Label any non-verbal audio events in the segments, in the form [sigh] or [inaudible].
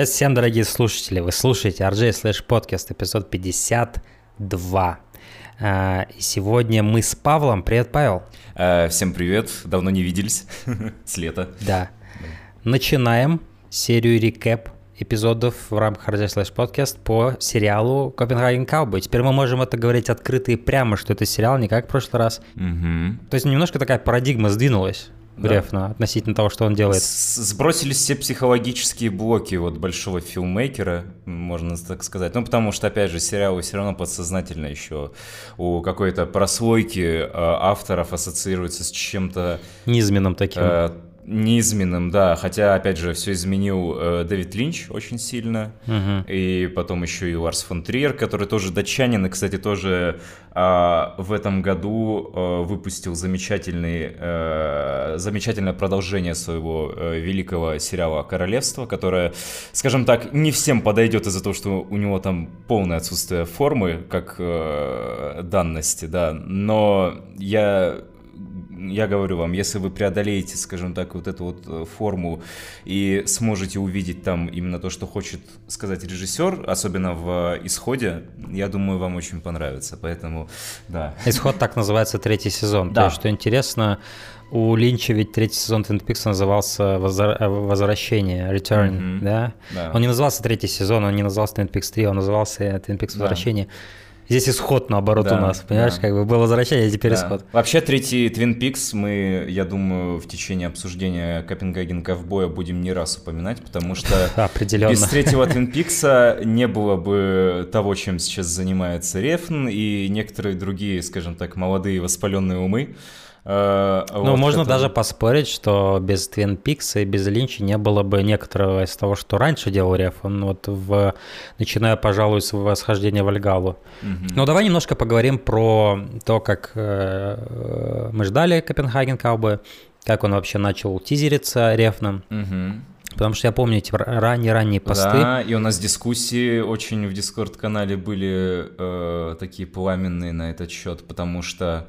Привет всем, дорогие слушатели. Вы слушаете RJ Slash Podcast, эпизод 52. А, и сегодня мы с Павлом. Привет, Павел. А, всем привет. Давно не виделись. [laughs] с лета. Да. Начинаем серию рекэп эпизодов в рамках RJ Slash Podcast по сериалу Копенгаген Cowboy. Теперь мы можем это говорить открыто и прямо, что это сериал не как в прошлый раз. Угу. То есть немножко такая парадигма сдвинулась. Грефна да. относительно того, что он делает. Сбросились все психологические блоки вот большого филммейкера, можно так сказать. Ну, потому что, опять же, сериалы все равно подсознательно еще у какой-то прослойки э, авторов ассоциируются с чем-то... Низменным таким. Э, Низменным, да. Хотя, опять же, все изменил э, Дэвид Линч очень сильно. Угу. И потом еще и Ларс фон Триер, который тоже датчанин, и, кстати, тоже э, в этом году э, выпустил замечательный, э, замечательное продолжение своего э, великого сериала «Королевство», которое, скажем так, не всем подойдет из-за того, что у него там полное отсутствие формы, как э, данности, да. Но я я говорю вам, если вы преодолеете, скажем так, вот эту вот э, форму и сможете увидеть там именно то, что хочет сказать режиссер, особенно в исходе, я думаю, вам очень понравится. Поэтому, да. Исход так называется третий сезон. Да. То есть, что интересно, у Линча ведь третий сезон Twin Peaks назывался «Возвращение», «Return», mm-hmm. да? да? Он не назывался третий сезон, он не назывался Twin Peaks 3, он назывался Twin Peaks «Возвращение». Да. Здесь исход наоборот да, у нас, понимаешь, да. как бы было возвращение, а теперь да. исход. Вообще третий Twin Peaks мы, я думаю, в течение обсуждения Копенгаген Ковбоя будем не раз упоминать, потому что [laughs] Определенно. без третьего Twin Peaks не было бы того, чем сейчас занимается Рефн и некоторые другие, скажем так, молодые воспаленные умы. Э, ну, вот можно это... даже поспорить, что без Twin Peaks и без Линча не было бы некоторого из того, что раньше делал Реф. Он вот в... начиная, пожалуй, с восхождения в Альгалу. Угу. Ну, давай немножко поговорим про то, как э, мы ждали Копенгаген Каубы, как он вообще начал тизериться Рефном. Угу. Потому что я помню эти ранние-ранние посты. Да, и у нас дискуссии очень в Дискорд-канале были э, такие пламенные на этот счет, потому что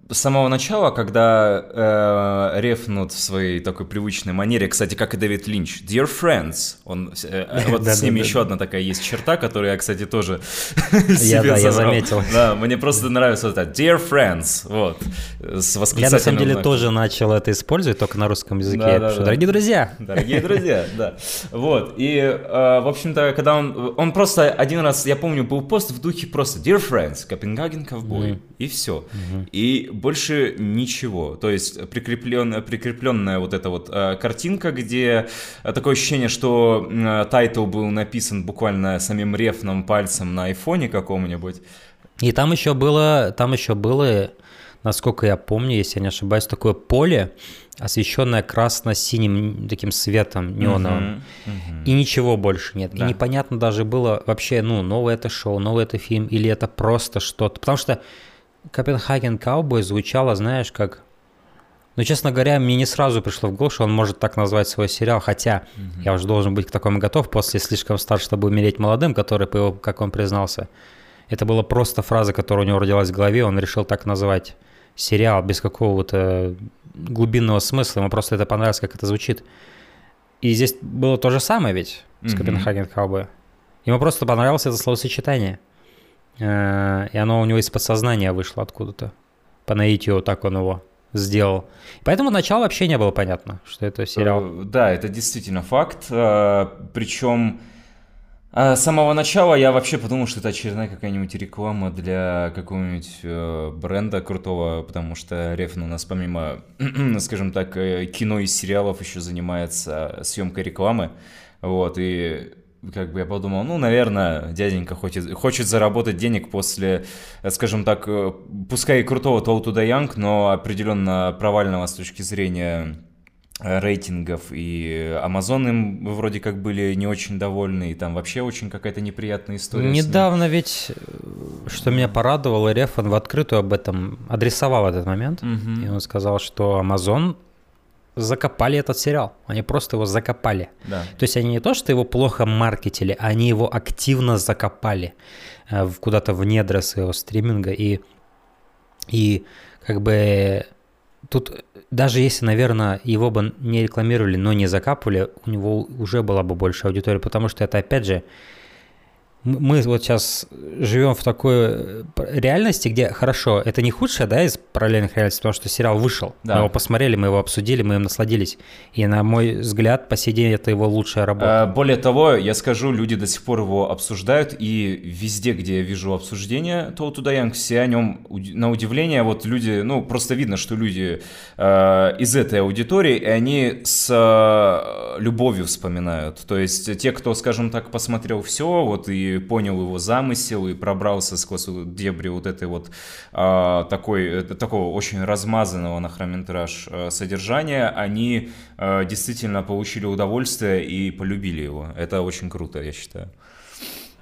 с самого начала, когда э, рефнут в своей такой привычной манере, кстати, как и Дэвид Линч, Dear Friends, он, э, вот с ним еще одна такая есть черта, которую я, кстати, тоже [laughs] да, я заметил. Да, мне просто нравится вот это Dear Friends, вот, с восклицательным Я, на самом деле, тоже начал это использовать, только на русском языке. Да, Дорогие друзья! Дорогие друзья, [laughs] да. Вот, и, э, в общем-то, когда он, он просто один раз, я помню, был пост в духе просто Dear Friends, Копенгаген ковбой, и все. И больше ничего. То есть прикреплен, прикрепленная вот эта вот э, картинка, где э, такое ощущение, что э, title был написан буквально самим Рефном пальцем на айфоне каком-нибудь. И там еще было, там еще было, насколько я помню, если я не ошибаюсь, такое поле, освещенное красно-синим таким светом неоновым. Uh-huh, uh-huh. И ничего больше нет. Да. И непонятно даже было вообще, ну, новое это шоу, новый это фильм, или это просто что-то. Потому что Копенгаген Cowboy звучало, знаешь, как... Ну, честно говоря, мне не сразу пришло в голову, что он может так назвать свой сериал, хотя mm-hmm. я уже должен быть к такому готов после «Слишком стар, чтобы умереть молодым», который, как он признался, это была просто фраза, которая у него родилась в голове, он решил так назвать сериал без какого-то глубинного смысла, ему просто это понравилось, как это звучит. И здесь было то же самое ведь с Копенгаген Cowboy. Ему просто понравилось это словосочетание – и оно у него из подсознания вышло откуда-то. По наитию так он его сделал. Поэтому начало вообще не было понятно, что это сериал. Э, да, это действительно факт. Э, Причем с самого начала я вообще подумал, что это очередная какая-нибудь реклама для какого-нибудь бренда крутого, потому что Рефн у нас помимо, [clears throat] скажем так, кино и сериалов еще занимается съемкой рекламы. Вот, и как бы я подумал, ну, наверное, дяденька хочет, хочет заработать денег после, скажем так, э, пускай и крутого the Young, но определенно провального с точки зрения э, рейтингов, и Amazon им вроде как были не очень довольны, и там вообще очень какая-то неприятная история. Недавно ведь, э, что меня порадовало, Рефан в открытую об этом адресовал этот момент, угу. и он сказал, что Amazon закопали этот сериал. Они просто его закопали. Да. То есть они не то, что его плохо маркетили, они его активно закопали э, куда-то в недра своего стриминга. И, и как бы тут даже если, наверное, его бы не рекламировали, но не закапывали, у него уже была бы больше аудитория, потому что это, опять же, мы вот сейчас живем в такой э, реальности, где хорошо, это не худшее, да, из параллельных реальностей, потому что сериал вышел, да. мы его посмотрели, мы его обсудили, мы им насладились, и на мой взгляд, по сей день это его лучшая работа. А, более того, я скажу, люди до сих пор его обсуждают, и везде, где я вижу обсуждение то туда Янг, все о нем, на удивление, вот люди, ну, просто видно, что люди э, из этой аудитории, и они с э, любовью вспоминают, то есть те, кто, скажем так, посмотрел все, вот и понял его замысел и пробрался сквозь дебри вот этой вот а, такой, такого очень размазанного на хронометраж а, содержания, они а, действительно получили удовольствие и полюбили его. Это очень круто, я считаю.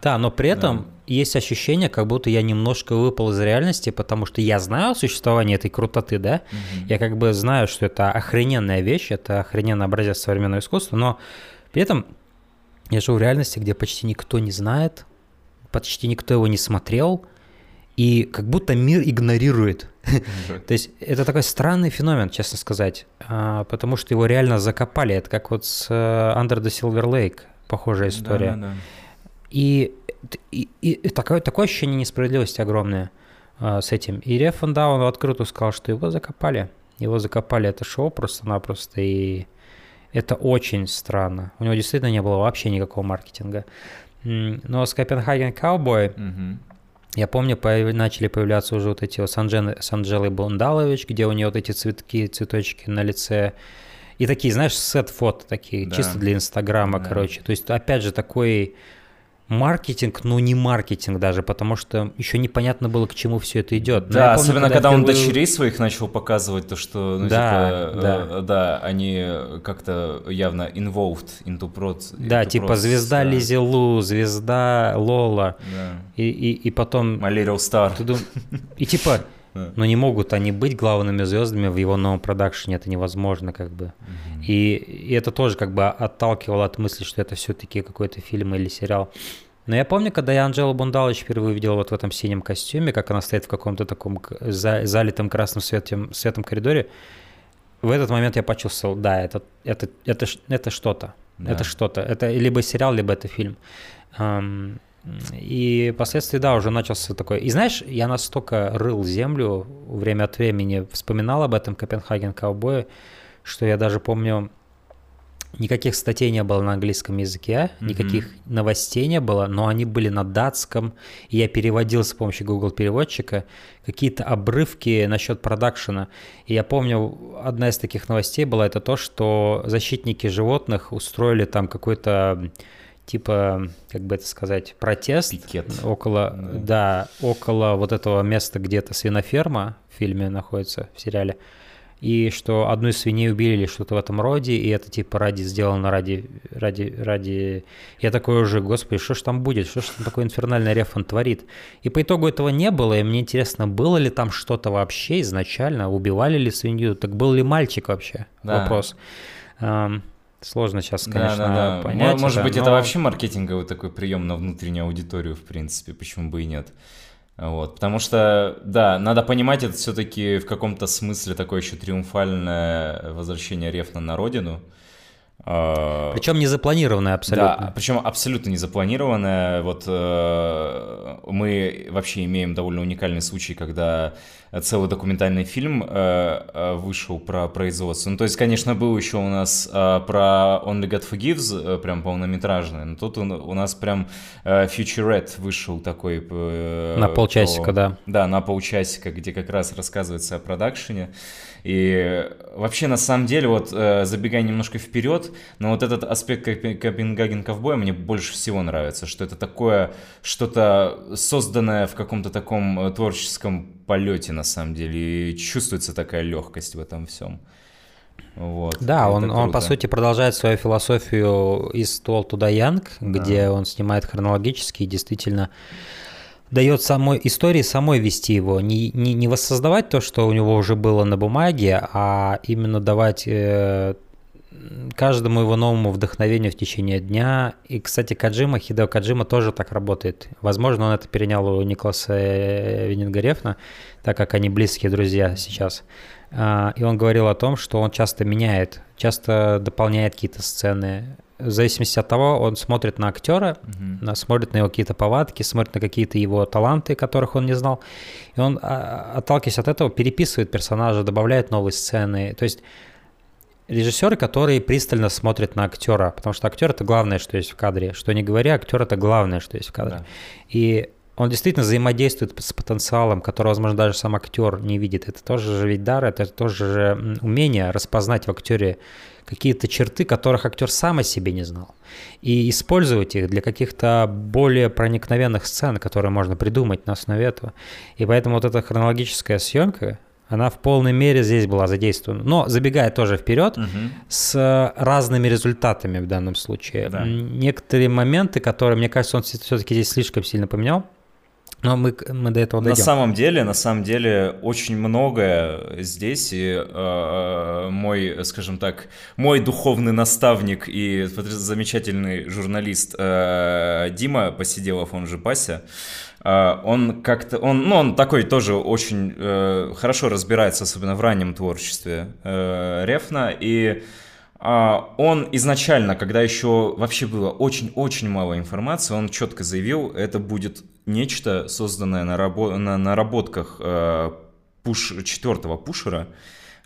Да, но при этом да. есть ощущение, как будто я немножко выпал из реальности, потому что я знаю о существовании этой крутоты, да, угу. я как бы знаю, что это охрененная вещь, это охрененный образец современного искусства, но при этом я живу в реальности, где почти никто не знает, почти никто его не смотрел, и как будто мир игнорирует. [laughs] То есть это такой странный феномен, честно сказать, а, потому что его реально закопали. Это как вот с э, Under the Silver Lake похожая история. И, и, и такое, такое ощущение несправедливости огромное а, с этим. И Реф да, он открыто сказал, что его закопали. Его закопали это шоу просто-напросто, и это очень странно. У него действительно не было вообще никакого маркетинга. Но с Копенгаген Cowboy, я помню, появ... начали появляться уже вот эти вот с, Анжен... с Анжелой Бундалович, где у нее вот эти цветки, цветочки на лице. И такие, знаешь, сет-фото такие, да. чисто для Инстаграма, да. короче. То есть, опять же, такой маркетинг, но не маркетинг даже, потому что еще непонятно было, к чему все это идет. Да, помню, особенно когда, когда он впервые... дочерей своих начал показывать, то что, ну, да, типа, да. Э, да, они как-то явно involved into prod. Да, into типа звезда да. Лизи Лу, звезда Лола, да. и, и, и потом... My Little Star. Дум... И типа [laughs] но не могут они быть главными звездами в его новом продакшене, это невозможно как бы. Mm-hmm. И, и это тоже как бы отталкивало от мысли, что это все-таки какой-то фильм или сериал. Но я помню, когда я Анжелу Бундалович впервые увидел вот в этом синем костюме, как она стоит в каком-то таком за, залитом красным светом, светом коридоре, в этот момент я почувствовал, да, это, это, это, это что-то. Да. Это что-то. Это либо сериал, либо это фильм. И впоследствии, да, уже начался такой... И знаешь, я настолько рыл землю время от времени, вспоминал об этом Копенгаген Ковбое, что я даже помню, никаких статей не было на английском языке, mm-hmm. никаких новостей не было, но они были на датском, и я переводил с помощью Google переводчика какие-то обрывки насчет продакшена. И я помню, одна из таких новостей была это то, что защитники животных устроили там какой-то типа, как бы это сказать, протест Пикет. около, да. да, около вот этого места, где то свиноферма в фильме находится, в сериале, и что одну из свиней убили или что-то в этом роде, и это типа ради сделано ради, ради, ради... Я такой уже, господи, что ж там будет, что ж там такой инфернальный рефан творит? И по итогу этого не было, и мне интересно, было ли там что-то вообще изначально, убивали ли свинью, так был ли мальчик вообще? Да. Вопрос. Сложно сейчас, конечно, да, да, да. понять. Может это, быть, но... это вообще маркетинговый такой прием на внутреннюю аудиторию, в принципе, почему бы и нет. Вот, потому что, да, надо понимать, это все-таки в каком-то смысле такое еще триумфальное возвращение Рефна на родину. А, причем не запланированное абсолютно. Да, причем абсолютно не запланированное. Вот э, мы вообще имеем довольно уникальный случай, когда целый документальный фильм э, э, вышел про производство. Ну, то есть, конечно, был еще у нас э, про Only God Forgives, прям полнометражный, но тут у, нас прям э, Futurette вышел такой. На полчасика, про, да. Да, на полчасика, где как раз рассказывается о продакшене. И вообще, на самом деле, вот забегая немножко вперед, но вот этот аспект Копенгаген ковбоя мне больше всего нравится, что это такое что-то созданное в каком-то таком творческом полете, на самом деле, и чувствуется такая легкость в этом всем. Вот. Да, он, он по сути продолжает свою философию из to Die Young, да. где он снимает хронологически и действительно дает самой истории самой вести его, не, не, не воссоздавать то, что у него уже было на бумаге, а именно давать э, каждому его новому вдохновению в течение дня. И, кстати, Каджима, Хидео Каджима тоже так работает. Возможно, он это перенял у Николаса Венингарефна, так как они близкие друзья сейчас. А, и он говорил о том, что он часто меняет, часто дополняет какие-то сцены. В зависимости от того, он смотрит на актера, угу. смотрит на его какие-то повадки, смотрит на какие-то его таланты, которых он не знал. И он, а, отталкиваясь от этого, переписывает персонажа, добавляет новые сцены. То есть режиссеры, которые пристально смотрят на актера, потому что актер это главное, что есть в кадре. Что не говоря, актер это главное, что есть в кадре. Да. И он действительно взаимодействует с потенциалом, который, возможно, даже сам актер не видит. Это тоже же ведь дар, это тоже же умение распознать в актере какие-то черты, которых актер сам о себе не знал. И использовать их для каких-то более проникновенных сцен, которые можно придумать на основе этого. И поэтому вот эта хронологическая съемка, она в полной мере здесь была задействована. Но забегая тоже вперед, угу. с разными результатами в данном случае. Да. Некоторые моменты, которые, мне кажется, он все-таки здесь слишком сильно поменял. Но мы, мы до этого дойдем. На самом деле, на самом деле, очень многое здесь, и э, мой, скажем так, мой духовный наставник и замечательный журналист э, Дима Посиделов, он же Пася, он как-то, он, ну, он такой тоже очень uh, хорошо разбирается, особенно в раннем творчестве uh, Рефна, и он изначально, когда еще вообще было очень-очень мало информации, он четко заявил, это будет нечто, созданное на, рабо- на наработках пуш четвертого пушера,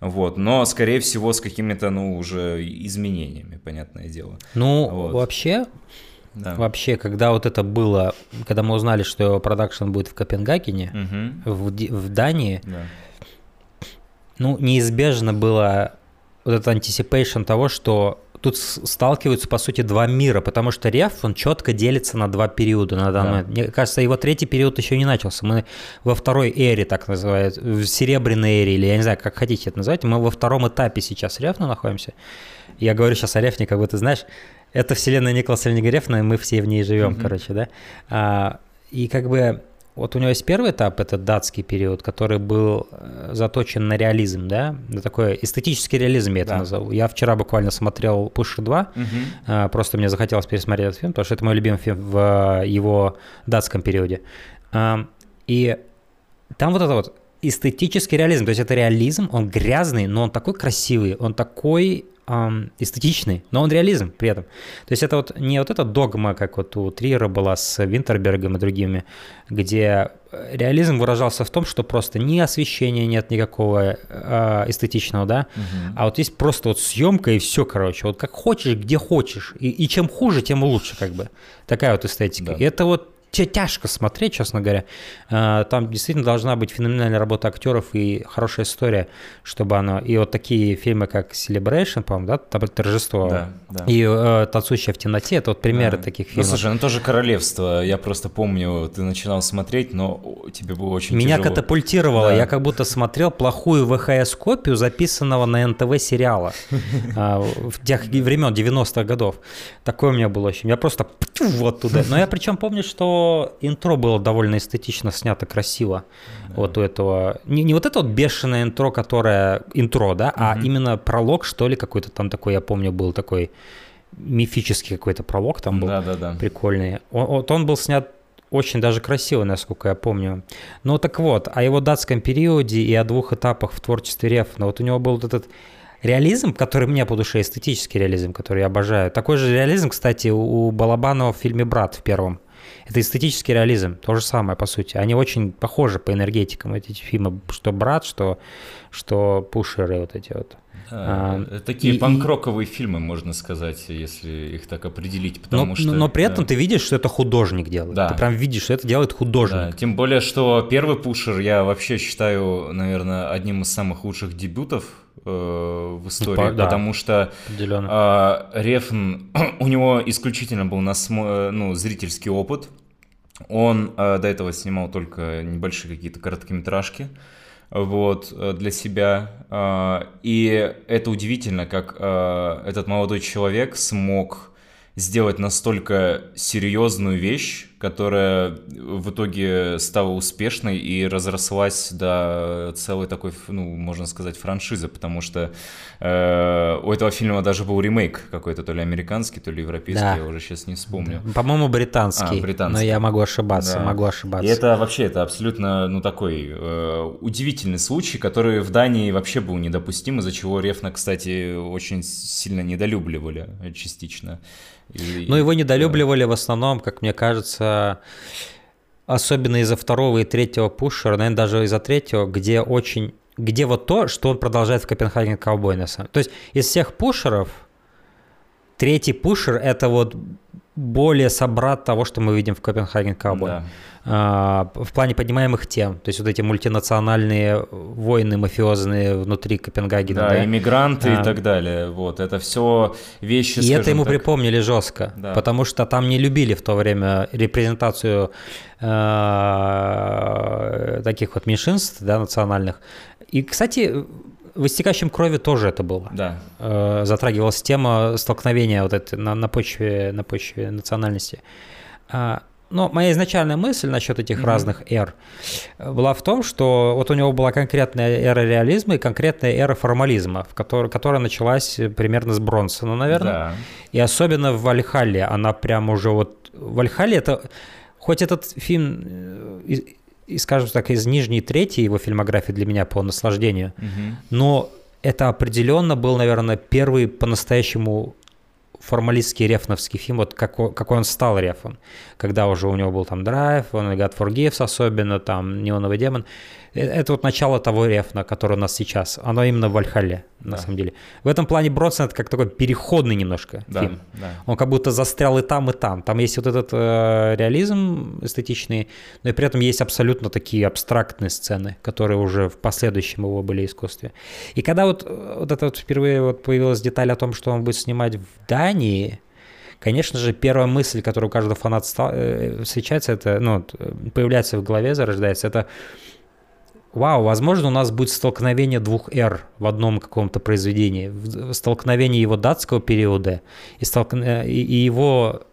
вот, но, скорее всего, с какими-то, ну, уже изменениями, понятное дело. Ну, вот. вообще, да. Вообще, когда вот это было, когда мы узнали, что продакшн будет в Копенгагене, угу. в, в Дании, да. ну, неизбежно было вот этот anticipation того, что тут сталкиваются, по сути, два мира, потому что Реф, он четко делится на два периода на данный да. момент. Мне кажется, его третий период еще не начался. Мы во второй эре, так называют, в серебряной эре, или я не знаю, как хотите это назвать, мы во втором этапе сейчас Рефна находимся. Я говорю сейчас о Рефне, как бы ты знаешь, это вселенная Николаса Венегорефна, и мы все в ней живем, mm-hmm. короче, да. А, и как бы вот у него есть первый этап, это датский период, который был э, заточен на реализм, да, на такой эстетический реализм я это да. назову. Я вчера буквально смотрел «Пушер 2», угу. просто мне захотелось пересмотреть этот фильм, потому что это мой любимый фильм в его датском периоде. И там вот это вот эстетический реализм, то есть это реализм, он грязный, но он такой красивый, он такой эм, эстетичный, но он реализм при этом. То есть это вот не вот эта догма, как вот у Триера была с Винтербергом и другими, где реализм выражался в том, что просто ни освещения нет никакого э, эстетичного, да, угу. а вот есть просто вот съемка и все, короче, вот как хочешь, где хочешь, и, и чем хуже, тем лучше, как бы. Такая вот эстетика. Да. И это вот тяжко смотреть, честно говоря. А, там действительно должна быть феноменальная работа актеров и хорошая история, чтобы она... И вот такие фильмы, как Celebration, по-моему, да, торжество, да, да. и э, «Танцующая в темноте», это вот примеры да. таких ну, фильмов. Ну, слушай, ну тоже «Королевство», я просто помню, ты начинал смотреть, но тебе было очень Меня тяжело. катапультировало, да. я как будто смотрел плохую ВХС-копию записанного на НТВ сериала [laughs] а, в тех времен 90-х годов. Такое у меня было ощущение. Я просто вот туда. Но я причем помню, что интро было довольно эстетично снято, красиво. Да. Вот у этого... Не, не вот это вот бешеное интро, которое... Интро, да, угу. а именно пролог, что ли, какой-то там такой, я помню, был такой мифический какой-то пролог там был. Да-да-да. Прикольный. Он, вот он был снят очень даже красиво, насколько я помню. Ну так вот, о его датском периоде и о двух этапах в творчестве Рефна. Вот у него был вот этот реализм, который мне по душе, эстетический реализм, который я обожаю. Такой же реализм, кстати, у Балабанова в фильме «Брат» в первом. Это эстетический реализм, то же самое, по сути. Они очень похожи по энергетикам, эти фильмы, что «Брат», что, что «Пушеры», вот эти вот. Да, а, такие и, панкроковые и... фильмы, можно сказать, если их так определить, потому но, что... Но при этом да. ты видишь, что это художник делает. Да. Ты прям видишь, что это делает художник. Да. Тем более, что первый пушер я вообще считаю, наверное, одним из самых лучших дебютов э, в истории, По, да. потому что э, Рефн, [clears throat] у него исключительно был насмо... ну, зрительский опыт. Он э, до этого снимал только небольшие какие-то короткометражки вот, э, для себя. А, и это удивительно, как а, этот молодой человек смог сделать настолько серьезную вещь, которая в итоге стала успешной и разрослась до целой такой, ну, можно сказать, франшизы, потому что э, у этого фильма даже был ремейк какой-то, то ли американский, то ли европейский, да. я уже сейчас не вспомню. Да. По-моему, британский, а, британский, но я могу ошибаться, да. могу ошибаться. И это вообще, это абсолютно, ну, такой э, удивительный случай, который в Дании вообще был недопустим, из-за чего Рефна, кстати, очень сильно недолюбливали частично. И, Но его недолюбливали да. в основном, как мне кажется, особенно из-за второго и третьего пушера, наверное, даже из-за третьего, где очень... Где вот то, что он продолжает в Копенгаген Ковбой, То есть из всех пушеров третий пушер — это вот более собрат того, что мы видим в Копенгаген Ковбой. Да. А, в плане поднимаемых тем. То есть вот эти мультинациональные войны мафиозные внутри Копенгагена. Да, да? иммигранты а, и так далее. Вот, это все вещи, И это ему так... припомнили жестко, да. потому что там не любили в то время репрезентацию э, таких вот меньшинств да, национальных. И, кстати, в «Истекающем крови» тоже это было. Да. Э, затрагивалась тема столкновения вот этой на, на, почве, на почве национальности. А, но моя изначальная мысль насчет этих mm-hmm. разных эр была в том, что вот у него была конкретная эра реализма и конкретная эра формализма, в которой, которая началась примерно с Бронсона, наверное. Да. И особенно в Вальхалле она прям уже вот... Вальхалле это... Хоть этот фильм, э, и, скажем так, из нижней трети его фильмографии для меня по наслаждению, mm-hmm. но это определенно был, наверное, первый по-настоящему формалистский рефновский фильм, вот какой, какой он стал рефом, когда уже у него был там драйв, он и God Forgives особенно, там Неоновый демон. Э, это вот начало того рефна, который у нас сейчас. Оно именно в Вальхалле, на да. самом деле. В этом плане Бродсон это как такой переходный немножко да, фильм. Да. Он как будто застрял и там, и там. Там есть вот этот э, реализм эстетичный, но и при этом есть абсолютно такие абстрактные сцены, которые уже в последующем его были искусстве. И когда вот, э, вот это вот впервые вот появилась деталь о том, что он будет снимать в Дании, Конечно же, первая мысль, которая у каждого фаната э, встречается, это, ну, появляется в голове, зарождается, это вау, возможно, у нас будет столкновение двух эр в одном каком-то произведении. Столкновение его датского периода и, столк... Э, и его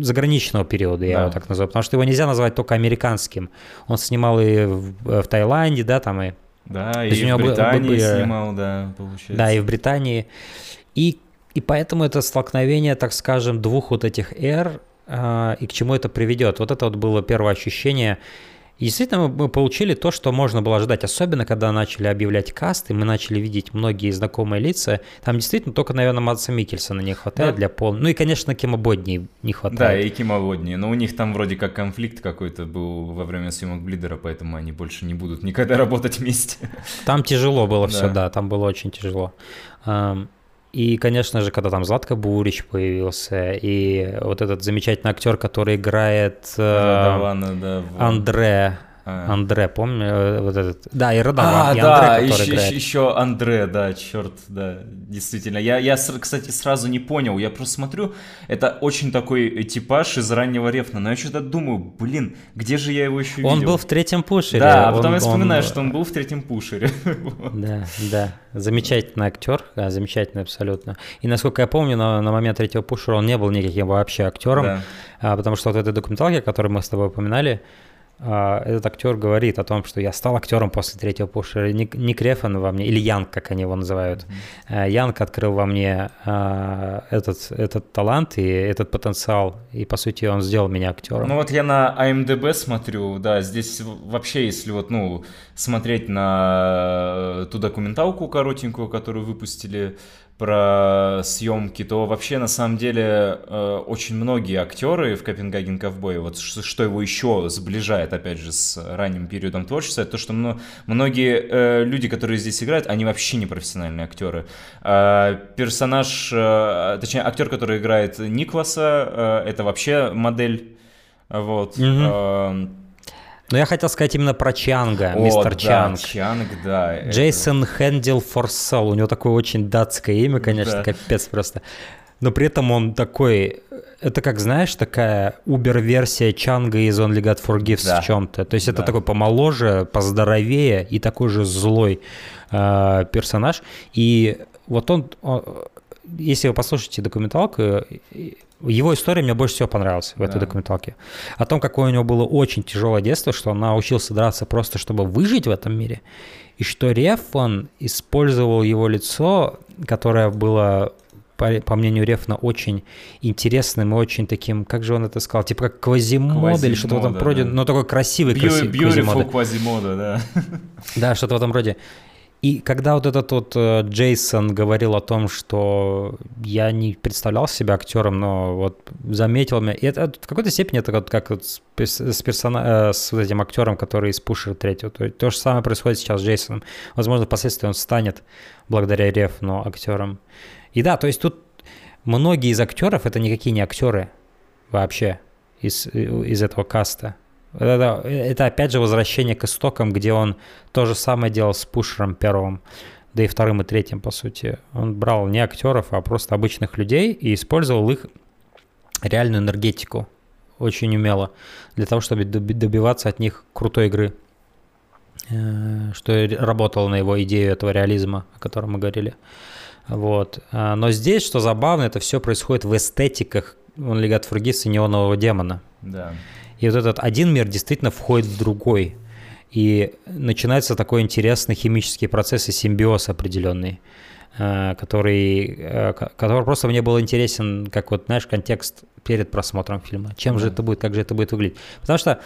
заграничного периода, я да. его так называю, потому что его нельзя назвать только американским. Он снимал и в, э, в Таиланде, да, там и... Да, и в Британии был, снимал, да, получается. Да, и в Британии. И, и поэтому это столкновение, так скажем, двух вот этих э, и к чему это приведет. Вот это вот было первое ощущение, и действительно мы получили то, что можно было ожидать, особенно когда начали объявлять касты, мы начали видеть многие знакомые лица. Там действительно только, наверное, Матса Микельсона не хватает да. для полного. Ну и, конечно, Кима Бодни не хватает. Да, и Кима Бодни. Но у них там вроде как конфликт какой-то был во время съемок Блидера, поэтому они больше не будут никогда [laughs] работать вместе. Там тяжело было все, да, там было очень тяжело. И, конечно же, когда там Златко Бурич появился, и вот этот замечательный актер, который играет э, Радована, да, Андре, а. Андре, помню, э, вот этот. Да, и Радован, а, и да, Андре, еще, играет. еще Андре, да, черт, да, действительно. Я, я, кстати, сразу не понял, я просто смотрю, это очень такой типаж из раннего Рефна, но я что-то думаю, блин, где же я его еще видел? Он был в третьем пушере. Да, а потом я вспоминаю, он... что он был в третьем пушере. [laughs] Да, да, замечательный актер, да, замечательный абсолютно. И насколько я помню, на, на момент третьего пушера он не был никаким вообще актером, да. а, потому что вот этой документалке, которую мы с тобой упоминали, а, этот актер говорит о том, что я стал актером после третьего пушера. Ник, Ник Рефан во мне, или Янг, как они его называют. Mm-hmm. Янг открыл во мне а, этот, этот талант и этот потенциал, и, по сути, он сделал меня актером. Ну вот я на IMDb смотрю, да, здесь вообще, если вот, ну, смотреть на ту документалку коротенькую, которую выпустили про съемки, то вообще на самом деле э, очень многие актеры в Копенгаген Ковбой, вот что, что его еще сближает, опять же, с ранним периодом творчества, это то, что мно, многие э, люди, которые здесь играют, они вообще не профессиональные актеры. Э, персонаж, э, точнее, актер, который играет Никласа, э, это вообще модель. Вот. Mm-hmm. Но я хотел сказать именно про Чанга, О, мистер да, Чанг. Чанг, да. Джейсон это... Хендел Форсел. У него такое очень датское имя, конечно, да. капец просто. Но при этом он такой... Это как, знаешь, такая убер-версия Чанга из Only God Forgives да. в чем-то. То есть да. это такой помоложе, поздоровее и такой же злой э, персонаж. И вот он, он если вы послушаете документалку, его история мне больше всего понравилась в этой да. документалке. О том, какое у него было очень тяжелое детство, что он научился драться просто, чтобы выжить в этом мире. И что Реф, он использовал его лицо, которое было по, по мнению Рефна, очень интересным и очень таким, как же он это сказал, типа как квазимода или что-то в этом роде, да. но такой красивый Beautiful квазимода. квазимода, да. Да, что-то в этом роде. И когда вот этот вот э, Джейсон говорил о том, что я не представлял себя актером, но вот заметил меня, и это в какой-то степени это вот как вот с, с, э, с вот этим актером, который из Пушера третьего. То, то же самое происходит сейчас с Джейсоном. Возможно, впоследствии он станет благодаря Реф, но актером. И да, то есть тут многие из актеров это никакие не актеры вообще из, из этого каста. Это, это опять же возвращение к истокам, где он то же самое делал с Пушером первым, да и вторым и третьим, по сути. Он брал не актеров, а просто обычных людей и использовал их реальную энергетику очень умело для того, чтобы добиваться от них крутой игры, э, что работало на его идею этого реализма, о котором мы говорили. Вот. А, но здесь, что забавно, это все происходит в эстетиках легат Фургис и неонового демона. Да. И вот этот один мир действительно входит в другой. И начинается такой интересный химический процесс и симбиоз определенный, а, который, а, который просто мне был интересен, как вот, знаешь, контекст перед просмотром фильма. Чем да. же это будет, как же это будет выглядеть. Потому что,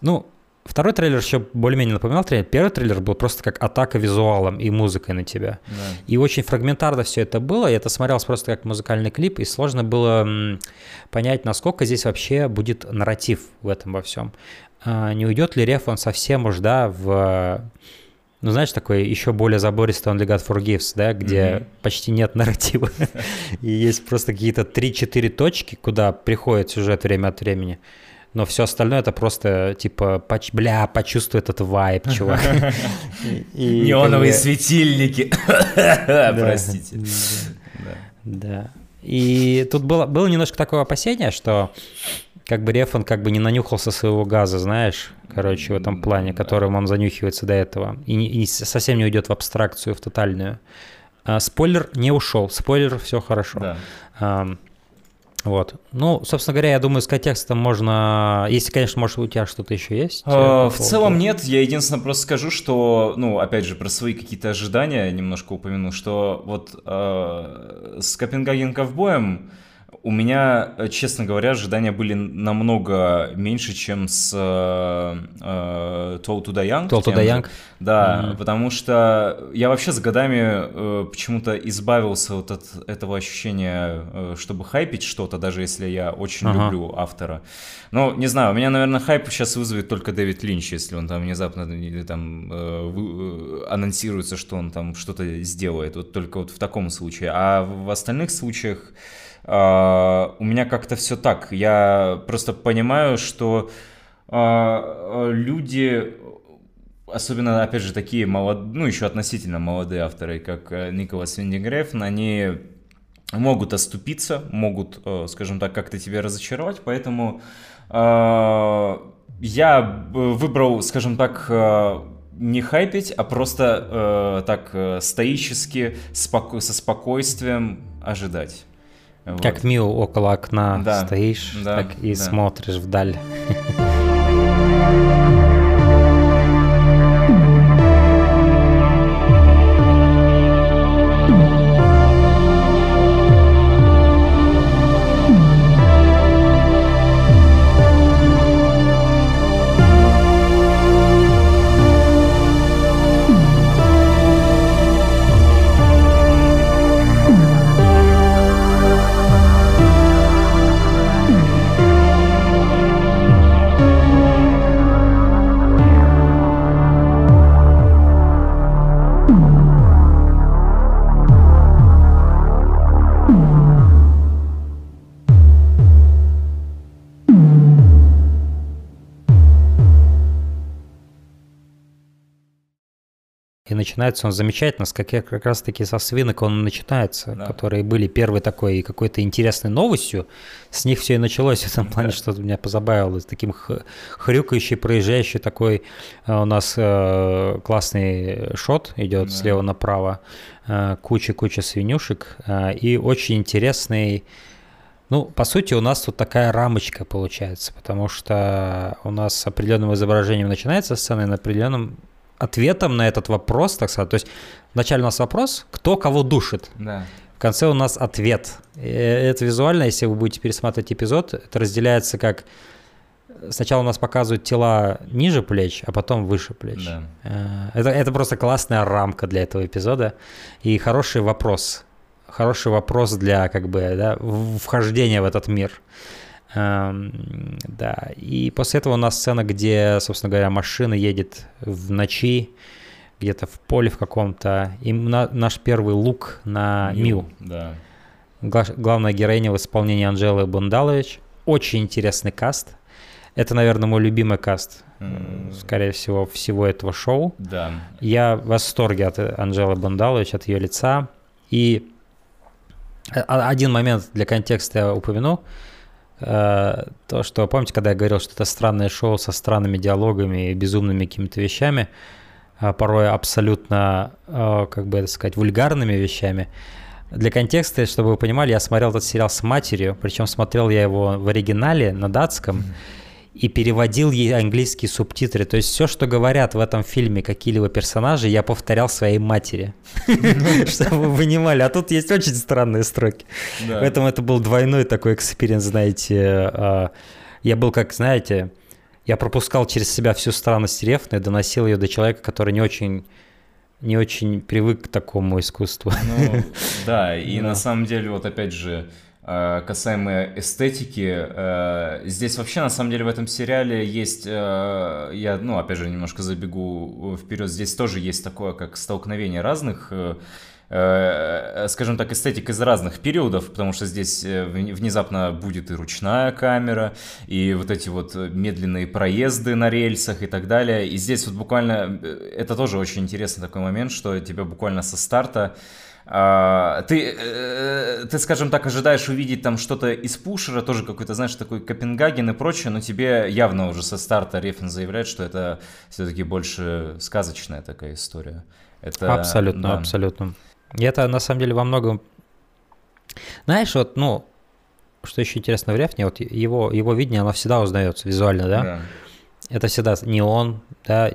ну, Второй трейлер еще более-менее напоминал трейлер. Первый трейлер был просто как атака визуалом и музыкой на тебя. Да. И очень фрагментарно все это было. И это смотрелось просто как музыкальный клип. И сложно было понять, насколько здесь вообще будет нарратив в этом во всем. А не уйдет ли Реф он совсем уж, да, в ну, знаешь, такой еще более забористый он God Forgives, да, где mm-hmm. почти нет нарратива. [laughs] И есть просто какие-то 3-4 точки, куда приходит сюжет время от времени но все остальное это просто типа, поч... бля, почувствуй этот вайб, [laughs] чувак. Неоновые светильники. [laughs] [laughs] Простите. Да. И тут было, было немножко такое опасение, что как бы Рефан как бы не нанюхался своего газа, знаешь, короче, в этом плане, которым он занюхивается до этого, и, не, и совсем не уйдет в абстракцию, в тотальную. А, спойлер не ушел, спойлер, все хорошо. Да. А, вот. Ну, собственно говоря, я думаю, с контекстом можно... Если, конечно, может, у тебя что-то еще есть? А, в целом нет. Я единственное просто скажу, что, ну, опять же, про свои какие-то ожидания немножко упомяну, что вот э, с Копенгаген ковбоем у меня, э, честно говоря, ожидания были намного меньше, чем с э, э, Toll to the Young. Toll to the Young. Да, mm-hmm. потому что я вообще с годами э, почему-то избавился вот от этого ощущения, э, чтобы хайпить что-то, даже если я очень uh-huh. люблю автора. Но, не знаю, у меня, наверное, хайп сейчас вызовет только Дэвид Линч, если он там внезапно или там э, вы, э, анонсируется, что он там что-то сделает. Вот только вот в таком случае. А в остальных случаях у меня как-то все так. Я просто понимаю, что а, люди, особенно, опять же, такие молодые, ну, еще относительно молодые авторы, как э, Николас Виндигрефн, они могут оступиться, могут, э, скажем так, как-то тебя разочаровать, поэтому а, я выбрал, скажем так, э, не хайпить, а просто э, так стоически, споко- со спокойствием ожидать. Вот. Как Мио около окна да. стоишь, да, так и да. смотришь вдаль. [laughs] начинается он замечательно, с как, как раз-таки со свинок он начинается, да. которые были первой такой какой-то интересной новостью. С них все и началось в этом плане, да. что меня позабавило. Таким хрюкающий, проезжающий такой э, у нас э, классный шот идет да. слева направо, э, куча-куча свинюшек э, и очень интересный ну, по сути, у нас тут такая рамочка получается, потому что у нас с определенным изображением начинается сцена, и на определенном ответом на этот вопрос, так сказать. То есть вначале у нас вопрос, кто кого душит. Да. В конце у нас ответ. И это визуально, если вы будете пересматривать эпизод, это разделяется как сначала у нас показывают тела ниже плеч, а потом выше плеч. Да. Э, это, это просто классная рамка для этого эпизода и хороший вопрос хороший вопрос для как бы да, вхождения в этот мир. Эм, да, и после этого у нас сцена, где, собственно говоря, машина едет в ночи, где-то в поле в каком-то, и на, наш первый лук на Мил. Мил. Да. Гла- главная героиня в исполнении Анжелы Бундалович. Очень интересный каст. Это, наверное, мой любимый каст, mm. скорее всего, всего этого шоу. Да. Я в восторге от Анжелы Бундалович, от ее лица. И Э, а, один момент для контекста я упомяну. Э, то, что, помните, когда я говорил, что это странное шоу со странными диалогами и безумными какими-то вещами, а порой абсолютно, э, как бы это сказать, вульгарными вещами. Для контекста, чтобы вы понимали, я смотрел этот сериал с матерью, причем смотрел я его в оригинале на датском. Mm-hmm и переводил ей английские субтитры. То есть все, что говорят в этом фильме какие-либо персонажи, я повторял своей матери, [laughs] чтобы вы понимали. А тут есть очень странные строки. Поэтому это был двойной такой experience, знаете. А, я был как, знаете, я пропускал через себя всю странность рефны, доносил ее до человека, который не очень не очень привык к такому искусству. Ну, да, и [laughs] на самом деле, вот опять же, касаемо эстетики. Э, здесь вообще, на самом деле, в этом сериале есть, э, я, ну, опять же, немножко забегу вперед, здесь тоже есть такое, как столкновение разных скажем так, эстетик из разных периодов, потому что здесь внезапно будет и ручная камера, и вот эти вот медленные проезды на рельсах и так далее. И здесь вот буквально, это тоже очень интересный такой момент, что тебя буквально со старта а, ты, э, ты, скажем так, ожидаешь увидеть там что-то из пушера, тоже какой-то, знаешь, такой Копенгаген и прочее, но тебе явно уже со старта Рефен заявляет, что это все-таки больше сказочная такая история. Это, абсолютно, да. абсолютно. И это на самом деле во многом... Знаешь, вот, ну, что еще интересно в Рефне, вот его, его видение, оно всегда узнается визуально, да? да. Это всегда не он, да,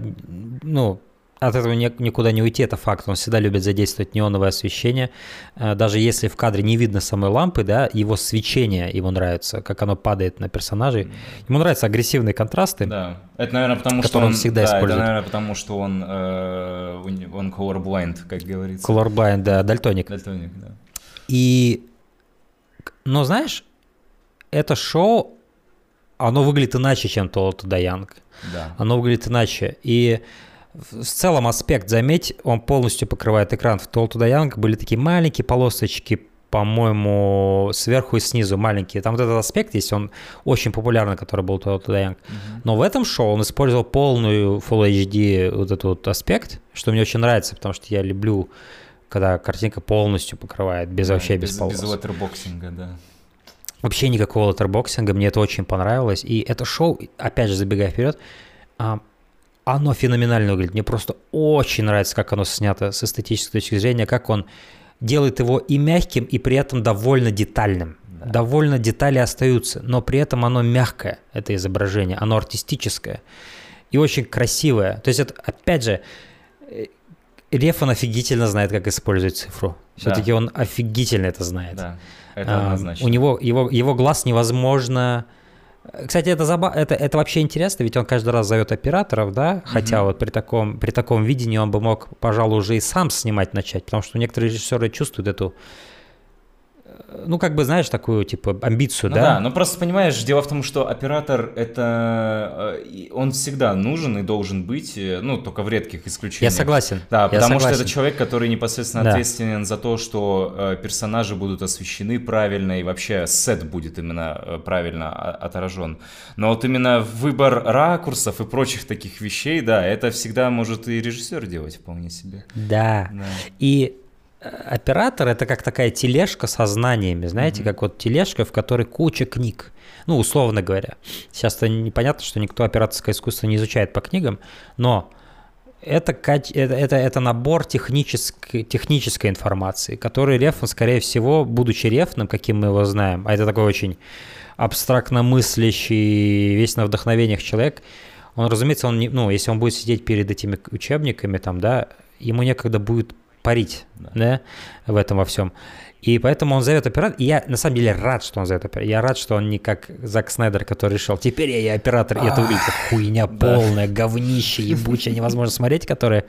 ну, от этого никуда не уйти, это факт. Он всегда любит задействовать неоновое освещение. Э, даже если в кадре не видно самой лампы, да, его свечение ему нравится, как оно падает на персонажей. Ему нравятся агрессивные контрасты. Да, это, наверное, потому что он, он всегда да, использует. Это, наверное, потому что он, э, он colorblind, как говорится. Colorblind, да, дальтоник. Дальтоник, да. И, но знаешь, это шоу, оно выглядит иначе, чем Толото Даянг. Да. Оно выглядит иначе. И в целом аспект, заметь, он полностью покрывает экран. В to Young были такие маленькие полосочки, по-моему, сверху и снизу маленькие. Там вот этот аспект есть, он очень популярный, который был Toll to Young. Mm-hmm. Но в этом шоу он использовал полную Full HD вот этот вот аспект, что мне очень нравится, потому что я люблю, когда картинка полностью покрывает, без да, вообще без, без полос. Без леттербоксинга, да. Вообще никакого леттербоксинга, мне это очень понравилось. И это шоу, опять же, забегая вперед, а, оно феноменально выглядит. Мне просто очень нравится, как оно снято с эстетической точки зрения, как он делает его и мягким, и при этом довольно детальным. Да. Довольно детали остаются, но при этом оно мягкое, это изображение, оно артистическое и очень красивое. То есть это, опять же, э, Реф, он офигительно знает, как использовать цифру. Все-таки да. он офигительно это знает. Да, это однозначно. у него, его, его глаз невозможно кстати, это, заба... это, это вообще интересно, ведь он каждый раз зовет операторов, да, хотя mm-hmm. вот при таком, при таком видении он бы мог, пожалуй, уже и сам снимать начать, потому что некоторые режиссеры чувствуют эту ну, как бы, знаешь, такую, типа, амбицию, ну, да? Да, но просто, понимаешь, дело в том, что оператор, это, э, он всегда нужен и должен быть, э, ну, только в редких исключениях. Я согласен. Да, Я потому согласен. что это человек, который непосредственно Да. ответственен за то, что э, персонажи будут освещены правильно, и вообще сет будет именно правильно о- отражен. Но вот именно выбор ракурсов и прочих таких вещей, да, это всегда может и режиссер делать вполне себе. Да. Да. И оператор это как такая тележка со знаниями, знаете, как вот тележка, в которой куча книг. Ну, условно говоря. Сейчас-то непонятно, что никто операторское искусство не изучает по книгам, но это, это, это, это набор технической, технической информации, который Рефн, скорее всего, будучи Рефном, каким мы его знаем, а это такой очень абстрактно мыслящий, весь на вдохновениях человек, он, разумеется, он не, ну, если он будет сидеть перед этими учебниками, там, да, ему некогда будет парить, да, в этом во всем. И поэтому он зовет оператор. И я на самом деле рад, что он зовет оператора. Я рад, что он не как Зак Снайдер, который решил, теперь я и оператор. И это как хуйня полная, говнище, ебучее, невозможно смотреть, которое...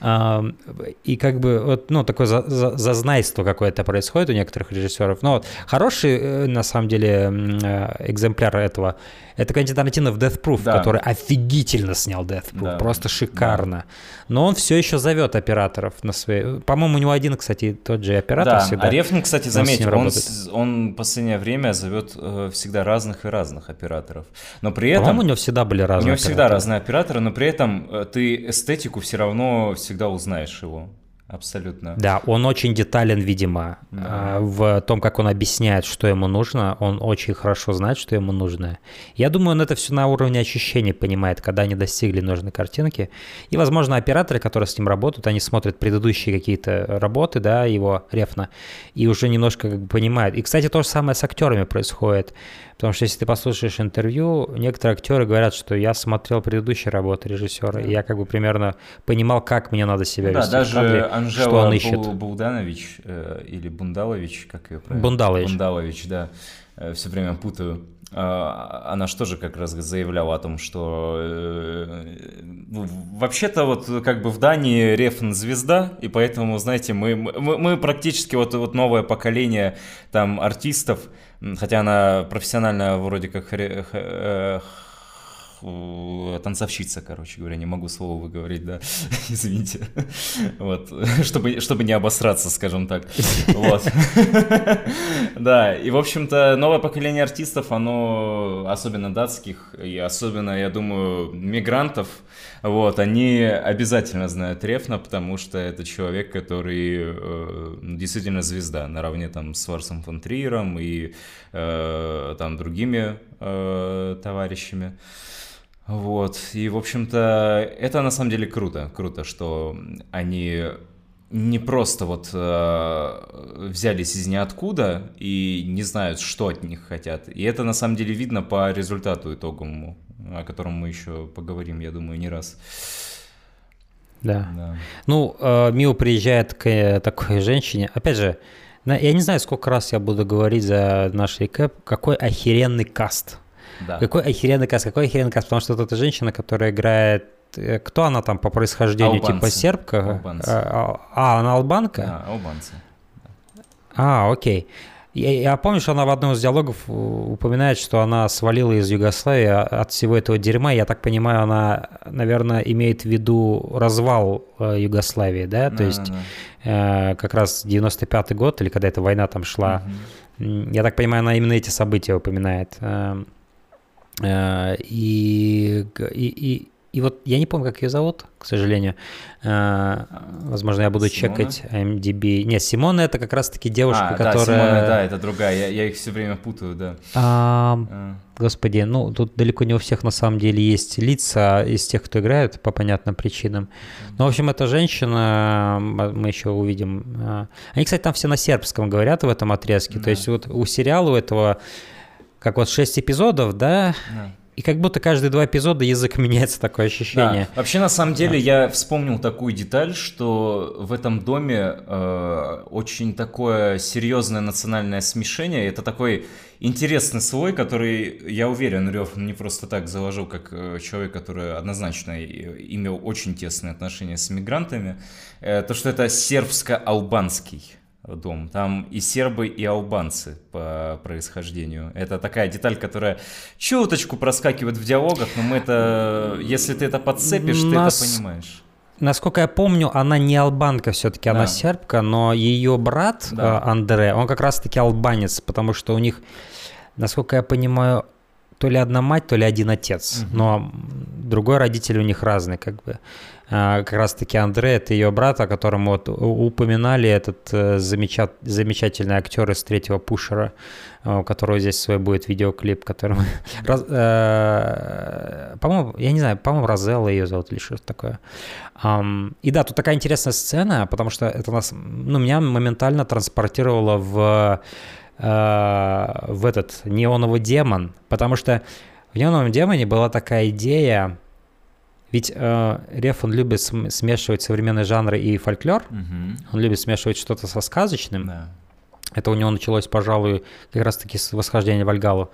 И как бы, вот, ну, такое за- за- зазнайство какое-то происходит у некоторых режиссеров. Но вот хороший, э, на самом деле, э, экземпляр этого, это Квентин Тарантино в Death Proof, Да. который офигительно снял Death Proof, Да. просто шикарно. Но он все еще зовет операторов на свои... По-моему, у него один, кстати, тот же оператор Да, всегда. а Рефн, кстати, заметил, он, работает. он в последнее время зовет э, всегда разных и разных операторов. Но при этом... По-моему, у него всегда были У разные него всегда операторы. разные операторы, но при этом э, ты эстетику все равно всегда узнаешь его. Абсолютно. Да, он очень детален, видимо, Да. а, в том, как он объясняет, что ему нужно. Он очень хорошо знает, что ему нужно. Я думаю, он это все на уровне ощущений понимает, когда они достигли нужной картинки. И, возможно, операторы, которые с ним работают, они смотрят предыдущие какие-то работы, да, его рефна, и уже немножко как бы понимают. И, кстати, то же самое с актерами происходит. Потому что если ты послушаешь интервью, некоторые актеры говорят, что я смотрел предыдущие работы режиссера, и я как бы примерно понимал, как мне надо себя Ну да, вести в даже кадре, что Анжела он ищет. Бу- Булданович э, или Бундалович, как ее правильно? Бундалович. Бундалович, да. все время путаю. А, Она же тоже как раз заявляла о том, что э, вообще-то вот как бы в Дании Рефн звезда, и поэтому, знаете, мы, мы, мы практически вот, вот новое поколение там артистов, хотя она профессионально вроде как хре- х- э, х- танцовщица, короче говоря, не могу слово выговорить, да, [laughs] извините, вот, [laughs] чтобы, чтобы не обосраться, скажем так, вот, [laughs] да, и, в общем-то, новое поколение артистов, оно, особенно датских, и особенно, я думаю, мигрантов, вот, они обязательно знают Рефна, потому что это человек, который э, действительно звезда, наравне там с Ларсом фон Триером и э, там другими э, товарищами. Вот, и, в общем-то, это на самом деле круто, круто, что они не просто вот э, взялись из ниоткуда и не знают, что от них хотят. И это на самом деле видно по результату итоговому, о котором мы еще поговорим, я думаю, не раз. Да. Да. Ну, э, Мио приезжает к э, такой женщине. Опять же, я не знаю, сколько раз я буду говорить за наш рекэп, какой охеренный каст. Да. Какой охеренный каст, какой охеренный каст, потому что это женщина, которая играет... э, Кто она там по происхождению? Типа Албанцы. сербка? Албанцы. А, а, она албанка? Да, албанцы. А, окей. Я, я помню, что она в одном из диалогов э, упоминает, что она свалила из Югославии а- от всего этого дерьма. Я так понимаю, она, наверное, имеет в виду развал э, Югославии, да? То Да, есть да, э, как раз 95-й год, или когда эта война там шла. М, Я так понимаю, она именно эти события упоминает. Эм, э, И, и, и, и вот я не помню, как ее зовут, к сожалению. Э, Возможно, я буду Симона? чекать IMDb. Нет, Симона это как раз-таки девушка, А, да, которая... Симона, да, это другая, я, я их все время путаю, да. Ам, А, Господи, ну тут далеко не у всех на самом деле есть лица из тех, кто играет по понятным причинам. Ну, в общем, эта женщина, мы еще увидим. а, Они, кстати, там все на сербском говорят в этом отрезке. То Да. есть вот у сериала у этого, как вот 6 эпизодов, да, да. И как будто каждые два эпизода язык меняется, такое ощущение. Да. Вообще, на самом деле, я вспомнил такую деталь, что в этом доме э, очень такое серьезное национальное смешение. Это такой интересный слой, который, я уверен, Рев не просто так заложил, как э, человек, который однозначно и- имел очень тесные отношения с мигрантами. Э, то, что это сербско-албанский дом. Там и сербы, и албанцы по происхождению. Это такая деталь, которая чуточку проскакивает в диалогах, но мы это, если ты это подцепишь, Нас... ты это понимаешь. Насколько я помню, она не албанка все-таки, да. она сербка, но ее брат да. Э, Андре, он как раз-таки албанец, потому что у них, насколько я понимаю, то ли одна мать, то ли один отец, угу. но другой родитель у них разный, как бы. А, как раз-таки Андре, это ее брат, о котором вот упоминали, этот э, замечат, замечательный актер из третьего пушера, э, у которого здесь свой будет видеоклип, который [laughs] Раз, э, по-моему, я не знаю, по-моему, Розелла ее зовут или что-то такое. Um, и да, тут такая интересная сцена, потому что это нас, ну, меня моментально транспортировало в, э, в этот неоновый демон, потому что в неоновом демоне была такая идея, ведь э, Реф, он любит смешивать современные жанры и фольклор, угу. он любит смешивать что-то со сказочным. Да. Это у него началось, пожалуй, как раз-таки с восхождения Вальгалу.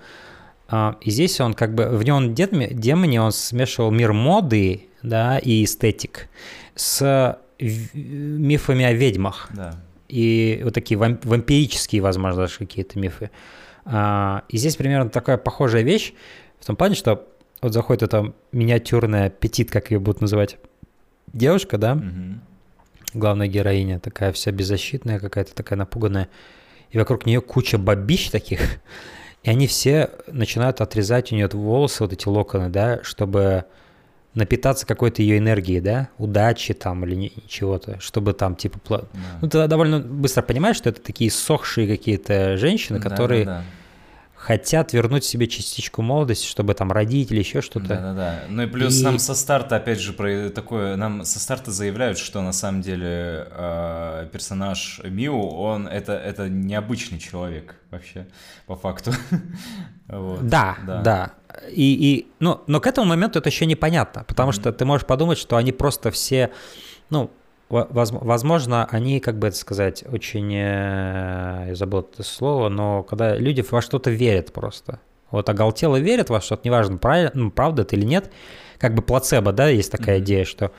Э, и здесь он как бы, в нем демоне он смешивал мир моды, да, и эстетик с мифами о ведьмах. Да. И вот такие вампирические, возможно, даже какие-то мифы. А, и здесь примерно такая похожая вещь, в том плане, что вот заходит эта миниатюрная аппетит, как ее будут называть, девушка, да, угу. главная героиня, такая вся беззащитная, какая-то такая напуганная, и вокруг нее куча бабищ таких, [laughs] и они все начинают отрезать у нее волосы, вот эти локоны, да, чтобы напитаться какой-то ее энергией, да, удачи там или чего-то, чтобы там типа... Да. Ну, ты довольно быстро понимаешь, что это такие сохшие какие-то женщины, которые... Да, да, да хотят вернуть себе частичку молодости, чтобы там родить или еще что-то. Да-да-да. Ну и плюс и... нам со старта, опять же, про такое, нам со старта заявляют, что на самом деле э, персонаж Миу, он это, это необычный человек вообще, по факту. [laughs] вот. Да, да. да. И, и, ну, но к этому моменту это еще непонятно, потому mm-hmm. что ты можешь подумать, что они просто все, ну, Возможно, они, как бы это сказать, очень, э, я забыл это слово, но когда люди во что-то верят просто. Вот оголтело верят во что-то, неважно, правильно, ну, правда это или нет, как бы плацебо, да, есть такая mm-hmm. идея, что,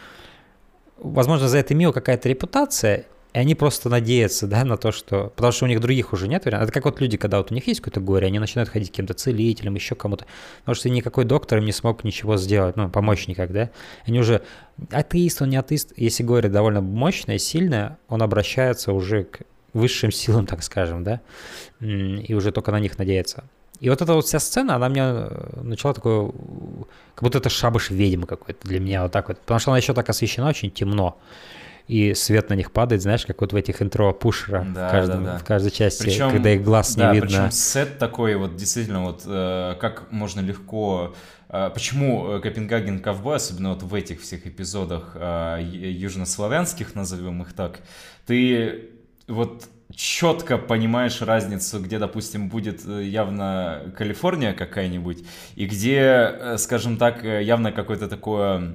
возможно, за это мило какая-то репутация, и они просто надеются, да, на то, что... Потому что у них других уже нет вариантов. Это как вот люди, когда вот у них есть какое-то горе, они начинают ходить к каким-то целителям, еще кому-то. Потому что никакой доктор им не смог ничего сделать, ну, помочь никак, да. Они уже... Атеист, он не атеист. Если горе довольно мощное, сильное, он обращается уже к высшим силам, так скажем, да, и уже только на них надеется. И вот эта вот вся сцена, она мне э, начала такое, как будто это шабаш ведьмы какой-то для меня вот так вот, потому что она еще так освещена очень темно и свет на них падает, знаешь, как вот в этих интро пушера да, в, каждом, да, да. в каждой части, причем, когда их глаз да, не видно. Причем сет такой вот действительно вот э, как можно легко э, Почему э, Копенгаген ковбой, особенно вот в этих всех эпизодах э, южнославянских, назовем их так, ты вот четко понимаешь разницу, где, допустим, будет э, явно Калифорния какая-нибудь, и где, э, скажем так, э, явно какое-то такое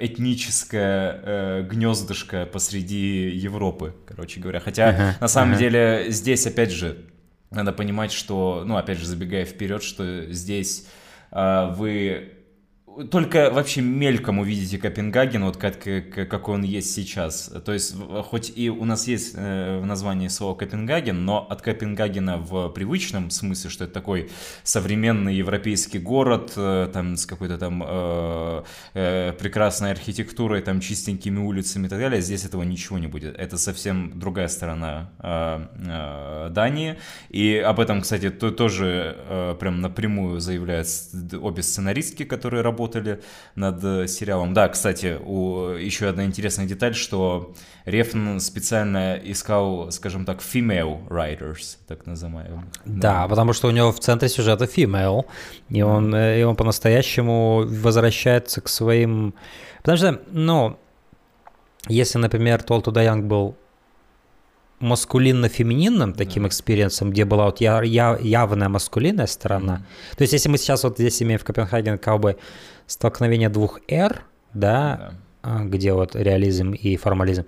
этническое гнездышко посреди Европы, короче говоря. Хотя, uh-huh, на самом uh-huh. деле, здесь, опять же, надо понимать, что, ну, опять же, забегая вперед, что здесь вы только вообще мельком увидите Копенгаген, вот как, как, какой он есть сейчас. То есть, хоть и у нас есть э, в названии слово Копенгаген, но от Копенгагена в привычном смысле, что это такой современный европейский город, э, там с какой-то там э, э, прекрасной архитектурой, там чистенькими улицами и так далее, здесь этого ничего не будет. Это совсем другая сторона э, э, Дании. И об этом, кстати, то, тоже э, прям напрямую заявляют обе сценаристки, которые работают работали над э, сериалом. Да, кстати, у, еще одна интересная деталь, что Рефн специально искал, скажем так, female writers, так называемых. Да, да потому что у него в центре сюжета female, и он, э, и он по-настоящему возвращается к своим... Потому что, ну, если, например, Толту Дайанг был маскулинно-фемининным таким да. experience'ом, где была вот я, я, явная маскулинная сторона. Mm-hmm. То есть если мы сейчас вот здесь имеем в Copenhagen Cowboy столкновение двух «р», да, да. где вот реализм и формализм,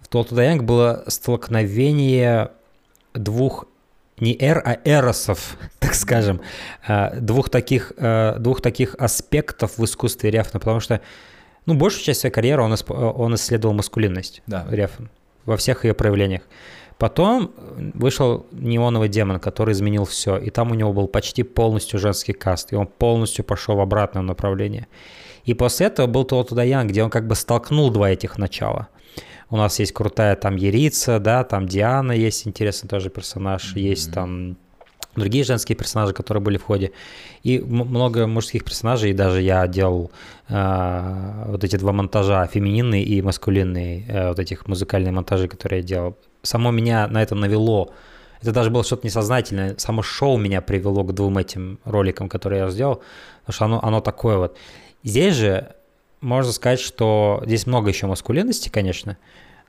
в Too Old to Die Young было столкновение двух не «р», а «эросов», [laughs] так скажем, а, двух таких, а, двух таких аспектов в искусстве Рефна, потому что ну, большую часть своей карьеры он, он исследовал маскулинность, да. Рефн, во всех ее проявлениях. Потом вышел «Неоновый демон», который изменил все, и там у него был почти полностью женский каст, и он полностью пошел в обратное направление. И после этого был Толту Даян, где он как бы столкнул два этих начала. У нас есть крутая там Ерица, да, там Диана есть интересный тоже персонаж, mm-hmm. есть там другие женские персонажи, которые были в ходе, и много мужских персонажей, и даже я делал э, вот эти два монтажа, фемининные и маскулинные, э, вот этих музыкальные монтажи, которые я делал. Само меня на это навело, это даже было что-то несознательное, само шоу меня привело к двум этим роликам, которые я сделал, потому что оно, оно такое вот. Здесь же можно сказать, что здесь много еще маскулинности, конечно,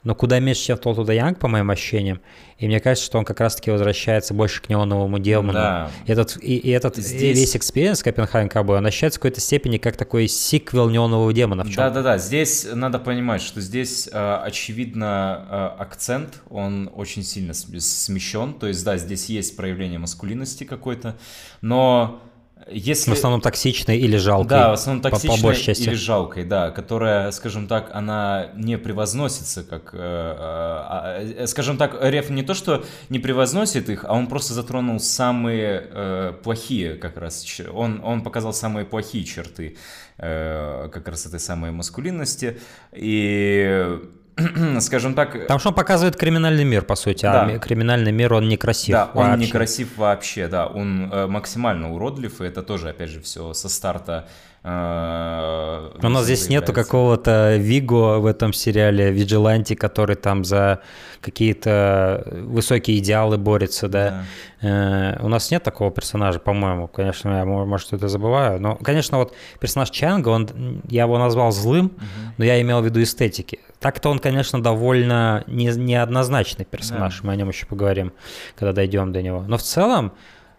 но куда меньше, чем в Too Old to Die Young, по моим ощущениям. И мне кажется, что он как раз-таки возвращается больше к неоновому демону. Да. Этот, и, и этот Здесь... и весь experience Copenhagen Cowboy, он ощущается в какой-то степени как такой сиквел неонового демона. Да-да-да, здесь надо понимать, что здесь, э, очевидно, э, акцент, он очень сильно смещен. То есть, да, здесь есть проявление маскулинности какой-то, но если... В основном токсичной или жалкой. Да, в основном токсичной по, по части. или жалкой, да, которая, скажем так, она не превозносится как... Э, э, э, скажем так, Реф не то, что не превозносит их, а он просто затронул самые э, плохие как раз. Он, он показал самые плохие черты э, как раз этой самой маскулинности. И [clears throat] скажем так... Там что он показывает криминальный мир, по сути, а да. а криминальный мир, он некрасив Да, он вообще. некрасив вообще, да, он э, максимально уродлив, и это тоже, опять же, все со старта Э, У нас здесь нету какого-то Виго в этом сериале, Виджиланти, который там за какие-то высокие идеалы борется, да. да. Э, у нас нет такого персонажа, по-моему. Конечно, я, может, это забываю. Но, конечно, вот персонаж Чанга, он, я его назвал злым, угу. но я имел в виду эстетики. Так-то он, конечно, довольно не, неоднозначный персонаж. Да. Мы о нем еще поговорим, когда дойдем до него. Но в целом,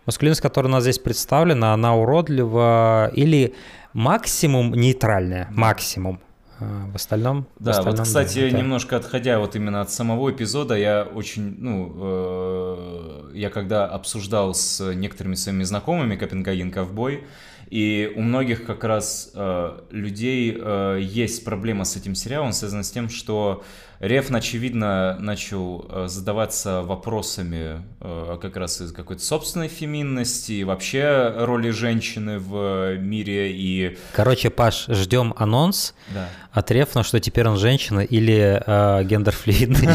маскулинность, которая у нас здесь представлена, она уродлива или максимум нейтральная, максимум. А, в остальном... Да, в остальном, вот, кстати, да, немножко отходя вот именно от самого эпизода, я очень, ну, э, я когда обсуждал с некоторыми своими знакомыми Копенгаген Ковбой, и у многих как раз э, людей э, есть проблема с этим сериалом, связанная с тем, что Рефн, очевидно, начал э, задаваться вопросами э, как раз из какой-то собственной феминности и вообще роли женщины в мире и... Короче, Паш, ждем анонс да. от Рефна, что теперь он женщина или э, гендерфлюидный.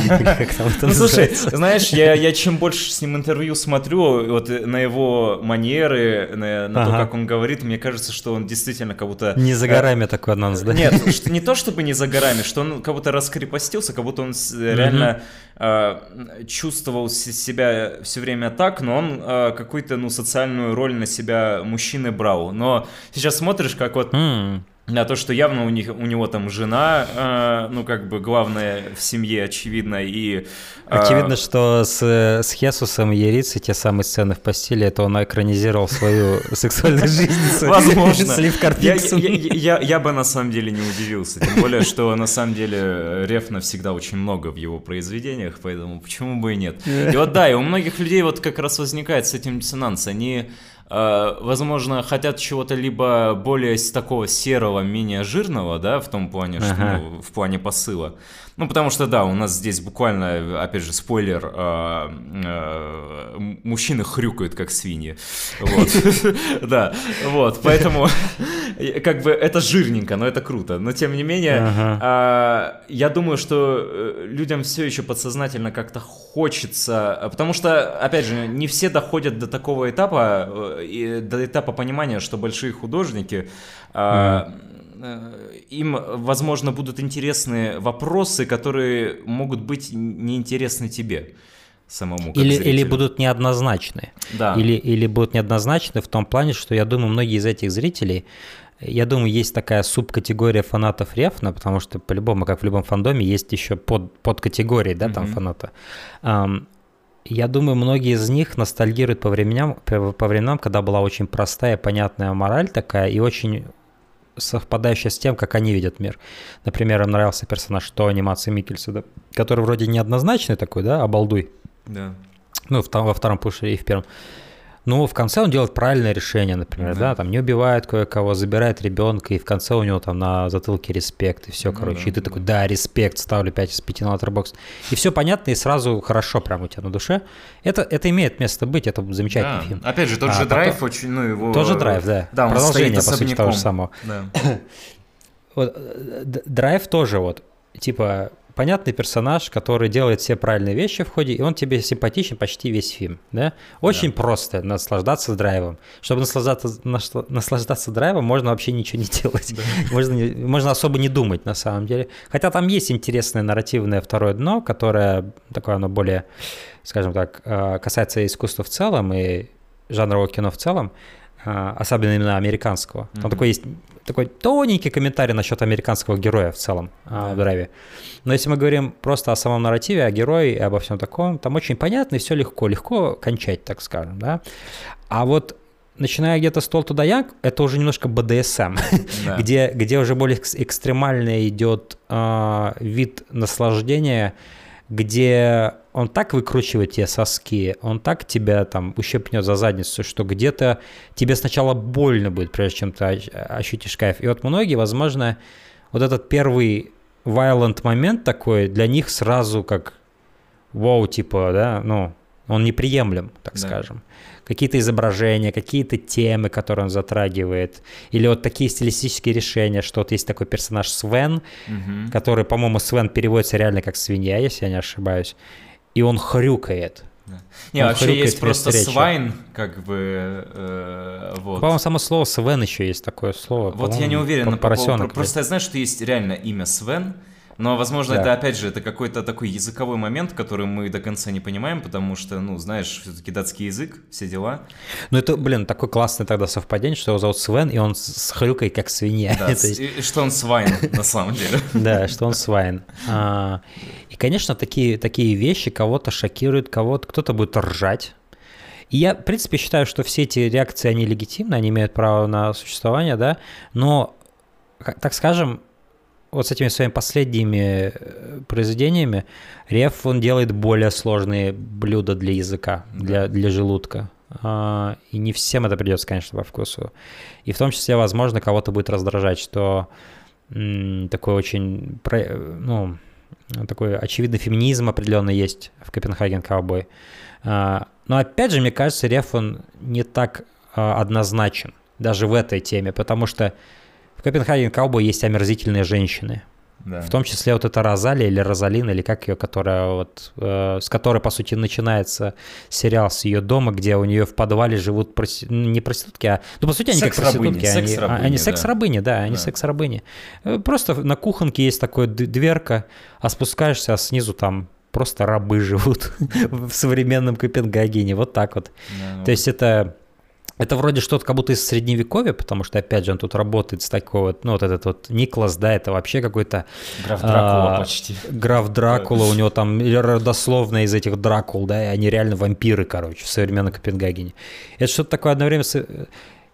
[laughs] Ну, слушай, знаешь, я, чем больше с ним интервью смотрю, вот на его манеры, на, на то, как он говорит, мне кажется, что он действительно как будто... Не за горами такой анонс, да? Нет, не то чтобы не за горами, что он как будто раскрепостился, как будто он реально э, чувствовал себя все время так, но он э, какую-то ну социальную роль на себя мужчины брал. Но сейчас смотришь, как вот mm на то, что явно у, них, у него там жена, э, ну, как бы главная в семье, очевидно, и... Э, очевидно, что с, с Хесусом Ерицей те самые сцены в постели, это он экранизировал свою [laughs] сексуальную жизнь Возможно. [laughs] Я бы на самом деле не удивился, тем более, что на самом деле Рефна всегда очень много в его произведениях, поэтому почему бы и нет. И вот да, и у многих людей вот как раз возникает с этим диссонанс, они возможно, хотят чего-то либо более такого серого, менее жирного, да, в том плане, что ага. ну, в плане посыла. Ну, потому что, да, у нас здесь буквально, опять же, спойлер, э, э, мужчины хрюкают, как свиньи. Вот. [laughs] Да, вот, поэтому, как бы, это жирненько, но это круто. Но, тем не менее, а, я думаю, что людям все еще подсознательно как-то хочется, потому что, опять же, не все доходят до такого этапа, до этапа понимания, что большие художники а, Э, им, возможно, будут интересны вопросы, которые могут быть неинтересны тебе самому. или, или будут неоднозначны. Да. Или, или будут неоднозначны в том плане, что я думаю, многие из этих зрителей, я думаю, есть такая субкатегория фанатов Рефна, потому что по-любому, как в любом фандоме, есть еще под, подкатегории, да, там mm-hmm. фаната. Um, я думаю, многие из них ностальгируют по временам, по, временам, когда была очень простая, понятная мораль такая и очень совпадающая с тем, как они видят мир. Например, им нравился персонаж то анимации Микельса, да, который вроде неоднозначный такой, да, обалдуй. Да. Ну, во втором пуше и в первом. Но в конце он делает правильное решение, например, да, да там не убивает кое-кого, забирает ребенка, и в конце у него там на затылке респект, и все, ну, короче. Да, и ты да. такой, да, респект, ставлю 5 из 5 на Letterboxd. И все понятно, и сразу хорошо прямо у тебя на душе. Это, это имеет место быть, это замечательный да. фильм. Опять же, тот а, же драйв потом... очень, ну, его... Тот же драйв, да. Да, Продолжение, по сути, того же самого. Да. [coughs] вот, э, драйв тоже вот, типа, понятный персонаж, который делает все правильные вещи в ходе, и он тебе симпатичен почти весь фильм, да? Очень да. просто наслаждаться драйвом. Чтобы наслаждаться, наслаждаться драйвом, можно вообще ничего не [laughs] делать. Да. Можно, можно особо не думать, на самом деле. Хотя там есть интересное нарративное второе дно, которое такое, оно более, скажем так, э, касается искусства в целом и жанрового кино в целом, особенно именно американского. Там mm-hmm. такой есть такой тоненький комментарий насчет американского героя в целом да. в драйве. Но если мы говорим просто о самом нарративе, о герое и обо всем таком, там очень понятно и все легко, легко кончать, так скажем, да. А вот начиная где-то стол туда як, это уже немножко да. [laughs] где, где уже более экстремально идет э, вид наслаждения, где он так выкручивает тебе соски, он так тебя там ущипнет за задницу, что где-то тебе сначала больно будет, прежде чем ты ощутишь кайф. И вот многие, возможно, вот этот первый violent момент такой для них сразу как вау, типа, да, ну, он неприемлем, так да. скажем какие-то изображения, какие-то темы, которые он затрагивает, или вот такие стилистические решения, что вот есть такой персонаж Свен, угу. который, по-моему, Свен переводится реально как свинья, если я не ошибаюсь, и он хрюкает. Не, он вообще есть просто встречи. свайн, как бы, э, вот. По-моему, само слово Свен еще есть такое слово. Вот я не уверен, поросенок. Просто я знаю, что есть реально имя Свен, но, возможно, да. это, опять же, это какой-то такой языковой момент, который мы до конца не понимаем, потому что, ну, знаешь, все-таки датский язык, все дела. Ну, это, блин, такое классное тогда совпадение, что его зовут Свен, и он с хрюкой как свинья. Да, [laughs] и, что он свайн, на самом деле. [laughs] Да, что он свайн. А, и, конечно, такие, такие вещи кого-то шокируют, кого-то, кто-то будет ржать, и я, в принципе, считаю, что все эти реакции, они легитимны, они имеют право на существование, да, но, так скажем, вот с этими своими последними э, произведениями Реф, он делает более сложные блюда для языка, для, для желудка. А, и не всем это придется, конечно, по вкусу. И в том числе, возможно, кого-то будет раздражать, что такой очень, ну, такой очевидный феминизм определенный есть в Копенгаген Ковбой. А, но опять же, мне кажется, Реф, он не так а, однозначен даже в этой теме, потому что в Копенхаген Каубой есть омерзительные женщины. Да. В том числе вот эта Розали или Розалина, или как ее, которая вот, э, с которой, по сути, начинается сериал с ее дома, где у нее в подвале живут проси... Ну, не проститутки, а... Ну, по сути, они как проститутки. Они, они секс-рабыни, да, они да. секс-рабыни. Э, просто на кухонке есть такая дверка, а спускаешься, а снизу там просто рабы живут [laughs] в современном Копенгагене, вот так вот. Да, То есть это это вроде что-то как будто из средневековья, потому что, опять же, он тут работает с такой вот, ну, вот этот вот Никлас, да, это вообще какой-то... Граф Дракула а, почти. Граф Дракула, у него там родословно из этих Дракул, да, и они реально вампиры, короче, в современном Копенгагене. Это что-то такое одновременно...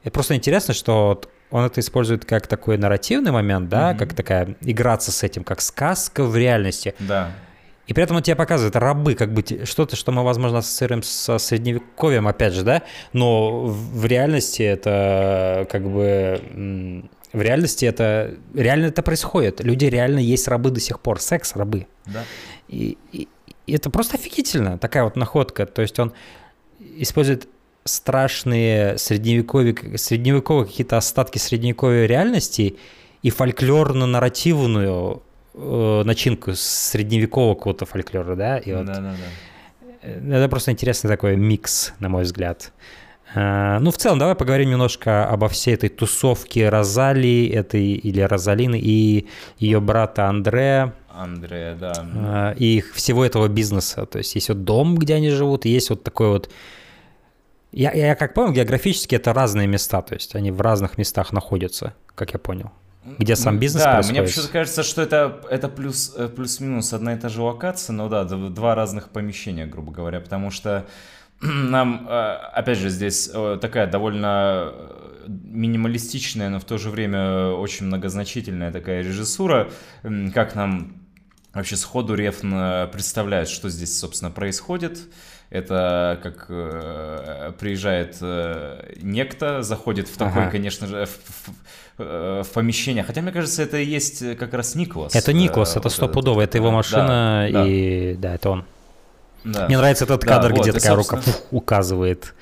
Это просто интересно, что он это использует как такой нарративный момент, да, mm-hmm. как такая играться с этим, как сказка в реальности. Да. И при этом он тебе показывает рабы, как бы что-то, что мы, возможно, ассоциируем со средневековьем, опять же, да, но в реальности это как бы... В реальности это... Реально это происходит. Люди реально есть рабы до сих пор. Секс-рабы. Да. И, и, и это просто офигительно, такая вот находка. То есть он использует страшные средневековые, средневековые какие-то остатки средневековой реальности и фольклорно-нарративную э, начинку средневекового какого-то фольклора, да? И вот, да, да, да. Это просто интересный такой микс, на мой взгляд. Uh, ну, в целом, давай поговорим немножко обо всей этой тусовке Розали, этой или Розалины и ее брата Андре. Андре, да. Uh, и всего этого бизнеса. То есть есть вот дом, где они живут, и есть вот такой вот... Я, я как понял, географически это разные места, то есть они в разных местах находятся, как я понял где сам бизнес да, происходит. мне почему-то кажется, что это, это плюс, э, плюс-минус одна и та же локация, но да, два разных помещения, грубо говоря, потому что [clears throat] нам, э, опять же, здесь э, такая довольно минималистичная, но в то же время очень многозначительная такая режиссура, как нам вообще сходу Рефн представляет, что здесь, собственно, происходит. Это как э, приезжает э, некто, заходит в такой, ага. конечно же, в, в, э, в помещение. Хотя, мне кажется, это и есть как раз Николас. Это Николас, э, это стопудово, это, это его машина, да, и да, это он. Да. Мне нравится этот кадр, да, где вот, такая собственно... рука указывает.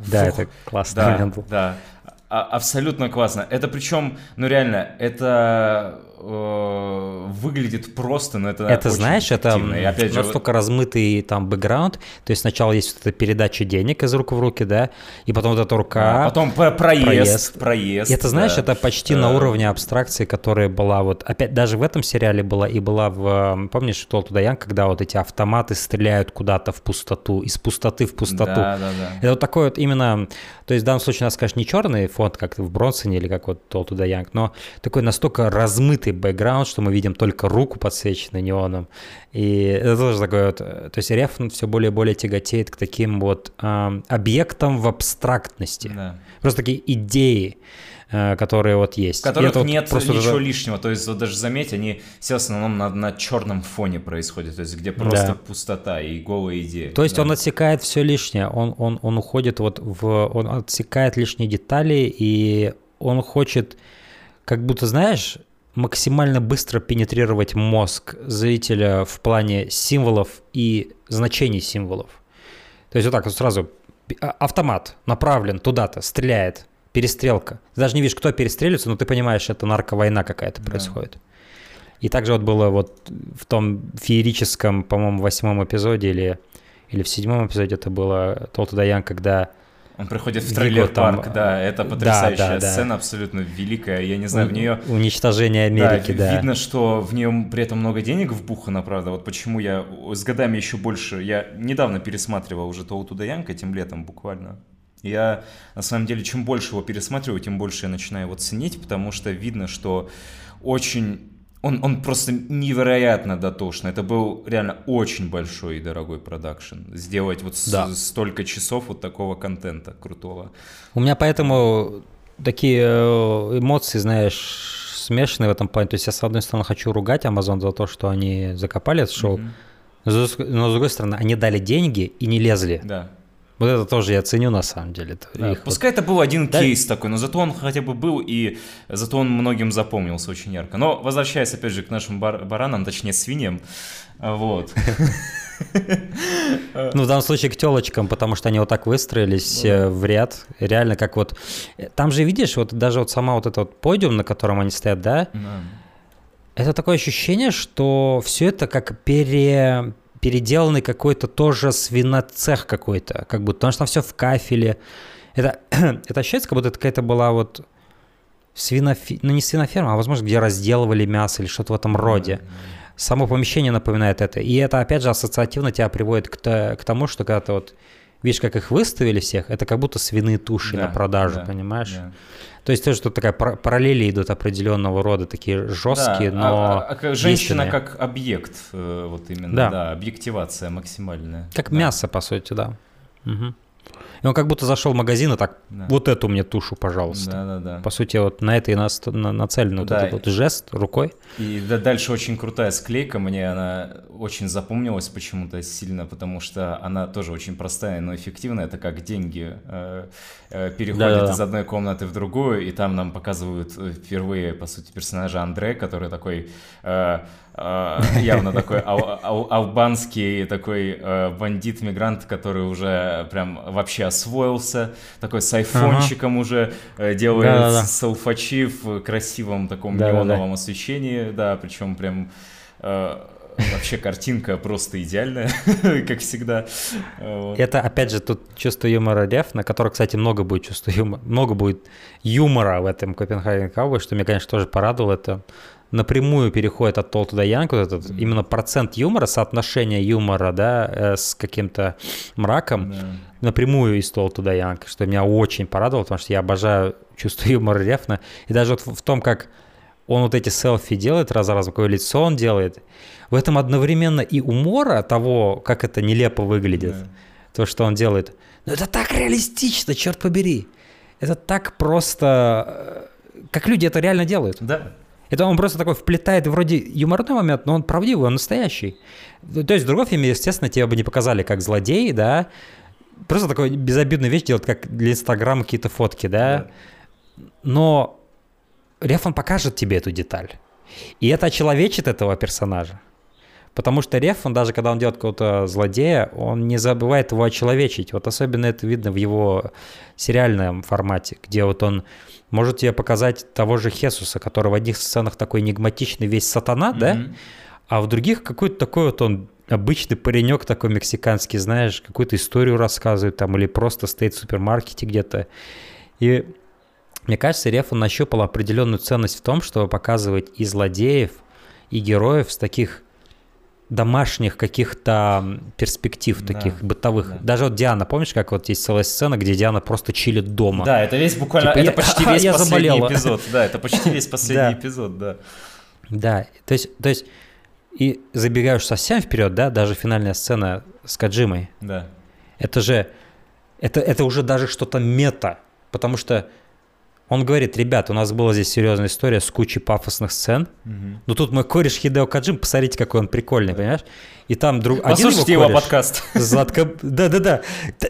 Да, это классный да. Да, а, абсолютно классно. Это причем, ну реально, это Э, выглядит просто, но это Это знаешь, это и, опять же, настолько вот... размытый там бэкграунд, то есть сначала есть вот эта передача денег из рук в руки, да, и потом вот эта рука. А потом проезд, проезд. проезд и это, знаешь, да. это почти да. на уровне абстракции, которая была вот, опять даже в этом сериале была и была в, помнишь, Тол Тудаян, когда вот эти автоматы стреляют куда-то в пустоту, из пустоты в пустоту. Да, да, да. Это вот такой вот именно, то есть в данном случае у нас, конечно, не черный фонд, как в Бронсоне или как вот Тол Тудаян, но такой настолько размытый скрытый бэкграунд, что мы видим только руку подсвеченную неоном. И это тоже такое вот... То есть реф все более и более тяготеет к таким вот э, объектам в абстрактности. Да. Просто такие идеи э, которые вот есть. В которых нет вот ничего лишнего. То есть, вот даже заметь, они все в основном на, на черном фоне происходят, то есть где просто да. пустота и голые идеи. То есть да. он отсекает все лишнее, он, он, он уходит вот в... Он отсекает лишние детали, и он хочет, как будто, знаешь, максимально быстро пенетрировать мозг зрителя в плане символов и значений символов. То есть вот так вот сразу а, автомат направлен туда-то, стреляет, перестрелка. Ты даже не видишь, кто перестреливается, но ты понимаешь, это нарковойна какая-то да. происходит. И также вот было вот в том феерическом, по-моему, восьмом эпизоде или, или в седьмом эпизоде это было Толта Даян, когда он приходит в трейлер-парк, да, это потрясающая да, да, сцена, да. абсолютно великая, я не знаю, в нее... Уничтожение Америки, да, да. Видно, что в нее при этом много денег вбухано, правда, вот почему я с годами еще больше... Я недавно пересматривал уже Тоуту Янка этим летом буквально. Я, на самом деле, чем больше его пересматриваю, тем больше я начинаю его ценить, потому что видно, что очень он, он просто невероятно дотошный. Это был реально очень большой и дорогой продакшн. Сделать вот да. с, столько часов вот такого контента крутого. У меня поэтому такие э, эмоции, знаешь, смешанные в этом плане. То есть я, с одной стороны, хочу ругать Amazon за то, что они закопали это шоу, mm-hmm. но, с другой стороны, они дали деньги и не лезли. Да. Вот это тоже я ценю на самом деле. Да, пускай вот... это был один да. кейс такой, но зато он хотя бы был, и зато он многим запомнился очень ярко. Но возвращаясь опять же к нашим бар- баранам, точнее свиньям, вот. [laughs] Ну, в данном случае к телочкам, потому что они вот так выстроились э, в ряд. Реально как вот... Там же, видишь, вот даже вот сама вот этот вот подиум, на котором они стоят, да? Это такое ощущение, что все это как пере переделанный какой-то тоже свиноцех какой-то, как будто, потому что там все в кафеле. Это, [clears throat] это ощущается, как будто это какая-то была вот свиноферма, ну не свиноферма, а возможно, где разделывали мясо или что-то в этом роде. Само помещение напоминает это. И это, опять же, ассоциативно тебя приводит к, к тому, что когда ты вот видишь, как их выставили всех, это как будто свиные туши да, на продажу, да, понимаешь? Да. То есть тоже тут такая параллели идут определенного рода, такие жесткие, да, но а, а, а женщина действенные. как объект, э, вот именно, да, да объективация максимальная. Как да. мясо, по сути, да. Угу. И он как будто зашел в магазин и так, да. вот эту мне тушу, пожалуйста. Да, да, да. По сути, вот на это и нас, на, нацелен вот да. этот вот жест рукой. И да, дальше очень крутая склейка, мне она очень запомнилась почему-то сильно, потому что она тоже очень простая, но эффективная. Это как деньги э, э, переходят да, из одной комнаты в другую, и там нам показывают э, впервые, по сути, персонажа Андре, который такой... Э, явно такой ал- ал- албанский такой э, бандит-мигрант, который уже прям вообще освоился, такой с айфончиком уже э, делает селфачи в красивом таком неоновом освещении, да, причем прям вообще картинка просто идеальная, [laughs] как всегда. Это, опять же, тут чувство юмора Лев, на которое, кстати, много будет чувства юмора, много будет юмора в этом Копенгаген Cowboy, что меня, конечно, тоже порадовало. Это напрямую переходит от Тол туда Янг, вот этот именно процент юмора, соотношение юмора, да, э, с каким-то мраком, yeah. напрямую из Тол туда Янг, что меня очень порадовало, потому что я обожаю чувство юмора Рефна, и даже вот в том, как он вот эти селфи делает раз за разом, какое лицо он делает, в этом одновременно и умора того, как это нелепо выглядит, yeah. то, что он делает, но это так реалистично, черт побери, это так просто, э, как люди это реально делают. Да. Это он просто такой вплетает вроде юморный момент, но он правдивый, он настоящий. То есть в другом фильме, естественно, тебе бы не показали как злодей, да, просто такой безобидную вещь делать, как для Инстаграма какие-то фотки, да. да. Но Реф, он покажет тебе эту деталь. И это очеловечит этого персонажа. Потому что Реф, он даже когда он делает какого-то злодея, он не забывает его очеловечить. Вот особенно это видно в его сериальном формате, где вот он может тебе показать того же Хесуса, который в одних сценах такой энигматичный весь сатана, mm-hmm. да, а в других какой-то такой вот он обычный паренек такой мексиканский, знаешь, какую-то историю рассказывает там или просто стоит в супермаркете где-то. И мне кажется, Реф он нащупал определенную ценность в том, чтобы показывать и злодеев, и героев с таких домашних каких-то перспектив да, таких бытовых. Да. Даже вот Диана, помнишь, как вот есть целая сцена, где Диана просто чилит дома? Да, это весь буквально, типа, это [laughs] я, почти весь я последний заболела. эпизод. Да, это почти весь [laughs] последний эпизод, да. Да, то есть, то есть, и забегаешь совсем вперед, да, даже финальная сцена с Каджимой. Да. Это же, это, это уже даже что-то мета, потому что он говорит, ребят, у нас была здесь серьезная история с кучей пафосных сцен, угу. но тут мой кореш Хидео Кодзима, посмотрите, какой он прикольный, понимаешь? И там друг... Послушайте его, его подкаст. [laughs] Златко... Да-да-да.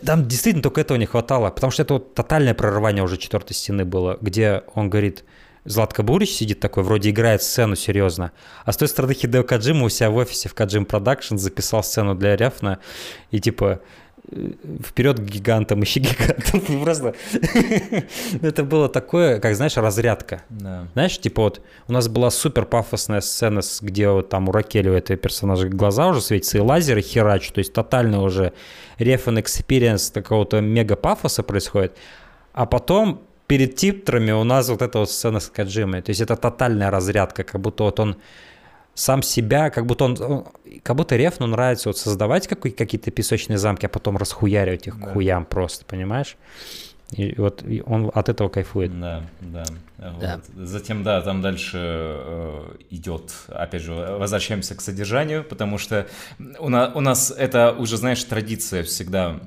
Там действительно только этого не хватало, потому что это вот тотальное прорывание уже четвертой стены было, где он говорит, Златко Бурич сидит такой, вроде играет сцену серьезно, а с той стороны Хидео Кодзима у себя в офисе в Kojima Productions записал сцену для Рефна, и типа вперед к гигантам, ищи гигантов. [laughs] Просто [laughs] это было такое, как, знаешь, разрядка. Да. Знаешь, типа вот у нас была супер пафосная сцена, где вот там у Ракели у этой персонажа глаза уже светятся, и лазеры херачат, то есть тотально уже Рефн experience такого-то мега пафоса происходит. А потом перед титрами у нас вот эта вот сцена с Кодзимой. То есть это тотальная разрядка, как будто вот он сам себя, как будто он, он как будто Рефну нравится вот создавать какие-то песочные замки, а потом расхуяривать их да. к хуям просто, понимаешь? И вот он от этого кайфует. Да, да. да. Вот. Затем, да, там дальше э, идет, опять же, возвращаемся к содержанию, потому что у нас, у нас это уже, знаешь, традиция всегда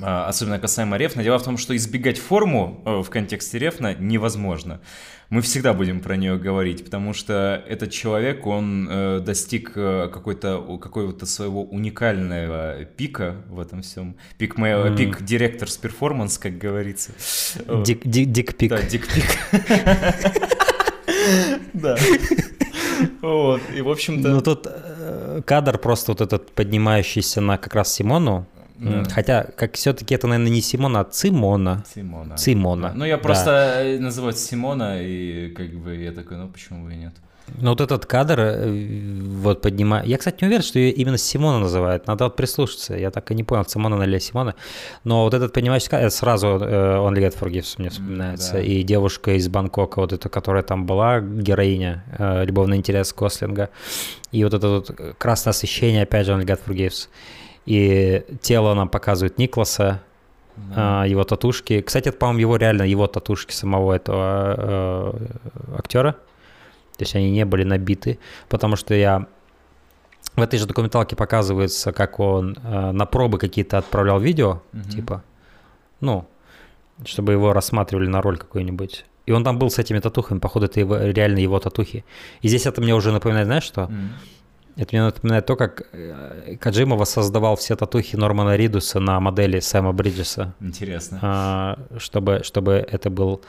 а, особенно касаемо Рефна. Дело в том, что избегать форму э, в контексте Рефна невозможно. Мы всегда будем про нее говорить, потому что этот человек, он э, достиг э, какой-то какого-то своего уникального пика в этом всем. Пик моего, mm. peak director's performance, как говорится. Dick, dick, dick pic. Да, dick pic. [laughs] Да. Вот, и в общем-то... Ну тут кадр просто вот этот поднимающийся на как раз Симону, да. Хотя, как все-таки это, наверное, не Симона, а Цимона. Цимона. Цимона. Ну, я просто да. называю Симона, и как бы я такой, ну почему бы и нет. Ну, вот этот кадр, э, вот поднимаю. Я, кстати, не уверен, что ее именно Симона называют. Надо вот прислушаться. Я так и не понял, Симона или Симона. Но вот этот поднимающий кадр, сразу uh, Only God Forgives мне вспоминается. Да. И девушка из Бангкока, вот эта, которая там была, героиня, любовный интерес Кослинга. И вот это вот красное освещение, опять же, Only God Forgives. И тело нам показывает Никласа, да. его татушки. Кстати, это, по-моему, его реально, его татушки самого этого э, актера. То есть они не были набиты, потому что я в этой же документалке показывается, как он э, на пробы какие-то отправлял видео, угу. типа, ну, чтобы его рассматривали на роль какую-нибудь. И он там был с этими татухами, походу, это его, реально его татухи. И здесь это мне уже напоминает, знаешь что? Mm. Это мне напоминает то, как э, Каджима воссоздавал все татухи Нормана Ридуса на модели Сэма Бриджеса. Интересно. А, чтобы, чтобы это был...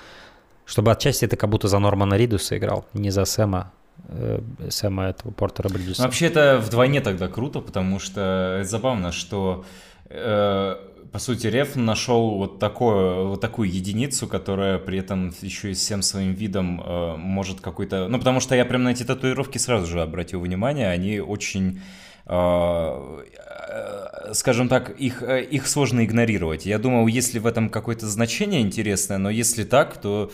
Чтобы отчасти это как будто за Нормана Ридуса играл, не за Сэма. Э, Сэма этого Портера Бриджеса. Вообще это вдвойне тогда круто, потому что это забавно, что э, по сути, Реф нашел вот, такое, вот такую единицу, которая при этом еще и всем своим видом э, может какой-то... Ну, потому что я прям на эти татуировки сразу же обратил внимание, они очень... Э, э скажем так, их, э, их сложно игнорировать. Я думал, если в этом какое-то значение интересное, но если так, то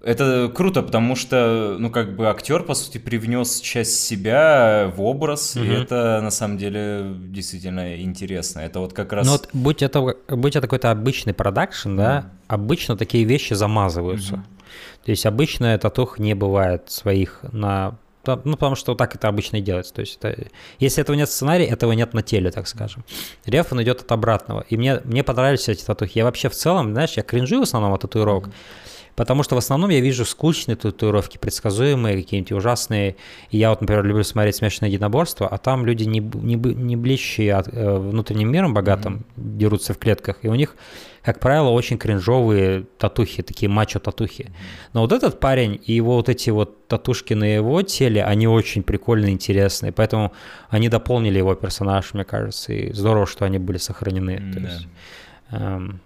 это круто, потому что, ну, как бы актер, по сути, привнес часть себя в образ, угу. и это, на самом деле, действительно интересно. Это вот как раз... Ну, вот будь это, будь это какой-то обычный продакшн, да, mm. обычно такие вещи замазываются. Угу. То есть обычно татух не бывает своих на ну, потому что вот так это обычно и делается. То есть, это, если этого нет в сценарии, этого нет на теле, так скажем. Реф, он идет от обратного. И мне, мне понравились эти татухи. Я вообще в целом, знаешь, я кринжую в основном от татуировок. Mm-hmm Потому что в основном я вижу скучные татуировки, предсказуемые, какие-нибудь ужасные. И я вот, например, люблю смотреть смешанное единоборство, а там люди не, не, не блещие от, э, внутренним миром богатым, mm-hmm. дерутся в клетках, и у них, как правило, очень кринжовые татухи, такие мачо-татухи. Но вот этот парень и его вот эти вот татушки на его теле, они очень прикольные, интересные, поэтому они дополнили его персонаж, мне кажется, и здорово, что они были сохранены. Mm-hmm. То есть, эм,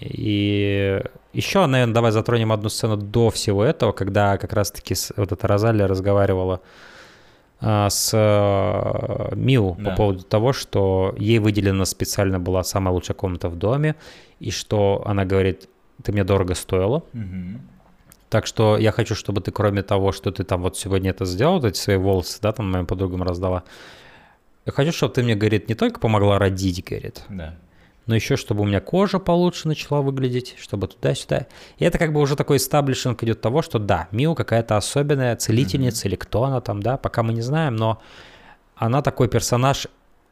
и еще, наверное, давай затронем одну сцену до всего этого, когда как раз-таки вот эта Розалия разговаривала а, с а, Миу да. по поводу того, что ей выделена специально была самая лучшая комната в доме, и что она говорит, ты мне дорого стоила. Угу. Так что я хочу, чтобы ты, кроме того, что ты там вот сегодня это сделал, вот эти свои волосы, да, там моим подругам раздала, я хочу, чтобы ты мне, говорит, не только помогла родить, говорит, да но еще чтобы у меня кожа получше начала выглядеть, чтобы туда-сюда. И это как бы уже такой стаблишинг идет того, что да, Миу какая-то особенная целительница mm-hmm. или кто она там, да, пока мы не знаем, но она такой персонаж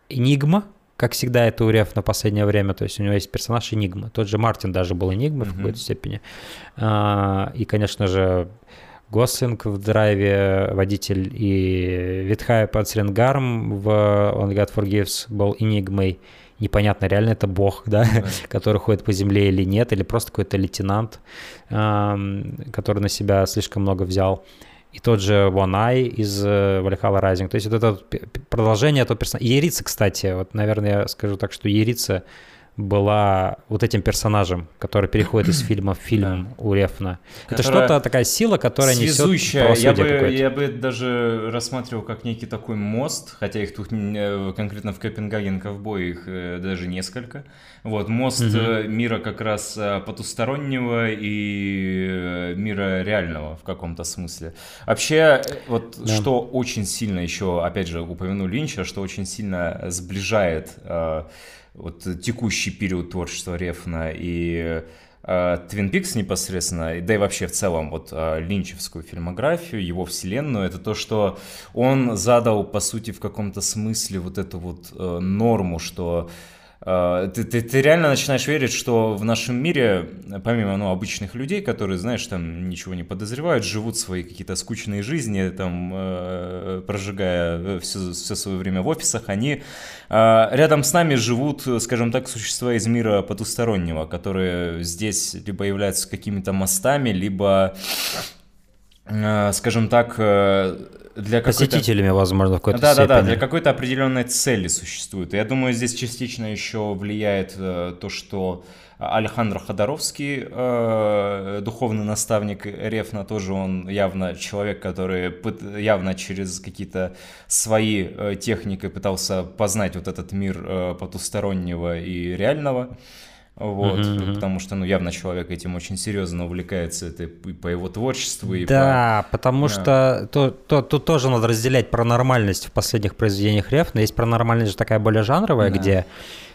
Энигма, как всегда это у Реф на последнее время, то есть у него есть персонаж Энигма. Тот же Мартин даже был Энигмой mm-hmm. в какой-то степени. А, и, конечно же, Гослинг в драйве, водитель, и Витхай Пацрингарм в On God Forgives был Энигмой непонятно, реально это бог, да, да. [laughs] который ходит по земле или нет, или просто какой-то лейтенант, который на себя слишком много взял. И тот же One из Valhalla э, Rising. То есть вот это продолжение этого персонажа. Ерица, кстати, вот, наверное, я скажу так, что Ерица была вот этим персонажем, который переходит из [clears throat] фильма в фильм да. у Рефна. Это что-то такая сила, которая связующая. несет я бы, я бы даже рассматривал как некий такой мост, хотя их тут э, конкретно в Копенгаген ковбой их э, даже несколько. Вот мост угу. мира как раз потустороннего и мира реального в каком-то смысле. Вообще вот да. что очень сильно еще, опять же, упомяну Линча, что очень сильно сближает вот текущий период творчества Рефна и Твин uh, Пикс непосредственно, да и вообще в целом вот uh, линчевскую фильмографию, его вселенную, это то, что он задал, по сути, в каком-то смысле вот эту вот uh, норму, что ты, ты, ты реально начинаешь верить, что в нашем мире, помимо ну, обычных людей, которые, знаешь, там ничего не подозревают, живут свои какие-то скучные жизни, там, э, прожигая все, все свое время в офисах, они э, рядом с нами живут, скажем так, существа из мира потустороннего, которые здесь либо являются какими-то мостами, либо, э, скажем так, э, для посетителями, возможно, в какой-то да, степени. Да, да, для какой-то определенной цели существует. я думаю, здесь частично еще влияет э, то, что Александр Ходоровский, э, духовный наставник Рефна, тоже он явно человек, который явно через какие-то свои э, техники пытался познать вот этот мир э, потустороннего и реального. Вот, mm-hmm. потому что, ну, явно человек этим очень серьезно увлекается, это и по его творчеству, и Да, по... потому да. что то, то, тут тоже надо разделять пронормальность в последних произведениях Рефна. Есть пронормальность же такая более жанровая, да. где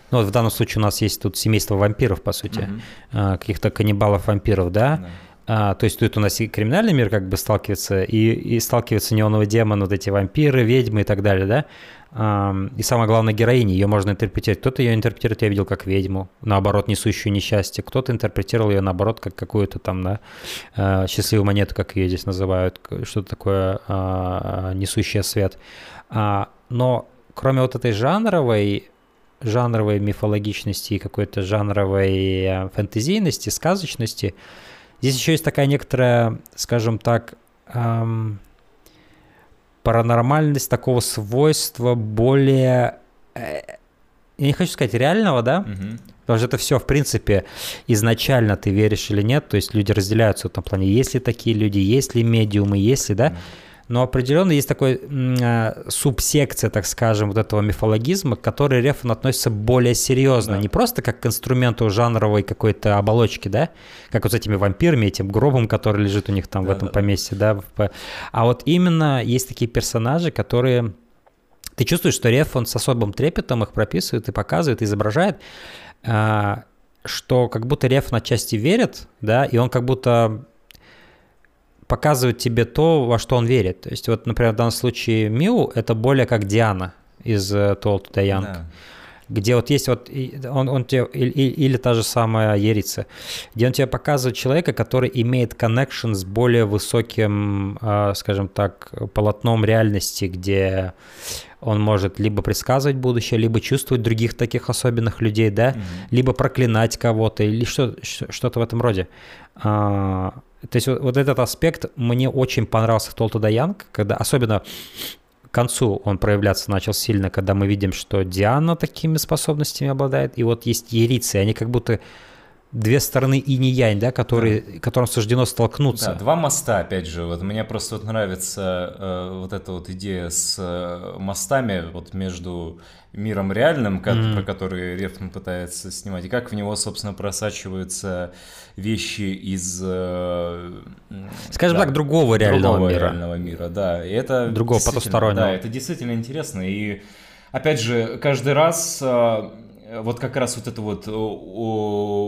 ну, вот в данном случае у нас есть тут семейство вампиров, по сути, mm-hmm. каких-то каннибалов-вампиров, да? да. А, то есть тут у нас и криминальный мир как бы сталкивается, и, и сталкиваются неоновый демон, вот эти вампиры, ведьмы и так далее, да? И самое главное, героиня, ее можно интерпретировать. Кто-то ее интерпретирует, я видел, как ведьму, наоборот, несущую несчастье. Кто-то интерпретировал ее, наоборот, как какую-то там, да, а, счастливую монету, как ее здесь называют, что-то такое а, несущее свет. А, но кроме вот этой жанровой, жанровой мифологичности и какой-то жанровой фэнтезийности, сказочности, здесь еще есть такая некоторая, скажем так, паранормальность такого свойства более, э, я не хочу сказать реального, да, угу. потому что это все, в принципе, изначально ты веришь или нет, то есть люди разделяются в этом плане, есть ли такие люди, есть ли медиумы, есть ли, да, угу но определенно есть такой э, субсекция, так скажем, вот этого мифологизма, к которой Рефан относится более серьезно, да. не просто как к инструменту жанровой какой-то оболочки, да, как вот с этими вампирами, этим гробом, который лежит у них там да, в этом да, поместье, да, а вот именно есть такие персонажи, которые ты чувствуешь, что Реф, он с особым трепетом их прописывает и показывает, изображает, э, что как будто Реф на части верит, да, и он как будто показывает тебе то, во что он верит. То есть вот, например, в данном случае Миу — это более как Диана из uh, Told to the Young. Да. где вот есть вот, он, он тебе, или, или та же самая Ерица, где он тебе показывает человека, который имеет коннекшн с более высоким, а, скажем так, полотном реальности, где он может либо предсказывать будущее, либо чувствовать других таких особенных людей, да, mm-hmm. либо проклинать кого-то, или что, что-то в этом роде. А, то есть вот, вот этот аспект мне очень понравился в Толту Янг, когда особенно к концу он проявляться начал сильно, когда мы видим, что Диана такими способностями обладает, и вот есть Ерицы, они как будто две стороны и не янь, да, которые, да. которым суждено столкнуться. Да, два моста, опять же. Вот мне просто вот нравится э, вот эта вот идея с э, мостами вот между миром реальным, как, mm. про который Рефн пытается снимать, и как в него, собственно, просачиваются вещи из... Э, Скажем да, так, другого реального другого мира. реального мира, да. И это другого потустороннего. Да, это действительно интересно. И опять же, каждый раз э, вот как раз вот это вот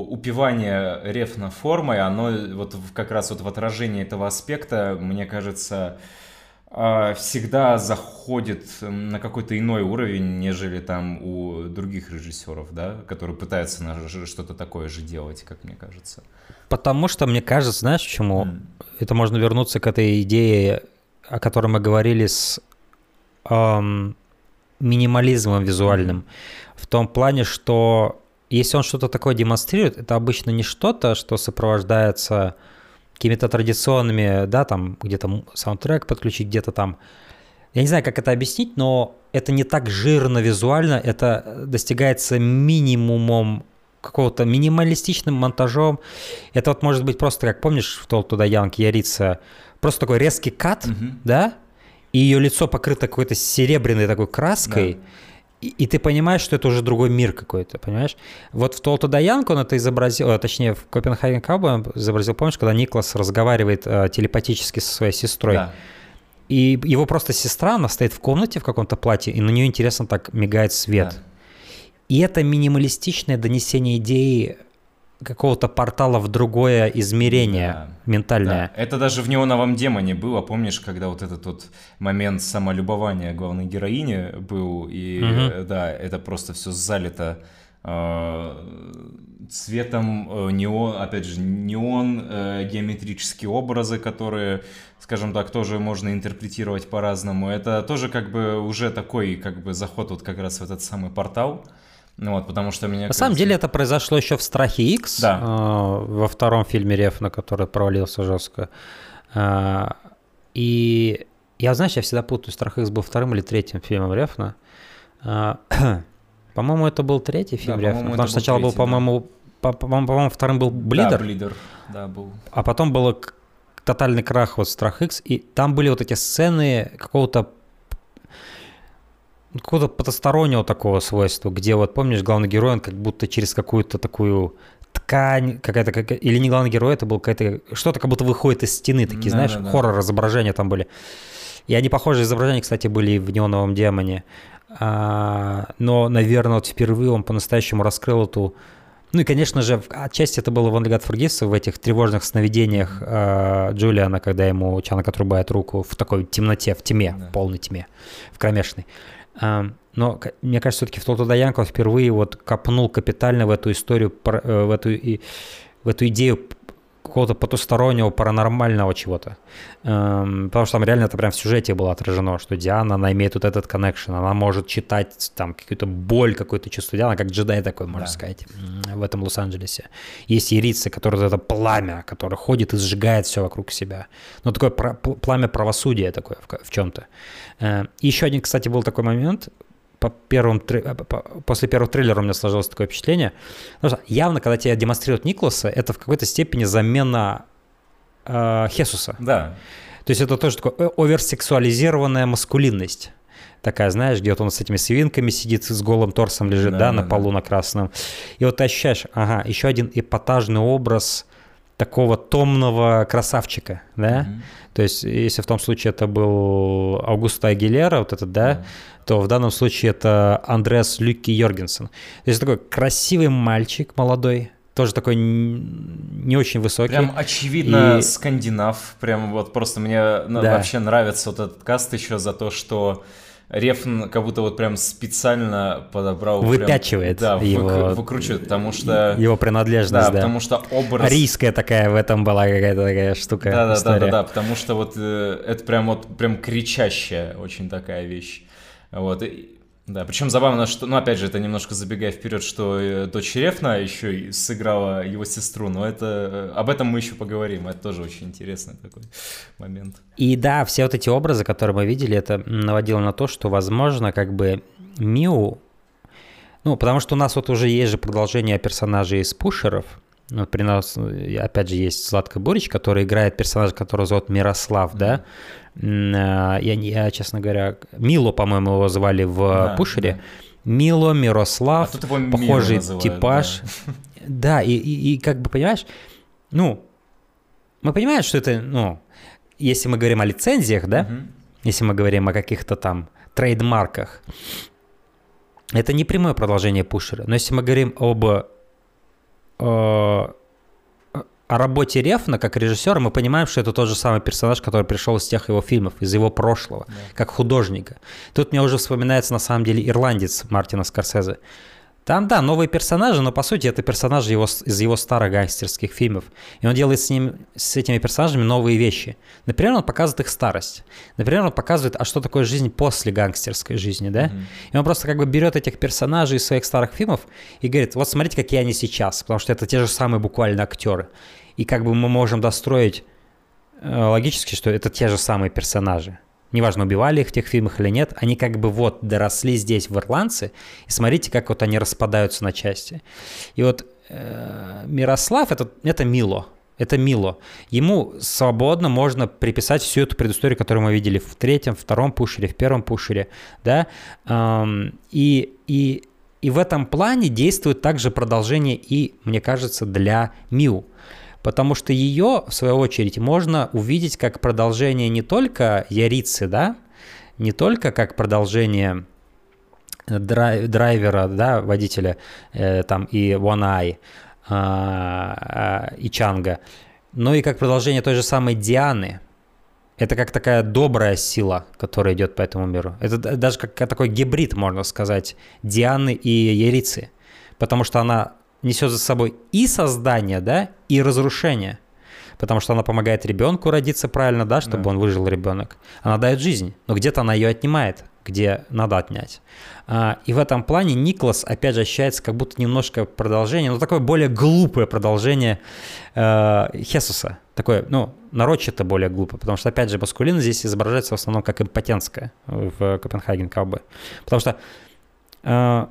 упивание рефна формой, оно вот как раз вот в отражении этого аспекта, мне кажется, а, всегда заходит на какой-то иной уровень, нежели там у других режиссеров, да, которые пытаются что-то такое же делать, как мне кажется. Потому что, мне кажется, знаешь, почему? Mm. Это можно вернуться к этой идее, о которой мы говорили с эм, минимализмом визуальным. Mm в том плане, что если он что-то такое демонстрирует, это обычно не что-то, что сопровождается какими-то традиционными, да, там где-то саундтрек подключить, где-то там. Я не знаю, как это объяснить, но это не так жирно визуально, это достигается минимумом какого-то минималистичным монтажом. Это вот может быть просто, как помнишь, в Тол туда Янки Ярица, просто такой резкий кат, угу. да, и ее лицо покрыто какой-то серебряной такой краской. Да и, и ты понимаешь, что это уже другой мир какой-то, понимаешь? Вот в Толту Даянку он это изобразил, а, точнее, в Копенхаген Каубой он изобразил, помнишь, когда Никлас разговаривает э, телепатически со своей сестрой? Да. И его просто сестра, она стоит в комнате в каком-то платье, и на нее интересно так мигает свет. Да. И это минималистичное донесение идеи какого-то портала в другое измерение да, ментальное. Да. Это даже в неоновом демоне было, помнишь, когда вот этот вот момент самолюбования главной героини был, и угу. да, это просто все залито э, цветом э, неон, опять же, неон, геометрические образы, которые, скажем так, тоже можно интерпретировать по-разному. Это тоже как бы уже такой как бы заход вот как раз в этот самый портал. Ну вот, потому что меня... На кажется... самом деле это произошло еще в «Страхе X», да. э, во втором фильме Рефна, который провалился жестко. Э, и я, знаешь, я всегда путаю, «Страх X» был вторым или третьим фильмом Рефна. Э, [clears throat] по-моему, это был третий фильм да, Рефна, потому что сначала третий, был, по-моему, да. по-моему, по вторым был «Блидер». Да, «Блидер», да, был. А потом был тотальный крах вот «Страх X», и там были вот эти сцены какого-то какого-то потустороннего такого свойства, где вот, помнишь, главный герой, он как будто через какую-то такую ткань, какая-то, как... или не главный герой, это был какая-то, что-то как будто выходит из стены, такие, да, знаешь, да, да. хоррор-изображения там были. И они похожие изображения, кстати, были и в «Неоновом демоне». А, но, наверное, вот впервые он по-настоящему раскрыл эту... Ну и, конечно же, отчасти это было в «Only God Forgives», в этих тревожных сновидениях э, Джулиана, когда ему Чанок отрубает руку в такой темноте, в тьме, да. в полной тьме, в кромешной. Но мне кажется, все-таки в Толтуда Янков впервые вот копнул капитально в эту историю, э, в эту, в эту идею какого-то потустороннего, паранормального чего-то. Эм, потому что там реально это прям в сюжете было отражено, что Диана, она имеет вот этот коннекшн, она может читать там какую-то боль, какое-то чувство Диана, как джедай такой, можно да. сказать, в этом Лос-Анджелесе. Есть ирицы, которые это пламя, которое ходит и сжигает все вокруг себя. Ну, такое пламя правосудия такое в, в чем-то. Э, еще один, кстати, был такой момент, по первым, э, после первого трейлера у меня сложилось такое впечатление. Потому что явно, когда тебе демонстрируют Николаса, это в какой-то степени замена э, Хесуса. Да. То есть это тоже такая э, оверсексуализированная маскулинность. Такая, знаешь, где вот он с этими свинками сидит, с голым торсом лежит, да, да, да на полу да. на красном. И вот ты ощущаешь, ага, еще один эпатажный образ такого томного красавчика, да? Mm-hmm. То есть, если в том случае это был Аугусто Агилера, вот этот, да, mm-hmm то в данном случае это Андреас Люки Йоргенсен. То есть такой красивый мальчик молодой, тоже такой не очень высокий. Прям очевидно и... скандинав, прям вот просто мне да. вообще нравится вот этот каст еще за то, что Рефн как будто вот прям специально подобрал... Выпячивает прям, да, его... выкручивает, потому что... Его принадлежность, да. Да, потому что образ... Арийская такая в этом была какая-то такая штука. Да-да-да, потому что вот э, это прям вот прям кричащая очень такая вещь. Вот, и, да, причем забавно, что, ну, опять же, это немножко забегая вперед, что э, дочь Рефна еще и сыграла его сестру, но это, э, об этом мы еще поговорим, это тоже очень интересный такой момент. И да, все вот эти образы, которые мы видели, это наводило на то, что, возможно, как бы Миу, ну, потому что у нас вот уже есть же продолжение персонажей из пушеров, вот при нас, опять же, есть Златка Бурич, который играет персонажа, которого зовут Мирослав, да, я, я, честно говоря, Мило, по-моему, его звали в да, Пушере. Да. Мило, Мирослав, а похожий называют, типаж. Да, да и, и, и как бы, понимаешь, ну, мы понимаем, что это, ну, если мы говорим о лицензиях, да, угу. если мы говорим о каких-то там трейдмарках, это не прямое продолжение пушера. Но если мы говорим об э, о работе Рефна как режиссера мы понимаем, что это тот же самый персонаж, который пришел из тех его фильмов, из его прошлого, да. как художника. Тут мне уже вспоминается на самом деле ирландец Мартина Скорсезе. Там, да, новые персонажи, но по сути это персонажи его, из его старых гангстерских фильмов. И он делает с, ним, с этими персонажами новые вещи. Например, он показывает их старость. Например, он показывает, а что такое жизнь после гангстерской жизни, да? Mm-hmm. И он просто как бы берет этих персонажей из своих старых фильмов и говорит, вот смотрите, какие они сейчас, потому что это те же самые буквально актеры. И как бы мы можем достроить э, логически, что это те же самые персонажи неважно, убивали их в тех фильмах или нет, они как бы вот доросли здесь в ирландцы, и смотрите, как вот они распадаются на части. И вот э, Мирослав это, это Мило, это Мило. Ему свободно можно приписать всю эту предысторию, которую мы видели в третьем, втором пушере, в первом пушере, да, эм, и, и, и в этом плане действует также продолжение и, мне кажется, для Миу потому что ее, в свою очередь, можно увидеть как продолжение не только Ярицы, да, не только как продолжение драйвера, да, водителя э, там и One Eye, э, и Чанга, но и как продолжение той же самой Дианы. Это как такая добрая сила, которая идет по этому миру. Это даже как такой гибрид, можно сказать, Дианы и Ярицы. Потому что она несет за собой и создание, да, и разрушение. Потому что она помогает ребенку родиться правильно, да, чтобы да. он выжил ребенок. Она дает жизнь, но где-то она ее отнимает, где надо отнять. А, и в этом плане Никлас, опять же, ощущается как будто немножко продолжение, но такое более глупое продолжение э, Хесуса. Такое, ну, нарочито более глупо, потому что, опять же, маскулин здесь изображается в основном как импотентская в Копенгаген Каубе. Потому что э,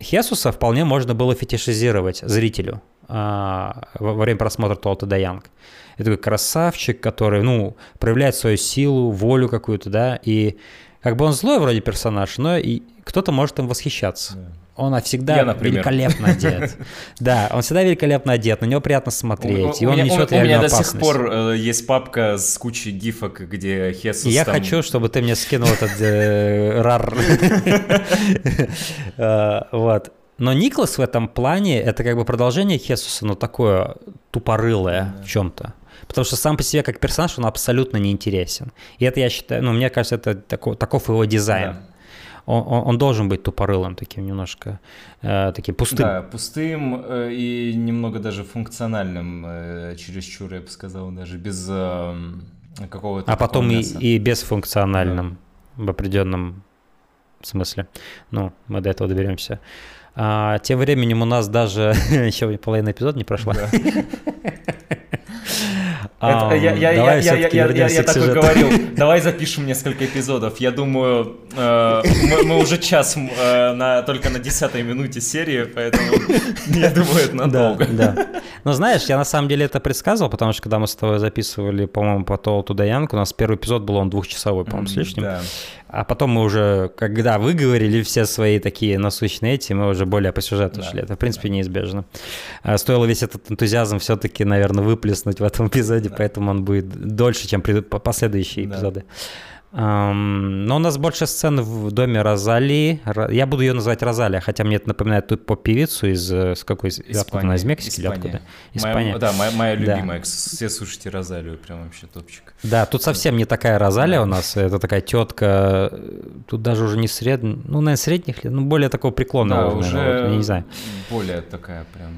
Хесуса вполне можно было фетишизировать зрителю а, во время просмотра Толта да Янг. Это такой красавчик, который, ну, проявляет свою силу, волю какую-то, да, и как бы он злой вроде персонаж, но и кто-то может им восхищаться. Да. Он всегда Я, великолепно одет. [laughs] Да, он всегда великолепно одет, на него приятно смотреть, и он несет У меня до сих пор э, есть папка с кучей гифок, где Хесус Я хочу, чтобы ты мне скинул этот э, [laughs] рар. [laughs] Э, вот. Но Никлас в этом плане это как бы продолжение Хесуса, но такое тупорылое в чем-то. Потому что сам по себе как персонаж он абсолютно не интересен. И это я считаю, ну, мне кажется, это таков, таков его дизайн. Да он, он должен быть тупорылым таким немножко, э, таким пустым. Да, пустым э, и немного даже функциональным, э, чересчур, я бы сказал, даже без э, какого-то... А потом и, и бесфункциональным да. в определенном смысле. Ну, мы до этого доберемся. А, тем временем у нас даже [laughs] еще половина эпизода не прошла. Да. [laughs] Я, я, давай говорил, [laughs] давай запишем несколько эпизодов. Я думаю, э, мы, уже час э, на, только на десятой минуте серии, поэтому [laughs] я думаю, это надолго. Но знаешь, я на самом деле это предсказывал, потому что когда мы с тобой записывали, по-моему, по Толу Янг, у нас первый эпизод был, он двухчасовой, по-моему, с лишним. А потом мы уже, когда выговорили все свои такие насущные эти, мы уже более по сюжету шли. Это, в принципе, неизбежно. А стоило весь этот энтузиазм все-таки, наверное, выплеснуть в этом эпизоде, да. поэтому он будет дольше, чем последующие да. эпизоды. Um, но у нас больше сцен в доме Розали. Я буду ее называть Розалия, хотя мне это напоминает тут по певицу из э, с какой из откуда она из Мексики Испания. или откуда? Испания. Моя, да, моя, моя любимая. Да. Все слушайте Розалию, прям вообще топчик. Да, тут совсем не такая Розалия у нас. Это такая тетка. Тут даже уже не средняя, ну наверное средних лет, ну более такого преклонного. Да, уже наверное, вот, не знаю. более такая прям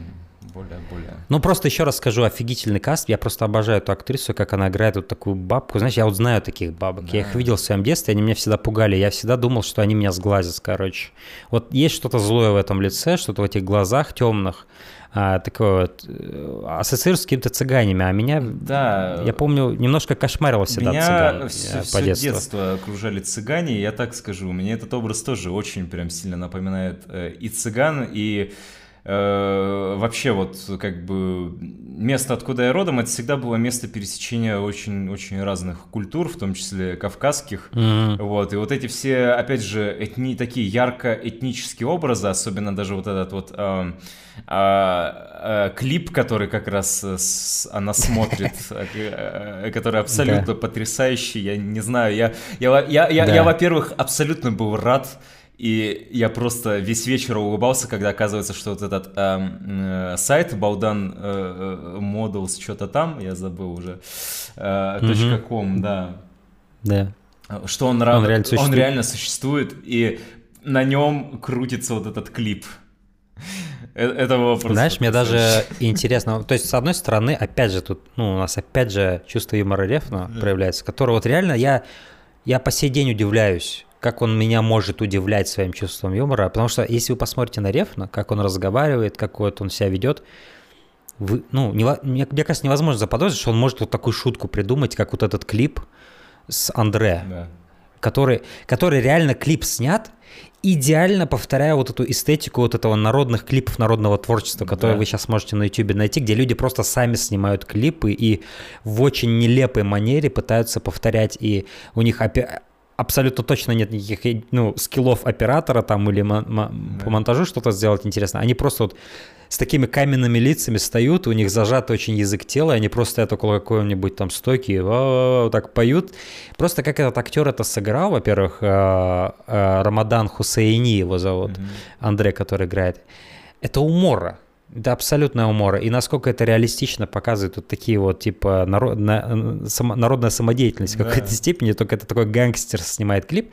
более-более. Ну, просто еще раз скажу, офигительный каст. Я просто обожаю эту актрису, как она играет вот такую бабку. Знаешь, я вот знаю таких бабок. Да. Я их видел в своем детстве, они меня всегда пугали. Я всегда думал, что они меня сглазят, короче. Вот есть что-то злое в этом лице, что-то в этих глазах темных. А, такое вот э, ассоциируется с какими-то цыганями, а меня, да, я помню, немножко кошмарило всегда меня цыган все, э, по все детству. детство окружали цыгане, я так скажу, мне этот образ тоже очень прям сильно напоминает э, и цыган, и вообще вот как бы место, откуда я родом, это всегда было место пересечения очень-очень разных культур, в том числе кавказских. Mm-hmm. Вот, и вот эти все, опять же, этни, такие ярко-этнические образы, особенно даже вот этот вот э, э, клип, который как раз с, она смотрит, [laughs] э, который абсолютно потрясающий, я не знаю, я, я, я, я, во-первых, абсолютно был рад, и я просто весь вечер улыбался, когда оказывается, что вот этот э, э, сайт Балдан э, э, Models что-то там, я забыл уже, э, mm .com, да. Да. Что он, он, реально существует. он реально существует, и на нем крутится вот этот клип. Э, это было просто... Знаешь, мне даже интересно, то есть, с одной стороны, опять же, тут, ну, у нас опять же чувство юмора Рефна проявляется, которое вот реально я, я по сей день удивляюсь как он меня может удивлять своим чувством юмора. Потому что если вы посмотрите на Рефна, как он разговаривает, как вот он себя ведет, вы, ну, не, мне, мне кажется, невозможно заподозрить, что он может вот такую шутку придумать, как вот этот клип с Андре, да. который, который реально клип снят, идеально повторяя вот эту эстетику вот этого народных клипов народного творчества, которые да. вы сейчас можете на YouTube найти, где люди просто сами снимают клипы и в очень нелепой манере пытаются повторять, и у них опять абсолютно точно нет никаких ну, скиллов оператора там или мо- мо- да. по монтажу что-то сделать интересно. Они просто вот с такими каменными лицами встают, у них зажат очень язык тела, и они просто стоят около какой-нибудь там стойки, вот так поют. Просто как этот актер это сыграл, во-первых, э, э, Рамадан Хусейни его зовут, mm-hmm. Андрей, который играет. Это умора. Это абсолютная умора. И насколько это реалистично показывает вот такие вот, типа, народ, на, само, народная самодеятельность да. в какой-то степени, только это такой гангстер снимает клип,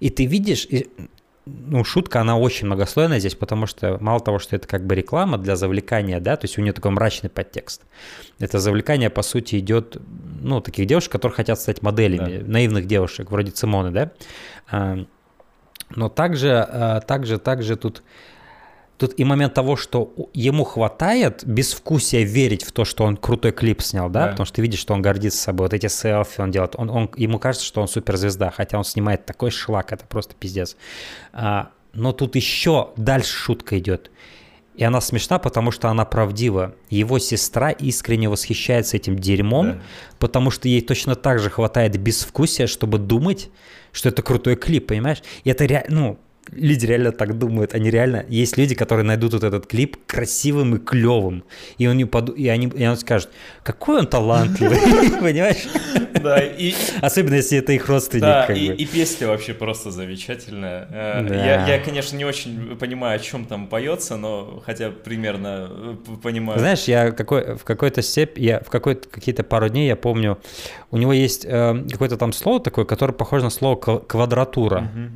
и ты видишь, и, ну, шутка, она очень многослойная здесь, потому что мало того, что это как бы реклама для завлекания, да, то есть у нее такой мрачный подтекст. Это завлекание, по сути, идет, ну, таких девушек, которые хотят стать моделями, да. наивных девушек, вроде Цимоны, да. А, но также, а, также, также тут Тут и момент того, что ему хватает безвкусия верить в то, что он крутой клип снял, да, да. потому что ты видишь, что он гордится собой, вот эти селфи он делает, он, он, ему кажется, что он суперзвезда, хотя он снимает такой шлак, это просто пиздец. А, но тут еще дальше шутка идет. И она смешна, потому что она правдива. Его сестра искренне восхищается этим дерьмом, да. потому что ей точно так же хватает безвкусия, чтобы думать, что это крутой клип, понимаешь? И это реально, ну, люди реально так думают, они реально... Есть люди, которые найдут вот этот клип красивым и клевым, и, он, поду... и, они... и он скажет, какой он талантливый, [laughs] понимаешь? Да, и... Особенно, если это их родственник. Да, и, и песня вообще просто замечательная. Э, да. Я, я, конечно, не очень понимаю, о чем там поется, но хотя примерно э, понимаю. Знаешь, я какой, в какой-то степени, я в какой-то какие-то пару дней я помню, у него есть э, какое-то там слово такое, которое похоже на слово квадратура. Угу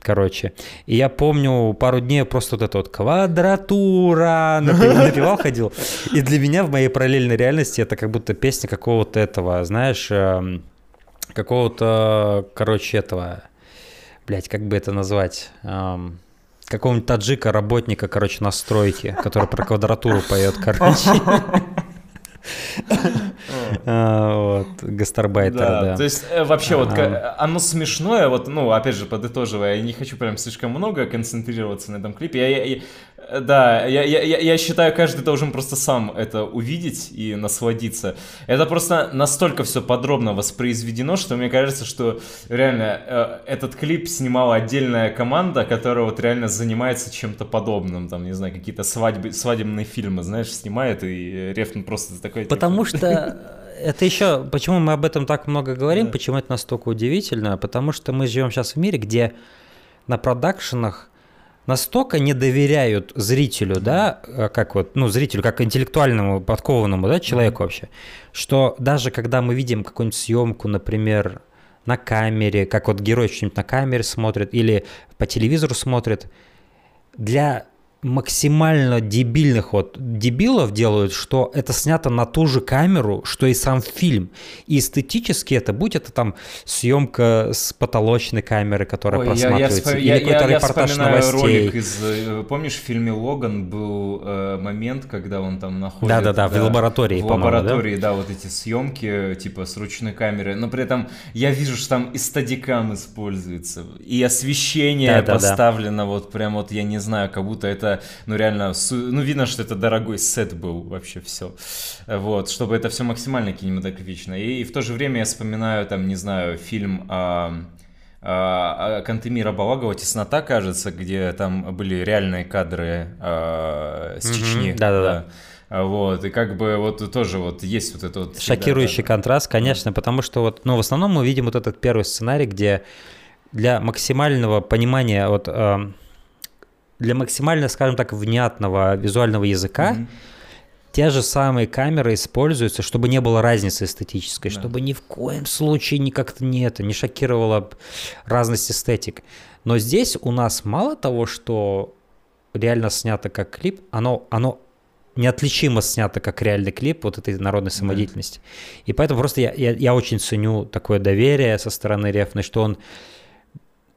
короче. И я помню, пару дней просто вот это вот квадратура [laughs] напевал, ходил. И для меня в моей параллельной реальности это как будто песня какого-то этого, знаешь, эм, какого-то, короче, этого, блядь, как бы это назвать, эм, какого-нибудь таджика, работника, короче, на стройке, который про квадратуру поет, короче. [laughs] [laughs] Вот, гастарбайтера, да. То есть э, вообще вот оно смешное, вот, ну, опять же, подытоживая, я не хочу прям слишком много концентрироваться на этом клипе. Да, я, я, я считаю, каждый должен просто сам это увидеть и насладиться. Это просто настолько все подробно воспроизведено, что мне кажется, что реально э, этот клип снимала отдельная команда, которая вот реально занимается чем-то подобным. Там, не знаю, какие-то свадьбы, свадебные фильмы, знаешь, снимает, и Рефн просто такой... Потому такой... что [laughs] это еще, почему мы об этом так много говорим, да. почему это настолько удивительно, потому что мы живем сейчас в мире, где на продакшенах настолько не доверяют зрителю, да, э, как вот, ну, зрителю, как интеллектуальному, подкованному, да, человеку mm-hmm. вообще, что даже когда мы видим какую-нибудь съемку, например, на камере, как вот герой что-нибудь на камере смотрит или по телевизору смотрит, для максимально дебильных вот дебилов делают, что это снято на ту же камеру, что и сам фильм. И эстетически это, будь это там съемка с потолочной камеры, которая Ой, просматривается, я, я, или какой-то я, репортаж я новостей. ролик из, э, помнишь, в фильме «Логан» был э, момент, когда он там находится... Да-да-да, в лаборатории, В лаборатории, да? да, вот эти съемки, типа, с ручной камеры, но при этом я вижу, что там и стадикам используется, и освещение да, поставлено да, да. вот прям вот, я не знаю, как будто это ну, реально, ну, видно, что это дорогой сет был вообще все. Вот, чтобы это все максимально кинематографично. И в то же время я вспоминаю, там, не знаю, фильм о а, Кантемира Балагова «Теснота», кажется, где там были реальные кадры а, с Чечни. Да-да-да. Вот, и как бы вот тоже вот есть вот это вот... Шокирующий всегда, контраст, конечно, потому что вот, ну, в основном мы видим вот этот первый сценарий, где для максимального понимания вот для максимально, скажем так, внятного визуального языка mm-hmm. те же самые камеры используются, чтобы не было разницы эстетической, да. чтобы ни в коем случае ни как-то не это, не шокировала разность эстетик. Но здесь у нас мало того, что реально снято как клип, оно, оно неотличимо снято как реальный клип вот этой народной самодеятельности. Да. И поэтому просто я, я, я очень ценю такое доверие со стороны Рефны, что он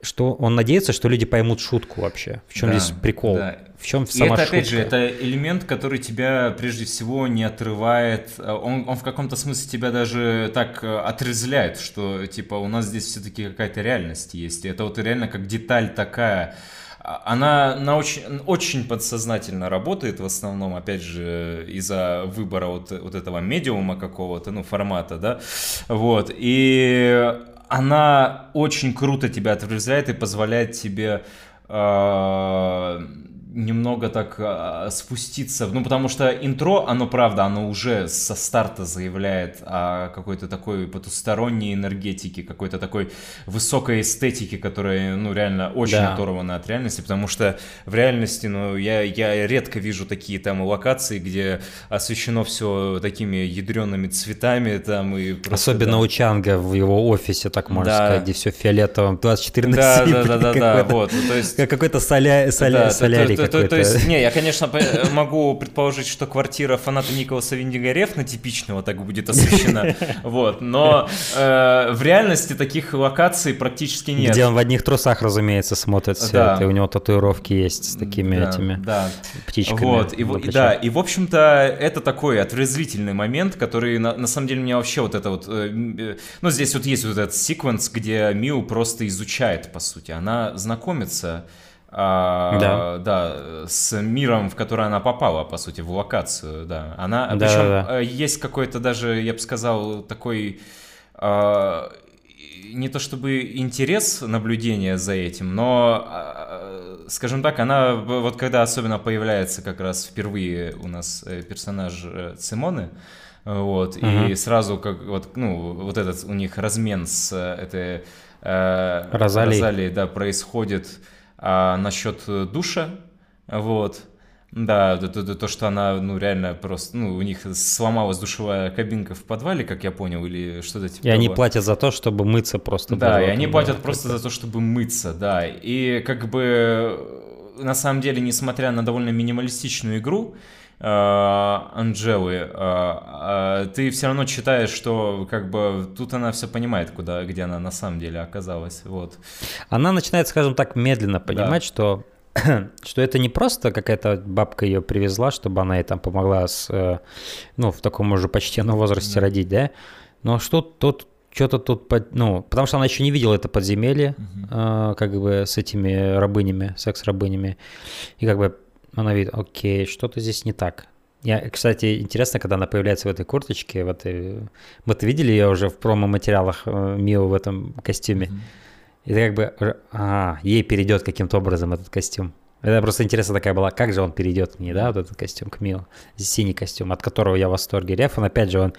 что он надеется, что люди поймут шутку вообще. В чем да, здесь прикол? Да. В чем сама И это, шутка? опять же, это элемент, который тебя прежде всего не отрывает. Он, он в каком-то смысле тебя даже так э, отрезляет, что типа у нас здесь все-таки какая-то реальность есть. И это вот реально как деталь такая. А, она на очень, очень подсознательно работает в основном, опять же, из-за выбора вот, вот этого медиума какого-то, ну, формата, да, вот, и она очень круто тебя отвлекает и позволяет тебе э, немного так а, спуститься, ну потому что интро, оно правда, оно уже со старта заявляет о какой-то такой потусторонней энергетике, какой-то такой высокой эстетике, которая, ну реально очень да. оторвана от реальности, потому что в реальности, ну я, я редко вижу такие там локации, где освещено все такими ядреными цветами там и просто, Особенно да. у Чанга в его офисе, так можно да. сказать, где все фиолетовым, 24 на 7. Да, да, да, да, да, вот, то есть... Какой-то соля... соля... да, солярий то, то, есть, не, я, конечно, [laughs] могу предположить, что квартира фаната Николаса Виндига Рефна типичного так будет освещена, [laughs] вот, но э, в реальности таких локаций практически нет. Где он в одних трусах, разумеется, смотрит все да. это, и у него татуировки есть с такими да, этими да. птичками. Вот, и, и, да, и, в общем-то, это такой отрезвительный момент, который, на, на самом деле, меня вообще вот это вот, э, э, ну, здесь вот есть вот этот секвенс, где Миу просто изучает, по сути, она знакомится а, да. да, с миром, в который она попала, по сути, в локацию, да. Она, да, причем да, да. Э, есть какой-то даже, я бы сказал, такой а, не то чтобы интерес наблюдения за этим, но, а, скажем так, она вот когда особенно появляется как раз впервые у нас э, персонаж э, Цимоны, вот, угу. и сразу как вот, ну, вот этот у них размен с этой э, Розалией. Розалией, да, происходит а насчет э, душа, вот, да, то, то, то, что она, ну, реально просто, ну, у них сломалась душевая кабинка в подвале, как я понял, или что-то типа И того. они платят за то, чтобы мыться просто. Да, и они платят да, просто за то, чтобы мыться, да. И как бы, на самом деле, несмотря на довольно минималистичную игру, э, Анжелы, э, ты все равно читаешь, что как бы тут она все понимает, куда, где она на самом деле оказалась, вот. Она начинает, скажем так, медленно понимать, да. что [clears throat] что это не просто какая-то бабка ее привезла, чтобы она ей там помогла с, э, ну, в таком уже почтенном возрасте да. родить, да, но что тут что-то тут, ну, потому что она еще не видела это подземелье, угу. э, как бы с этими рабынями, секс-рабынями, и как бы она видит, окей, что-то здесь не так. Я, кстати, интересно, когда она появляется в этой курточке, в этой... мы-то видели ее уже в промо-материалах э, Мио в этом костюме. Mm-hmm. И ты как бы, а, ей перейдет каким-то образом этот костюм. Это просто интересно такая была, как же он перейдет к ней, да, вот этот костюм к Мио, синий костюм, от которого я в восторге. Рефон, опять же, он,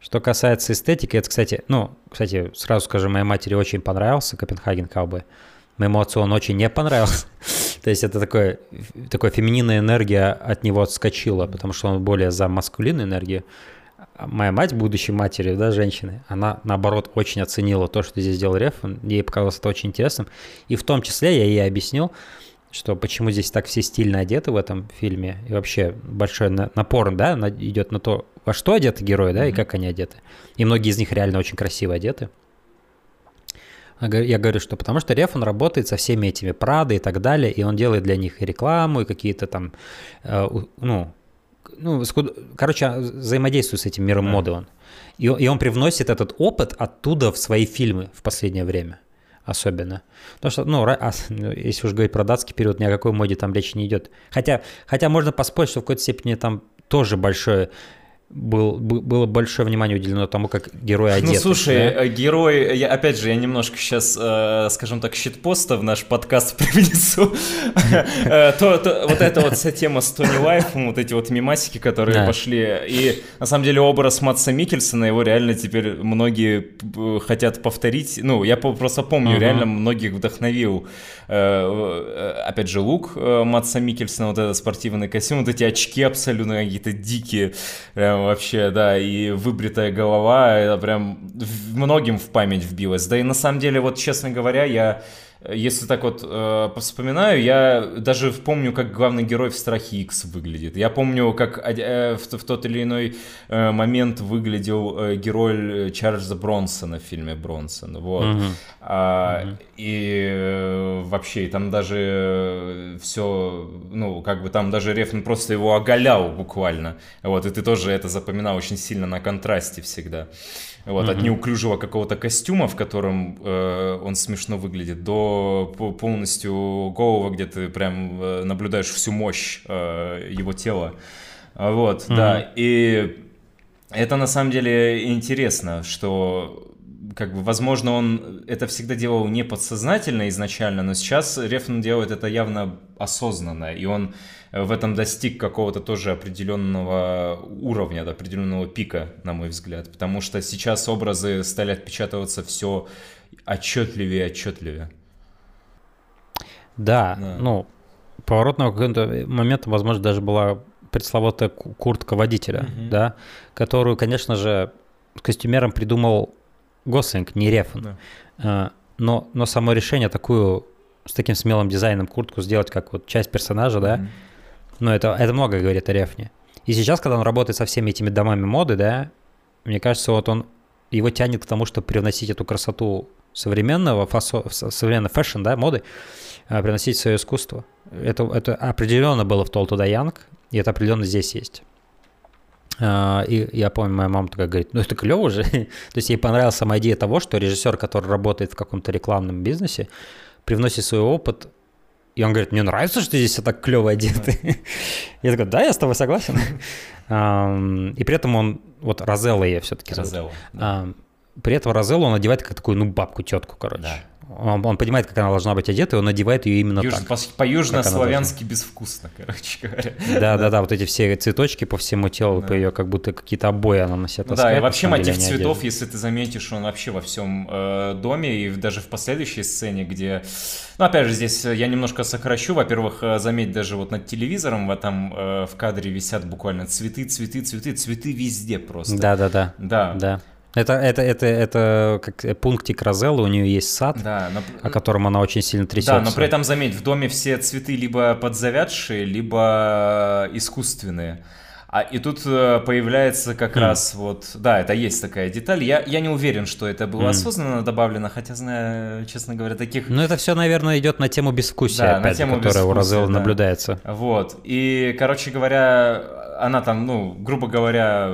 что касается эстетики, это, кстати, ну, кстати, сразу скажу, моей матери очень понравился Копенгаген Каубой. Он очень не понравился. [laughs] То есть это такое, такая фемининная энергия от него отскочила, потому что он более за маскулинную энергию. А моя мать, будущей матери, да, женщины, она, наоборот, очень оценила то, что здесь сделал Реф. Ей показалось это очень интересным. И в том числе я ей объяснил, что почему здесь так все стильно одеты в этом фильме, и вообще большой напор, да, идет на то, во что одеты герои, да, и как они одеты. И многие из них реально очень красиво одеты. Я говорю, что потому что Реф, он работает со всеми этими Прады и так далее, и он делает для них и рекламу, и какие-то там, э, ну, ну, короче, взаимодействует с этим миром моды он. И, и он привносит этот опыт оттуда в свои фильмы в последнее время особенно. Потому что, ну, а, ну, если уж говорить про датский период, ни о какой моде там речи не идет. Хотя, хотя можно поспорить, что в какой-то степени там тоже большое был, было большое внимание уделено тому, как герой одет. Ну, слушай, да? Э, герой, я, опять же, я немножко сейчас, э, скажем так, щитпоста в наш подкаст [laughs] привнесу. Э, вот эта вот вся тема с Тони Лайфом, вот эти вот мимасики, которые пошли. И, на самом деле, образ Матса Микельсона, его реально теперь многие хотят повторить. Ну, я просто помню, реально многих вдохновил. Э, опять же, лук Матса Микельсона, вот этот спортивный костюм, вот эти очки абсолютно какие-то дикие прям вообще, да, и выбритая голова, это прям многим в память вбилось. Да и на самом деле, вот честно говоря, я если так вот э, вспоминаю, я даже помню, как главный герой в Страхе X выглядит. Я помню, как э, в, в тот или иной э, момент выглядел э, герой Чарльза Бронсона в фильме Бронсон. Вот. Mm-hmm. А, mm-hmm. И э, вообще, там даже э, все, ну, как бы там даже Рефн просто его оголял буквально. Вот, и ты тоже это запоминал очень сильно на контрасте всегда. Вот, mm-hmm. от неуклюжего какого-то костюма, в котором э, он смешно выглядит, до полностью голого, где ты прям э, наблюдаешь всю мощь э, его тела. Вот, mm-hmm. да. И это на самом деле интересно, что как бы, возможно, он это всегда делал не подсознательно изначально, но сейчас Рефн делает это явно осознанно, и он в этом достиг какого-то тоже определенного уровня, определенного пика, на мой взгляд, потому что сейчас образы стали отпечатываться все отчетливее и отчетливее. Да, да. ну, поворотного какого-то момента, возможно, даже была пресловутая куртка водителя, угу. да, которую, конечно же, костюмером придумал Гослинг, не Рефан. Да. А, но, но само решение такую с таким смелым дизайном куртку сделать как вот часть персонажа, да, mm ну это, это много говорит о Рефне. И сейчас, когда он работает со всеми этими домами моды, да, мне кажется, вот он, его тянет к тому, чтобы привносить эту красоту современного, фасо, современной fashion, да, моды, а, приносить свое искусство. Это, это определенно было в Too Old to Die Young, и это определенно здесь есть. А, и я помню, моя мама такая говорит, ну это клево же. [laughs] То есть ей понравилась сама идея того, что режиссер, который работает в каком-то рекламном бизнесе, привносит свой опыт, и он говорит, мне нравится, что здесь все так клево одеты. [laughs] Я такой, да, я с тобой согласен. [laughs] И при этом он, вот Розелла я все-таки Розелла. При этом Розеллу он одевает как такую, ну, бабку-тетку, короче. Он, он понимает, как она должна быть одета, и он надевает ее именно Юж, так. По, по-южно-славянски безвкусно, короче говоря. Да-да-да, вот эти все цветочки по всему телу, да. по ее как будто какие-то обои она на себя ну, Да, и вообще мотив цветов, если ты заметишь, он вообще во всем э, доме, и даже в последующей сцене, где... Ну, опять же, здесь я немножко сокращу. Во-первых, э, заметь, даже вот над телевизором в этом э, в кадре висят буквально цветы, цветы, цветы, цветы везде просто. Да-да-да. Да. Да. Это, это, это, это как пунктик Розеллы, у нее есть сад, да, но... о котором она очень сильно трясется. Да, но при этом, заметь, в доме все цветы либо подзавядшие, либо искусственные. А и тут э, появляется как mm. раз вот, да, это есть такая деталь. Я, я не уверен, что это было mm. осознанно добавлено, хотя знаю, честно говоря, таких. Ну это все, наверное, идет на тему безвкусия, да, опять, на тему которая у Розеллы да. наблюдается. Вот и, короче говоря, она там, ну, грубо говоря,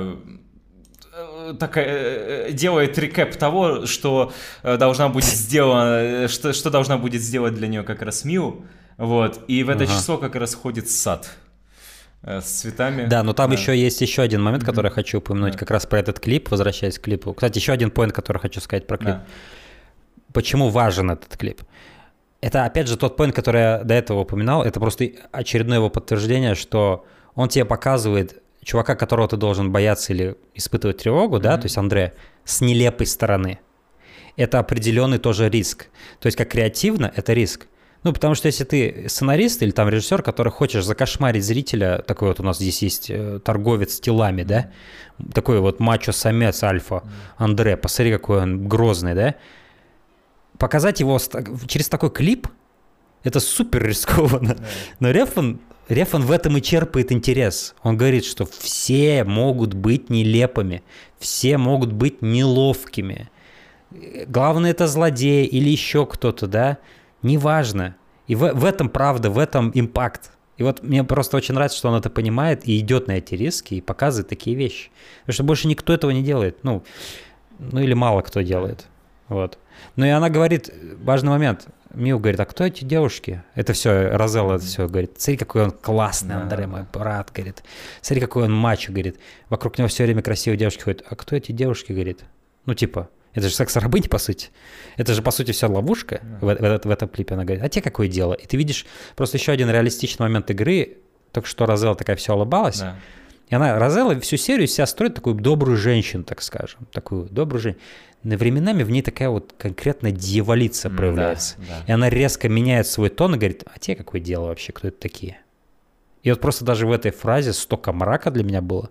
такая, э, делает рекэп того, что э, должна будет сделана, что, что должна будет сделать для нее как раз Мил, Вот, и в это ага. число как раз ходит сад э, с цветами. Да, но там да. еще есть еще один момент, который я хочу упомянуть, да. как раз про этот клип, возвращаясь к клипу. Кстати, еще один поинт, который хочу сказать про клип. Да. Почему важен этот клип? Это, опять же, тот поинт, который я до этого упоминал, это просто очередное его подтверждение, что он тебе показывает чувака, которого ты должен бояться или испытывать тревогу, mm-hmm. да, то есть Андре, с нелепой стороны. Это определенный тоже риск. То есть как креативно, это риск. Ну, потому что если ты сценарист или там режиссер, который хочешь закошмарить зрителя, такой вот у нас здесь есть э, торговец телами, да, такой вот мачо-самец альфа Андре, посмотри, какой он грозный, да, показать его через такой клип, это супер рискованно. Но Рефан, Рефан в этом и черпает интерес. Он говорит, что все могут быть нелепыми, все могут быть неловкими. Главное это злодей или еще кто-то, да? Неважно. И в, в этом правда, в этом импакт. И вот мне просто очень нравится, что он это понимает и идет на эти риски и показывает такие вещи. Потому что больше никто этого не делает. Ну, ну или мало кто делает. Вот. Ну и она говорит, важный момент, Мил говорит, а кто эти девушки? Это все, Розелла это все говорит. Смотри, какой он классный, Андре, мой брат, говорит. Смотри, какой он мачо, говорит. Вокруг него все время красивые девушки ходят. А кто эти девушки, говорит? Ну, типа, это же секс-рабыни, по сути. Это же, по сути, вся ловушка в, в, в, этом клипе. Она говорит, а тебе какое дело? И ты видишь просто еще один реалистичный момент игры. Только что Розелла такая вся улыбалась. Да. И она, Розелла, всю серию себя строит такую добрую женщину, так скажем. Такую добрую женщину но временами в ней такая вот конкретно дьяволица проявляется. Да, да. И она резко меняет свой тон и говорит, а тебе какое дело вообще, кто это такие? И вот просто даже в этой фразе столько мрака для меня было,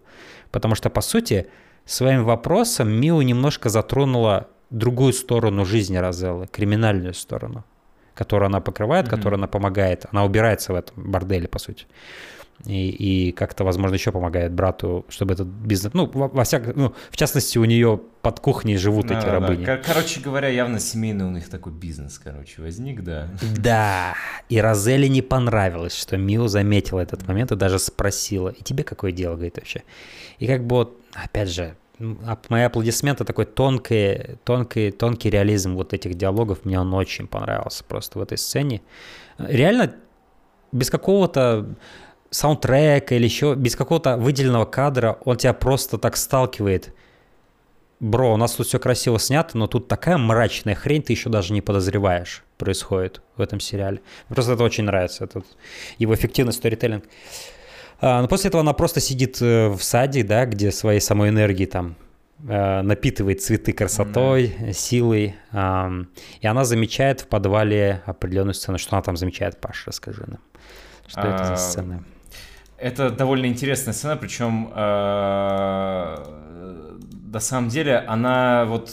потому что, по сути, своим вопросом Миу немножко затронула другую сторону жизни Розеллы, криминальную сторону, которую она покрывает, mm-hmm. которую она помогает. Она убирается в этом борделе, по сути и, и как-то, возможно, еще помогает брату, чтобы этот бизнес... Ну, во, во всяком... Ну, в частности, у нее под кухней живут да, эти да, рабыни. Да. Короче говоря, явно семейный у них такой бизнес, короче, возник, да. Да, и Розели не понравилось, что Мио заметила этот момент и даже спросила, и тебе какое дело, говорит, вообще? И как бы вот, опять же, мои аплодисменты, такой тонкий, тонкий, тонкий реализм вот этих диалогов, мне он очень понравился просто в этой сцене. Реально, без какого-то саундтрека или еще без какого-то выделенного кадра он тебя просто так сталкивает. Бро, у нас тут все красиво снято, но тут такая мрачная хрень, ты еще даже не подозреваешь, происходит в этом сериале. Мне просто это очень нравится, этот его эффективный сторителлинг. А, но после этого она просто сидит э, в саде, да, где своей самой энергией там э, напитывает цветы красотой, mm-hmm. силой. И она замечает в подвале определенную сцену. Что она там замечает, Паш, расскажи нам. Что а, это за сцена? Это довольно интересная сцена, причем э, на самом деле она вот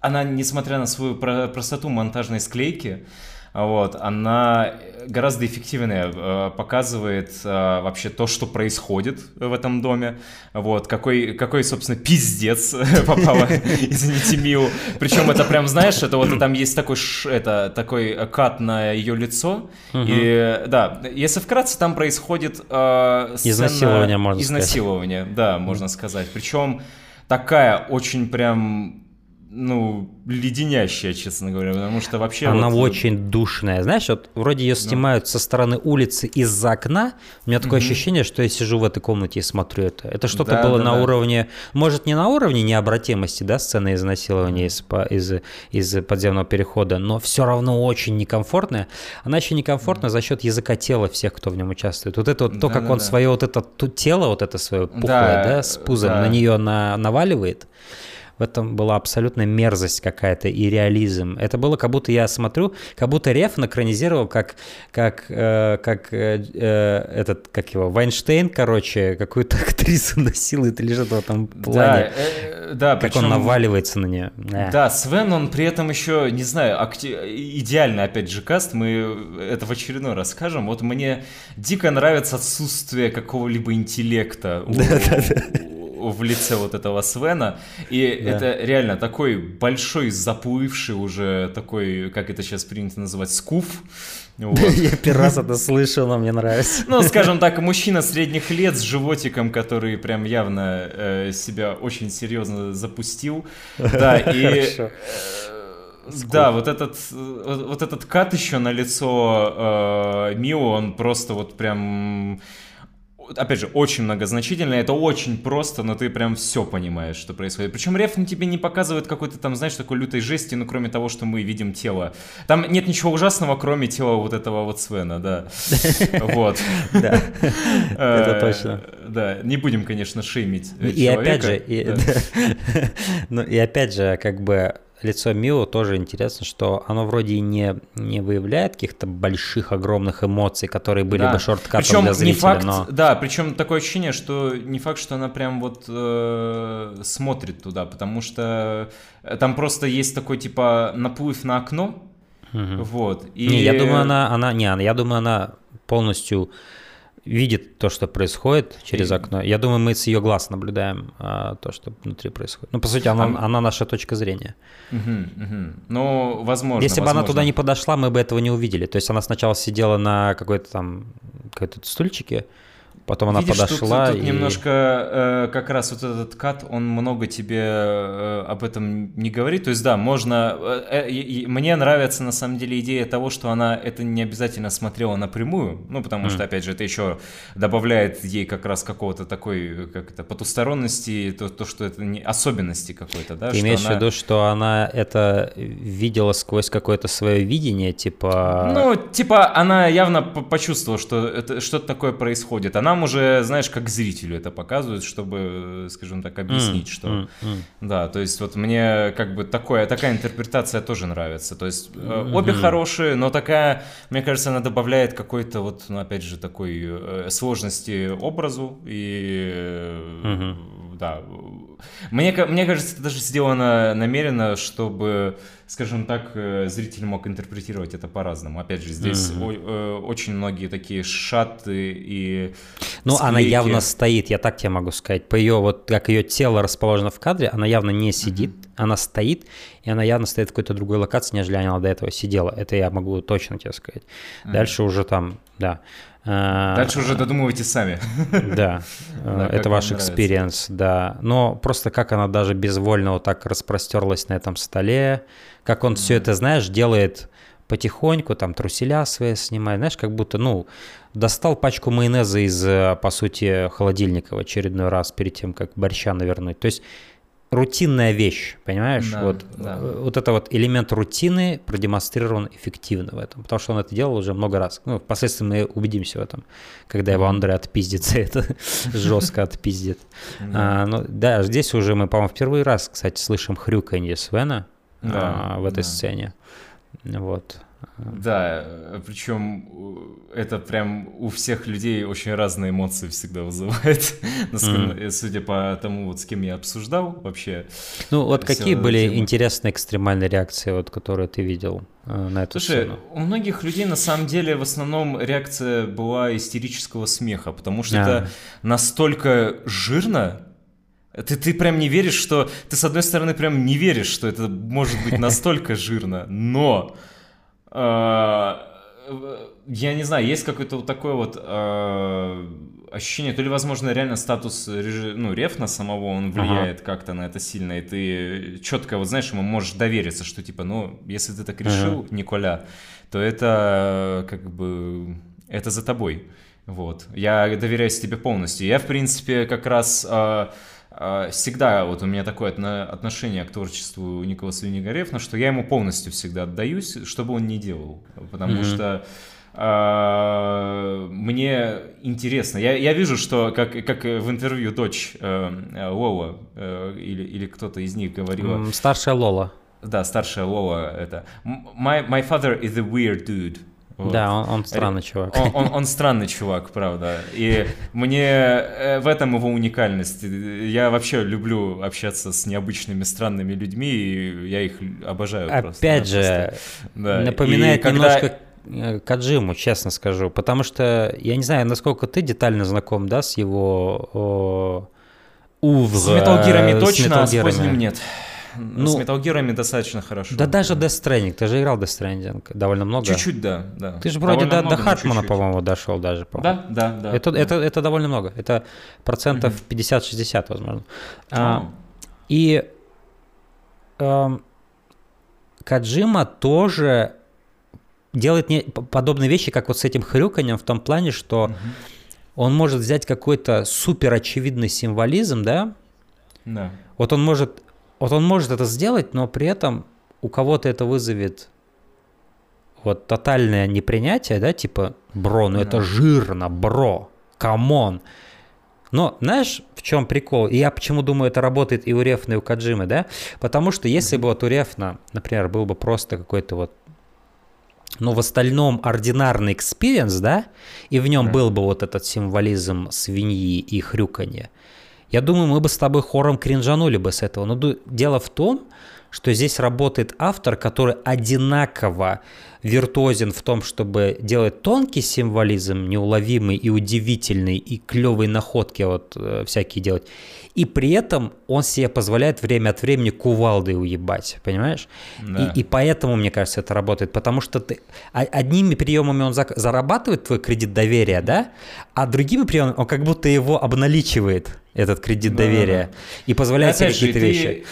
она, несмотря на свою простоту монтажной склейки, вот, она гораздо эффективнее э, показывает э, вообще то, что происходит в этом доме, вот, какой, какой собственно, пиздец [laughs] попало, [laughs] извините, Миу. Причем это прям, знаешь, это вот там есть такой, это, такой кат на ее лицо, и, да, если вкратце, там происходит э, Изнасилование, можно сказать. Изнасилование, да, можно сказать. Причем такая очень прям ну, леденящая, честно говоря, потому что вообще... Она вот... очень душная. Знаешь, вот вроде ее снимают ну. со стороны улицы из-за окна. У меня такое угу. ощущение, что я сижу в этой комнате и смотрю это. Это что-то да, было да, на да. уровне... Может, не на уровне необратимости, да, сцены изнасилования из, из, из подземного перехода, но все равно очень некомфортная. Она еще некомфортна за счет языка тела всех, кто в нем участвует. Вот это вот, то, да, как да, он да. свое вот это тело, вот это свое пухлое, да, да с пузом да. на нее на, наваливает в этом была абсолютная мерзость какая-то и реализм. Это было как будто я смотрю, как будто Реф экранизировал, как, как, э, как э, э, этот, как его, Вайнштейн, короче, какую-то [laughs] актрису насилует или что-то в этом плане. Да, э, да как причем, он наваливается на нее. Да. да, Свен, он при этом еще, не знаю, акти... идеальный, опять же, каст, мы это в очередной раз скажем. Вот мне дико нравится отсутствие какого-либо интеллекта у, [laughs] да, да, да в лице вот этого Свена. И да. это реально такой большой, заплывший уже такой, как это сейчас принято называть, скуф. Вот. [laughs] Я первый раз это слышал, но мне нравится. Ну, скажем так, мужчина средних лет с животиком, который прям явно э, себя очень серьезно запустил. Да, [laughs] и... Э, Да, вот этот, вот, вот этот кат еще на лицо э, Мио, он просто вот прям опять же, очень многозначительно, это очень просто, но ты прям все понимаешь, что происходит. Причем Реф тебе не показывает какой-то там, знаешь, такой лютой жести, ну, кроме того, что мы видим тело. Там нет ничего ужасного, кроме тела вот этого вот Свена, да. [laughs] Вот. Да, [laughs] это э, точно. Да, не будем, конечно, шеймить И опять же, [laughs] ну и опять же, как бы лицо Мио тоже интересно, что оно вроде и не, не выявляет каких-то больших, огромных эмоций, которые были да. бы шорткатом причем для зрителя. Не факт, но... Да, причем такое ощущение, что не факт, что она прям вот э, смотрит туда, потому что там просто есть такой типа наплыв на окно, угу. вот. И... Не, я думаю, она, она, не, я думаю, она полностью видит то, что происходит через и... окно. Я думаю, мы с ее глаз наблюдаем а, то, что внутри происходит. Ну, по сути, она, а... она наша точка зрения. Угу, угу. Ну, возможно. Если возможно. бы она туда не подошла, мы бы этого не увидели. То есть она сначала сидела на какой-то там какой-то стульчике, Потом она Видишь, подошла тут, тут и... немножко э, как раз вот этот кат, он много тебе э, об этом не говорит. То есть да, можно... Э, э, мне нравится на самом деле идея того, что она это не обязательно смотрела напрямую, ну потому mm. что, опять же, это еще добавляет ей как раз какого-то такой, как это, потусторонности, то, то что это не особенности какой-то, да? Ты имеешь она... в виду, что она это видела сквозь какое-то свое видение, типа... Ну, типа она явно почувствовала, что это что-то такое происходит. Она нам уже, знаешь, как зрителю это показывают, чтобы, скажем так, объяснить, mm, что... Mm, mm. Да, то есть вот мне как бы такое, такая интерпретация тоже нравится. То есть mm-hmm. обе хорошие, но такая, мне кажется, она добавляет какой-то вот, ну, опять же, такой э, сложности образу и... Mm-hmm. Да. Мне, мне кажется, это даже сделано намеренно, чтобы скажем так, э, зритель мог интерпретировать это по-разному. Опять же, здесь mm-hmm. очень многие такие шаты и... Ну, склейки. она явно стоит, я так тебе могу сказать. По ее, вот как ее тело расположено в кадре, она явно не сидит, mm-hmm. она стоит, и она явно стоит в какой-то другой локации, нежели она до этого сидела. Это я могу точно тебе сказать. Mm-hmm. Дальше уже там, да. А, Дальше уже додумывайте сами. [laughs] [laughs] Да, это ваш experience, да. Но просто как она даже безвольно вот так распростерлась на этом столе, как он все это, знаешь, делает потихоньку, там труселя свои снимает, знаешь, как будто, ну, достал пачку майонеза из, по сути, холодильника в очередной раз перед тем, как борща навернуть. То есть рутинная вещь, понимаешь? Да, вот, да. Э, вот это вот элемент рутины продемонстрирован эффективно в этом, потому что он это делал уже много раз. Ну, впоследствии мы убедимся в этом, когда его Андрей отпиздит за [laughs] это, жестко отпиздит. А, ну, да, здесь уже мы, по-моему, впервые раз, кстати, слышим хрюканье Свена а, в этой сцене. Вот. Да, причем это прям у всех людей очень разные эмоции всегда вызывает, [laughs] судя по тому, вот с кем я обсуждал вообще. Ну вот какие были тему. интересные экстремальные реакции, вот, которые ты видел э, на эту Слушай, сцену? у многих людей на самом деле в основном реакция была истерического смеха, потому что а. это настолько жирно, ты, ты прям не веришь, что... Ты, с одной стороны, прям не веришь, что это может быть [laughs] настолько жирно, но я не знаю, есть какое-то вот такое вот э, ощущение, то ли, возможно, реально статус режи... ну, Рефна самого, он влияет ага. как-то на это сильно, и ты четко, вот знаешь, ему можешь довериться, что типа, ну, если ты так решил, ага. Николя, то это как бы, это за тобой. Вот. Я доверяюсь тебе полностью. Я, в принципе, как раз... Э, всегда вот у меня такое отношение к творчеству Николаса Виннигаревна, что я ему полностью всегда отдаюсь, что бы он ни делал, потому mm-hmm. что Uh, мне интересно. Я, я вижу, что как, как в интервью дочь uh, Лола uh, или, или кто-то из них говорила. Старшая Лола. Да, старшая Лола это. My, my father is a weird dude. Вот. Да, он, он странный чувак. Он, он, он странный чувак, правда. И мне э, в этом его уникальность. Я вообще люблю общаться с необычными странными людьми, и я их обожаю. Опять просто, же, да. напоминает и немножко когда... Э, Каджиму, честно скажу, потому что я не знаю, насколько ты детально знаком, да, с его увр. С металлгирами точно, а с поздним нет ну, с Metal Gear достаточно хорошо. Да даже Death Stranding, ты же играл Death Stranding довольно много. Чуть-чуть, да, да. Ты же вроде до, много, до Хартмана, по-моему, дошел даже. По да, да, да. Это, да. Это, это довольно много. Это процентов угу. 50-60, возможно. А, и а, Каджима тоже делает не, подобные вещи, как вот с этим хрюканьем, в том плане, что угу. он может взять какой-то супер очевидный символизм, да? Да. Вот он может, вот он может это сделать, но при этом у кого-то это вызовет вот тотальное непринятие, да, типа, бро, ну это жирно, бро, come on. Но знаешь, в чем прикол? И я почему думаю, это работает и у Рефна, и у Кодзимы, да? Потому что если бы вот у Рефна, например, был бы просто какой-то вот но в остальном ординарный experience, да, и в нем был бы вот этот символизм свиньи и хрюканья, я думаю, мы бы с тобой хором кринжанули бы с этого. Но дело в том, что здесь работает автор, который одинаково виртуозен в том, чтобы делать тонкий символизм, неуловимый и удивительный, и клевые находки вот э, всякие делать. И при этом он себе позволяет время от времени кувалдой уебать, понимаешь? Да. И, и поэтому, мне кажется, это работает, потому что ты одними приемами он за, зарабатывает твой кредит доверия, да, а другими приемами он как будто его обналичивает, этот кредит да, доверия, да, да. и позволяет себе какие-то вещи.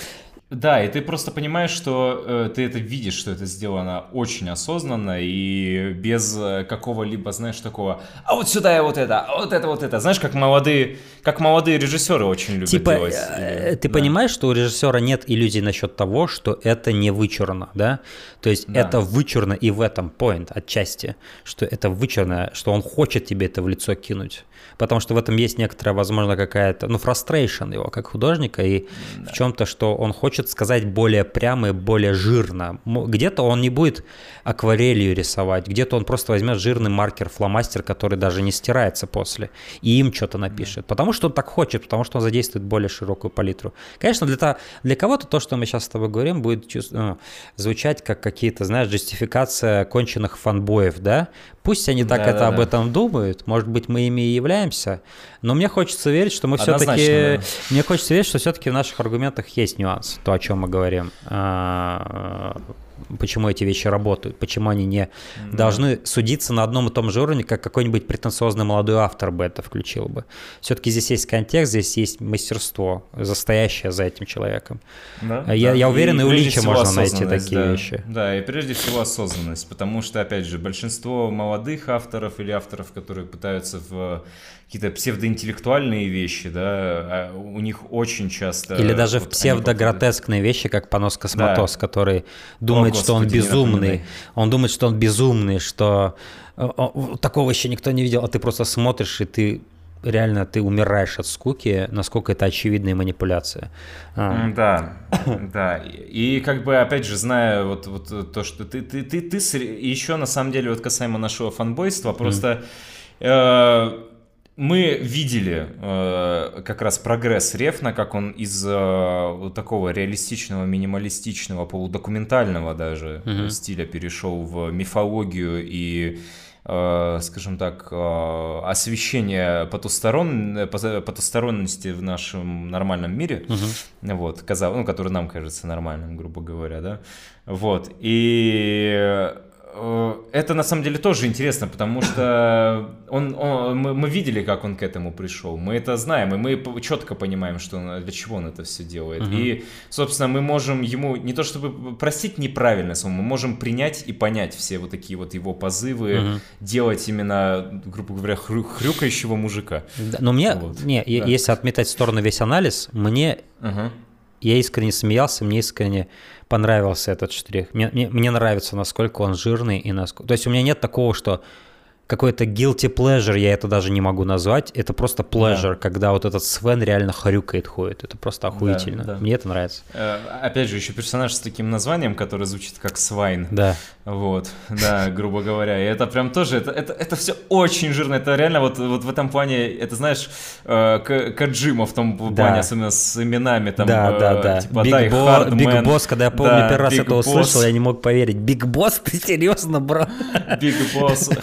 Да, и ты просто понимаешь, что э, ты это видишь, что это сделано очень осознанно и без э, какого-либо, знаешь, такого, а вот сюда я вот это, а вот это вот это. Знаешь, как молодые, как молодые режиссеры очень любят типа, делать. Э, ты да. понимаешь, что у режиссера нет иллюзий насчет того, что это не вычурно, да? То есть да. это вычурно и в этом point отчасти, что это вычурно, что он хочет тебе это в лицо кинуть потому что в этом есть некоторая, возможно, какая-то, ну, frustration его как художника, и да. в чем-то, что он хочет сказать более прямо и более жирно. Где-то он не будет акварелью рисовать, где-то он просто возьмет жирный маркер, фломастер, который даже не стирается после, и им что-то напишет, да. потому что он так хочет, потому что он задействует более широкую палитру. Конечно, для, для кого-то то, что мы сейчас с тобой говорим, будет чувств... ну, звучать как какие-то, знаешь, джастификация конченых фанбоев, да, Пусть они так да, это да, об да. этом думают, может быть, мы ими и являемся, но мне хочется верить, что мы все-таки, да. мне хочется верить, что все-таки в наших аргументах есть нюанс, то, о чем мы говорим. А, почему эти вещи работают, почему они не mm-hmm. должны судиться на одном и том же уровне, как какой-нибудь претенциозный молодой автор бы это включил бы. Все-таки здесь есть контекст, здесь есть мастерство, застоящее за этим человеком. Да, я, да. я уверен, и, и у Лича можно найти такие да. вещи. Да, и прежде всего осознанность, потому что, опять же, большинство молодых авторов или авторов, которые пытаются в какие-то псевдоинтеллектуальные вещи, да, а у них очень часто... Или даже вот в псевдогротескные вещи, как понос Косматос, да. который думает, О, Господи, что он безумный. Он думает, что он безумный, что такого еще никто не видел, а ты просто смотришь, и ты реально ты умираешь от скуки, насколько это очевидная манипуляция. А. Да, [coughs] да. И как бы, опять же, зная вот, вот то, что ты, ты, ты, ты еще на самом деле, вот касаемо нашего фанбойства, просто... Mm. Э, мы видели э, как раз прогресс Рефна, как он из э, вот такого реалистичного, минималистичного, полудокументального даже mm-hmm. стиля перешел в мифологию и э, скажем так, э, освещение потусторон... потусторонности в нашем нормальном мире, угу. вот, казалось, ну, который нам кажется нормальным, грубо говоря, да, вот, и это на самом деле тоже интересно, потому что [laughs] он, он, мы, мы видели, как он к этому пришел. Мы это знаем, и мы четко понимаем, что он, для чего он это все делает. Угу. И, собственно, мы можем ему не то чтобы простить неправильно, мы можем принять и понять все вот такие вот его позывы, угу. делать именно, грубо говоря, хрю, хрюкающего мужика. Да, но мне, вот. не, да. если отметать в сторону весь анализ, мне угу. я искренне смеялся, мне искренне понравился этот штрих. Мне, мне, мне нравится, насколько он жирный и насколько... То есть у меня нет такого, что какой-то guilty pleasure, я это даже не могу назвать. Это просто pleasure, да. когда вот этот Свен реально хрюкает, ходит. Это просто охуительно. Да, да. Мне это нравится. Э, опять же, еще персонаж с таким названием, который звучит как Свайн. Да. Вот, да, грубо говоря. И это прям тоже, это, это, это все очень жирно. Это реально вот, вот в этом плане, это знаешь, э, Каджима в том плане, да. особенно с именами. Там, да, э, да, да. Типа, Big, Bo- Big Boss, когда я помню, да, первый раз Big это Boss. услышал, я не мог поверить. Big Boss, ты серьезно, бро? Big Boss,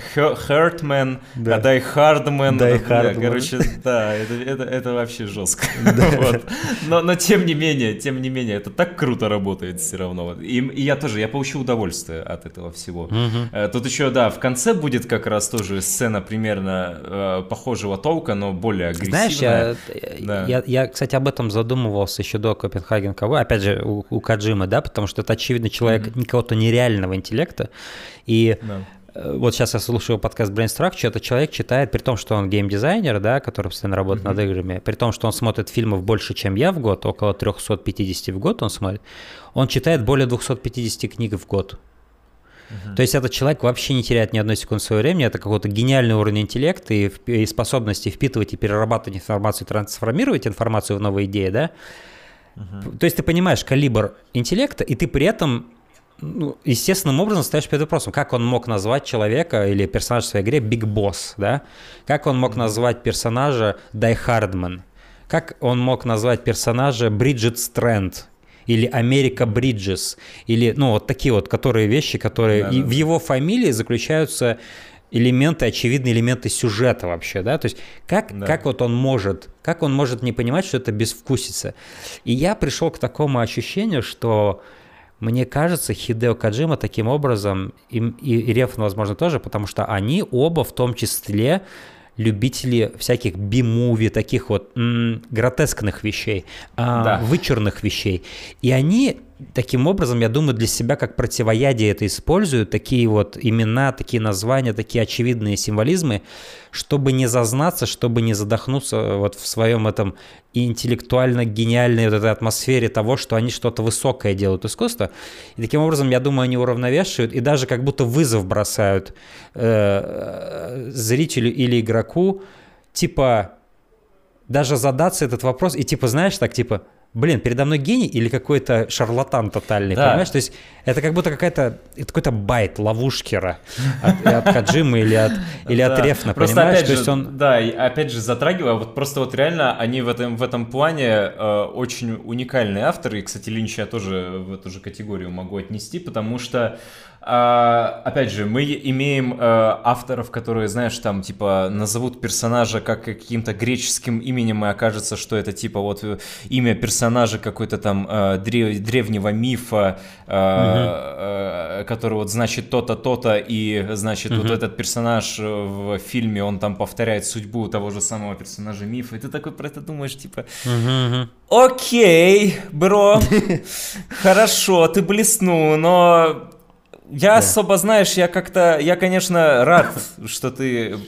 Хертмен, да. Дай Хардмен. Дай Хардмен. Короче, да, это, это, это вообще жестко. [laughs] [laughs] вот. но, но тем не менее, тем не менее, это так круто работает все равно. И, и я тоже, я получил удовольствие от этого всего. Угу. Тут еще, да, в конце будет как раз тоже сцена примерно э, похожего толка, но более агрессивная. Знаешь, я, да. я, я, кстати, об этом задумывался еще до Копенгаген КВ, опять же, у, у Каджима, да, потому что это, очевидно, человек mm-hmm. никого-то нереального интеллекта, и да вот сейчас я слушаю подкаст Brain Structure, это человек читает, при том, что он геймдизайнер, да, который постоянно работает mm-hmm. над играми, при том, что он смотрит фильмов больше, чем я в год, около 350 в год он смотрит, он читает более 250 книг в год. То есть этот человек вообще не теряет ни одной секунды своего времени, это какой-то гениальный уровень интеллекта и, и способности впитывать и перерабатывать информацию, трансформировать информацию в новые идеи, да? Uh-huh. То есть ты понимаешь калибр интеллекта, и ты при этом ну, естественным образом ставишь перед вопросом, как он мог назвать человека или персонажа в своей игре Big Boss, да? Как он мог назвать персонажа Die-Hardman? Как он мог назвать персонажа Bridget Strand или Amerika Bridges, или, ну, вот такие вот, которые вещи, которые... Да, и да. в его фамилии заключаются элементы, очевидные элементы сюжета вообще, да, то есть как, да. как вот он может, как он может не понимать, что это безвкусица. И я пришел к такому ощущению, что мне кажется, Хидео Каджима таким образом, и, и, Рефн, возможно, тоже, потому что они оба в том числе любители всяких би-муви, таких вот м- гротескных вещей, а, да. вычурных вещей. И они таким образом, я думаю, для себя как противоядие это используют, такие вот имена, такие названия, такие очевидные символизмы, чтобы не зазнаться, чтобы не задохнуться вот в своем этом интеллектуально-гениальной вот этой атмосфере того, что они что-то высокое делают искусство. И таким образом, я думаю, они уравновешивают и даже как будто вызов бросают э, зрителю или игроку, типа даже задаться этот вопрос и типа, знаешь, так типа, блин, передо мной гений или какой-то шарлатан тотальный, да. понимаешь? То есть это как будто какая-то, какой-то байт ловушкера от, от Каджима или от, или от Рефна, просто понимаешь? Опять же, То есть он... Да, и опять же затрагивая, вот просто вот реально они в этом, в этом плане э, очень уникальные авторы, и, кстати, Линч я тоже в эту же категорию могу отнести, потому что а, опять же, мы имеем э, авторов, которые, знаешь, там, типа, назовут персонажа как каким-то греческим именем, и окажется, что это, типа, вот э, имя персонажа какой-то там э, древ, древнего мифа, э, угу. э, который вот значит то-то, то-то, и, значит, угу. вот этот персонаж в фильме, он там повторяет судьбу того же самого персонажа мифа, и ты такой про это думаешь, типа, угу. окей, бро, [laughs] хорошо, ты блеснул, но я да. особо, знаешь, я как-то, я, конечно, рад, что ты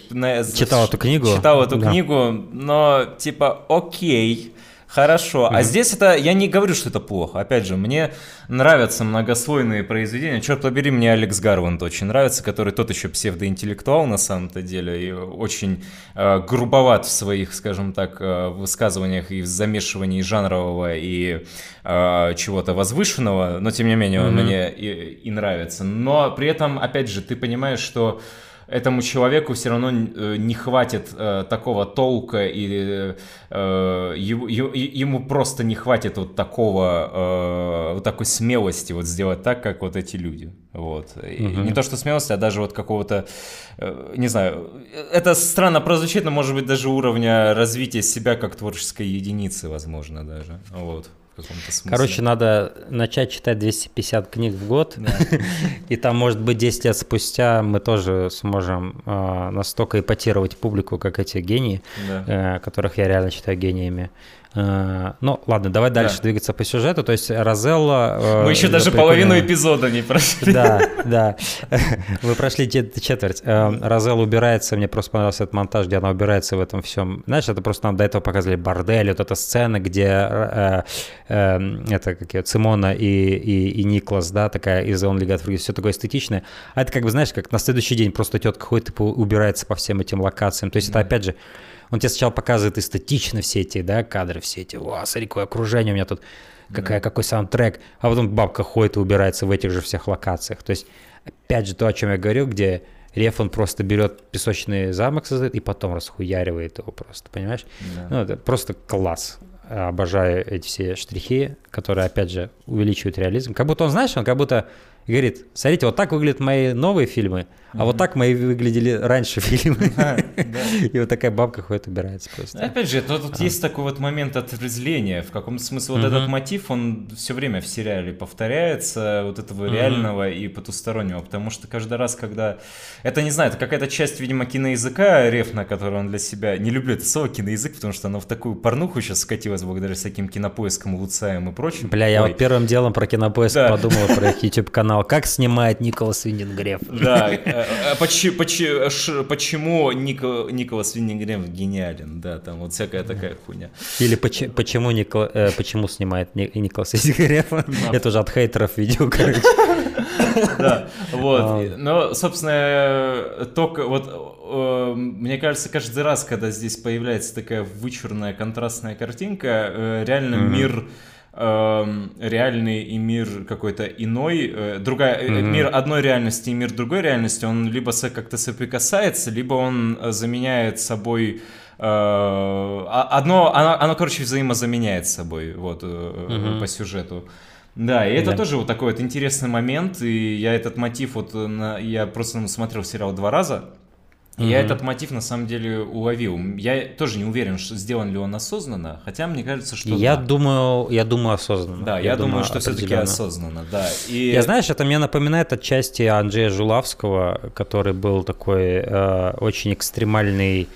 читал эту книгу. Читал эту да. книгу, но типа, окей, Хорошо. Mm-hmm. А здесь это, я не говорю, что это плохо. Опять же, мне нравятся многослойные произведения. Черт побери, мне Алекс Гарванд очень нравится, который тот еще псевдоинтеллектуал на самом-то деле и очень э, грубоват в своих, скажем так, э, высказываниях и в замешивании жанрового и э, чего-то возвышенного. Но тем не менее, он mm-hmm. мне и, и нравится. Но при этом, опять же, ты понимаешь, что этому человеку все равно э, не хватит э, такого толка или э, ему, ему просто не хватит вот такого э, вот такой смелости вот сделать так, как вот эти люди. Вот. И угу. не то что смелости, а даже вот какого-то, э, не знаю, это странно прозвучит, но может быть даже уровня развития себя как творческой единицы, возможно, даже. Вот каком-то смысле. Короче, надо начать читать 250 книг в год, да. [laughs] и там, может быть, 10 лет спустя мы тоже сможем э, настолько ипотировать публику, как эти гении, да. э, которых я реально считаю гениями. Э, ну, ладно, давай дальше да. двигаться по сюжету. То есть Розелла... Э, Мы еще даже половину эпизода не прошли. Да, да. Вы прошли четверть. Э, Розелла убирается, мне просто понравился этот монтаж, где она убирается в этом всем. Знаешь, это просто нам до этого показывали бордель, вот эта сцена, где это какие Цимона и, и, и Никлас, да, такая из Only God Forgives, все такое эстетичное. А это как бы, знаешь, как на следующий день просто тетка ходит и убирается по всем этим локациям. То есть это опять же он тебе сначала показывает эстетично все эти да, кадры, все эти, о, смотри, какое окружение у меня тут, какая, да. какой саундтрек, а потом бабка ходит и убирается в этих же всех локациях. То есть, опять же, то, о чем я говорил, где Реф, он просто берет песочный замок, создает и потом расхуяривает его просто, понимаешь? Да. Ну, это просто класс. обожаю эти все штрихи, которые, опять же, увеличивают реализм. Как будто он, знаешь, он как будто говорит, смотрите, вот так выглядят мои новые фильмы, а вот так мои выглядели раньше фильмы. [laughs] И вот такая бабка ходит, убирается просто. Опять же, тут есть такой вот момент отрезвления. В каком смысле вот этот мотив, он все время в сериале повторяется, вот этого реального и потустороннего, потому что каждый раз, когда... Это, не знаю, это какая-то часть, видимо, киноязыка рефна, который он для себя... Не люблю это слово киноязык, потому что оно в такую порнуху сейчас скатилось благодаря всяким кинопоискам, Луцаем и прочим. Бля, я вот первым делом про кинопоиск подумал, про их [laughs] YouTube-канал. Как снимает Николас Виндингреф. Да, а [laughs] почему, почему, почему Нико, Николас Виннигрем гениален, да, там вот всякая такая хуйня. Или почему, э, почему снимает Николас Виннигрем? [laughs] Это уже от хейтеров видео, короче. [laughs] Да, вот. А. Но, собственно, только вот э, мне кажется, каждый раз, когда здесь появляется такая вычурная контрастная картинка, э, реально мир реальный и мир какой-то иной, э, другая, mm-hmm. мир одной реальности и мир другой реальности, он либо как-то соприкасается, либо он заменяет собой а, одно, оно, оно, короче, взаимозаменяет собой, вот, mm-hmm. по сюжету. Да, и это да. тоже вот такой вот интересный момент, и я этот мотив вот, на, я просто смотрел сериал два раза, Mm-hmm. Я этот мотив на самом деле уловил. Я тоже не уверен, что сделан ли он осознанно, хотя мне кажется, что я да. думаю, я думаю осознанно. Да, я, я думаю, что все-таки осознанно, да. И... Я знаешь, это мне напоминает отчасти Андрея Жулавского, который был такой э, очень экстремальный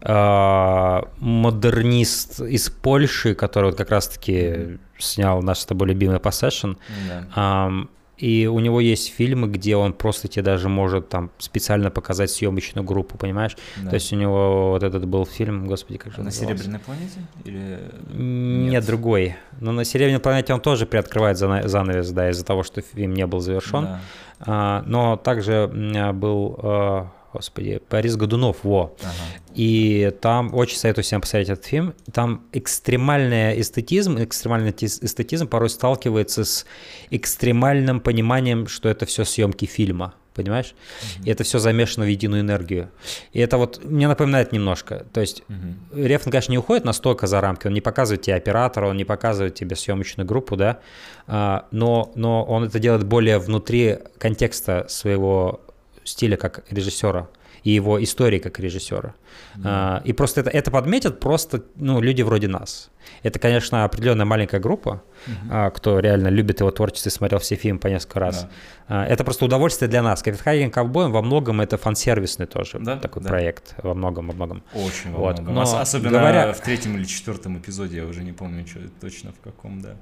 э, модернист из Польши, который вот как раз-таки снял наш с тобой любимый Possession. Да. Э, и у него есть фильмы, где он просто тебе даже может там специально показать съемочную группу, понимаешь? Да. То есть у него вот этот был фильм, господи, как же На Серебряной планете? Или... Нет? Нет, другой. Но на Серебряной планете он тоже приоткрывает занавес, да, из-за того, что фильм не был завершен. Да. А, но также был а, господи, Борис Годунов, во. Ага. И там очень советую всем посмотреть этот фильм. Там экстремальный эстетизм, экстремальный эстетизм порой сталкивается с экстремальным пониманием, что это все съемки фильма понимаешь? Mm-hmm. И это все замешано в единую энергию. И это вот мне напоминает немножко. То есть mm-hmm. Рефн, конечно, не уходит настолько за рамки, он не показывает тебе оператора, он не показывает тебе съемочную группу, да, а, но, но он это делает более внутри контекста своего стиля как режиссера и его истории как режиссера. Mm-hmm. А, и просто это, это подметят просто ну, люди вроде нас. Это, конечно, определенная маленькая группа, mm-hmm. а, кто реально любит его творчество и смотрел все фильмы по несколько раз. Yeah. А, это просто удовольствие для нас. Копенхаген ковбоем во многом это фан-сервисный тоже да? такой да. проект. Во многом, во многом. Очень во вот. многом. Но, Особенно говоря... в третьем или четвертом эпизоде, я уже не помню что, точно в каком, да.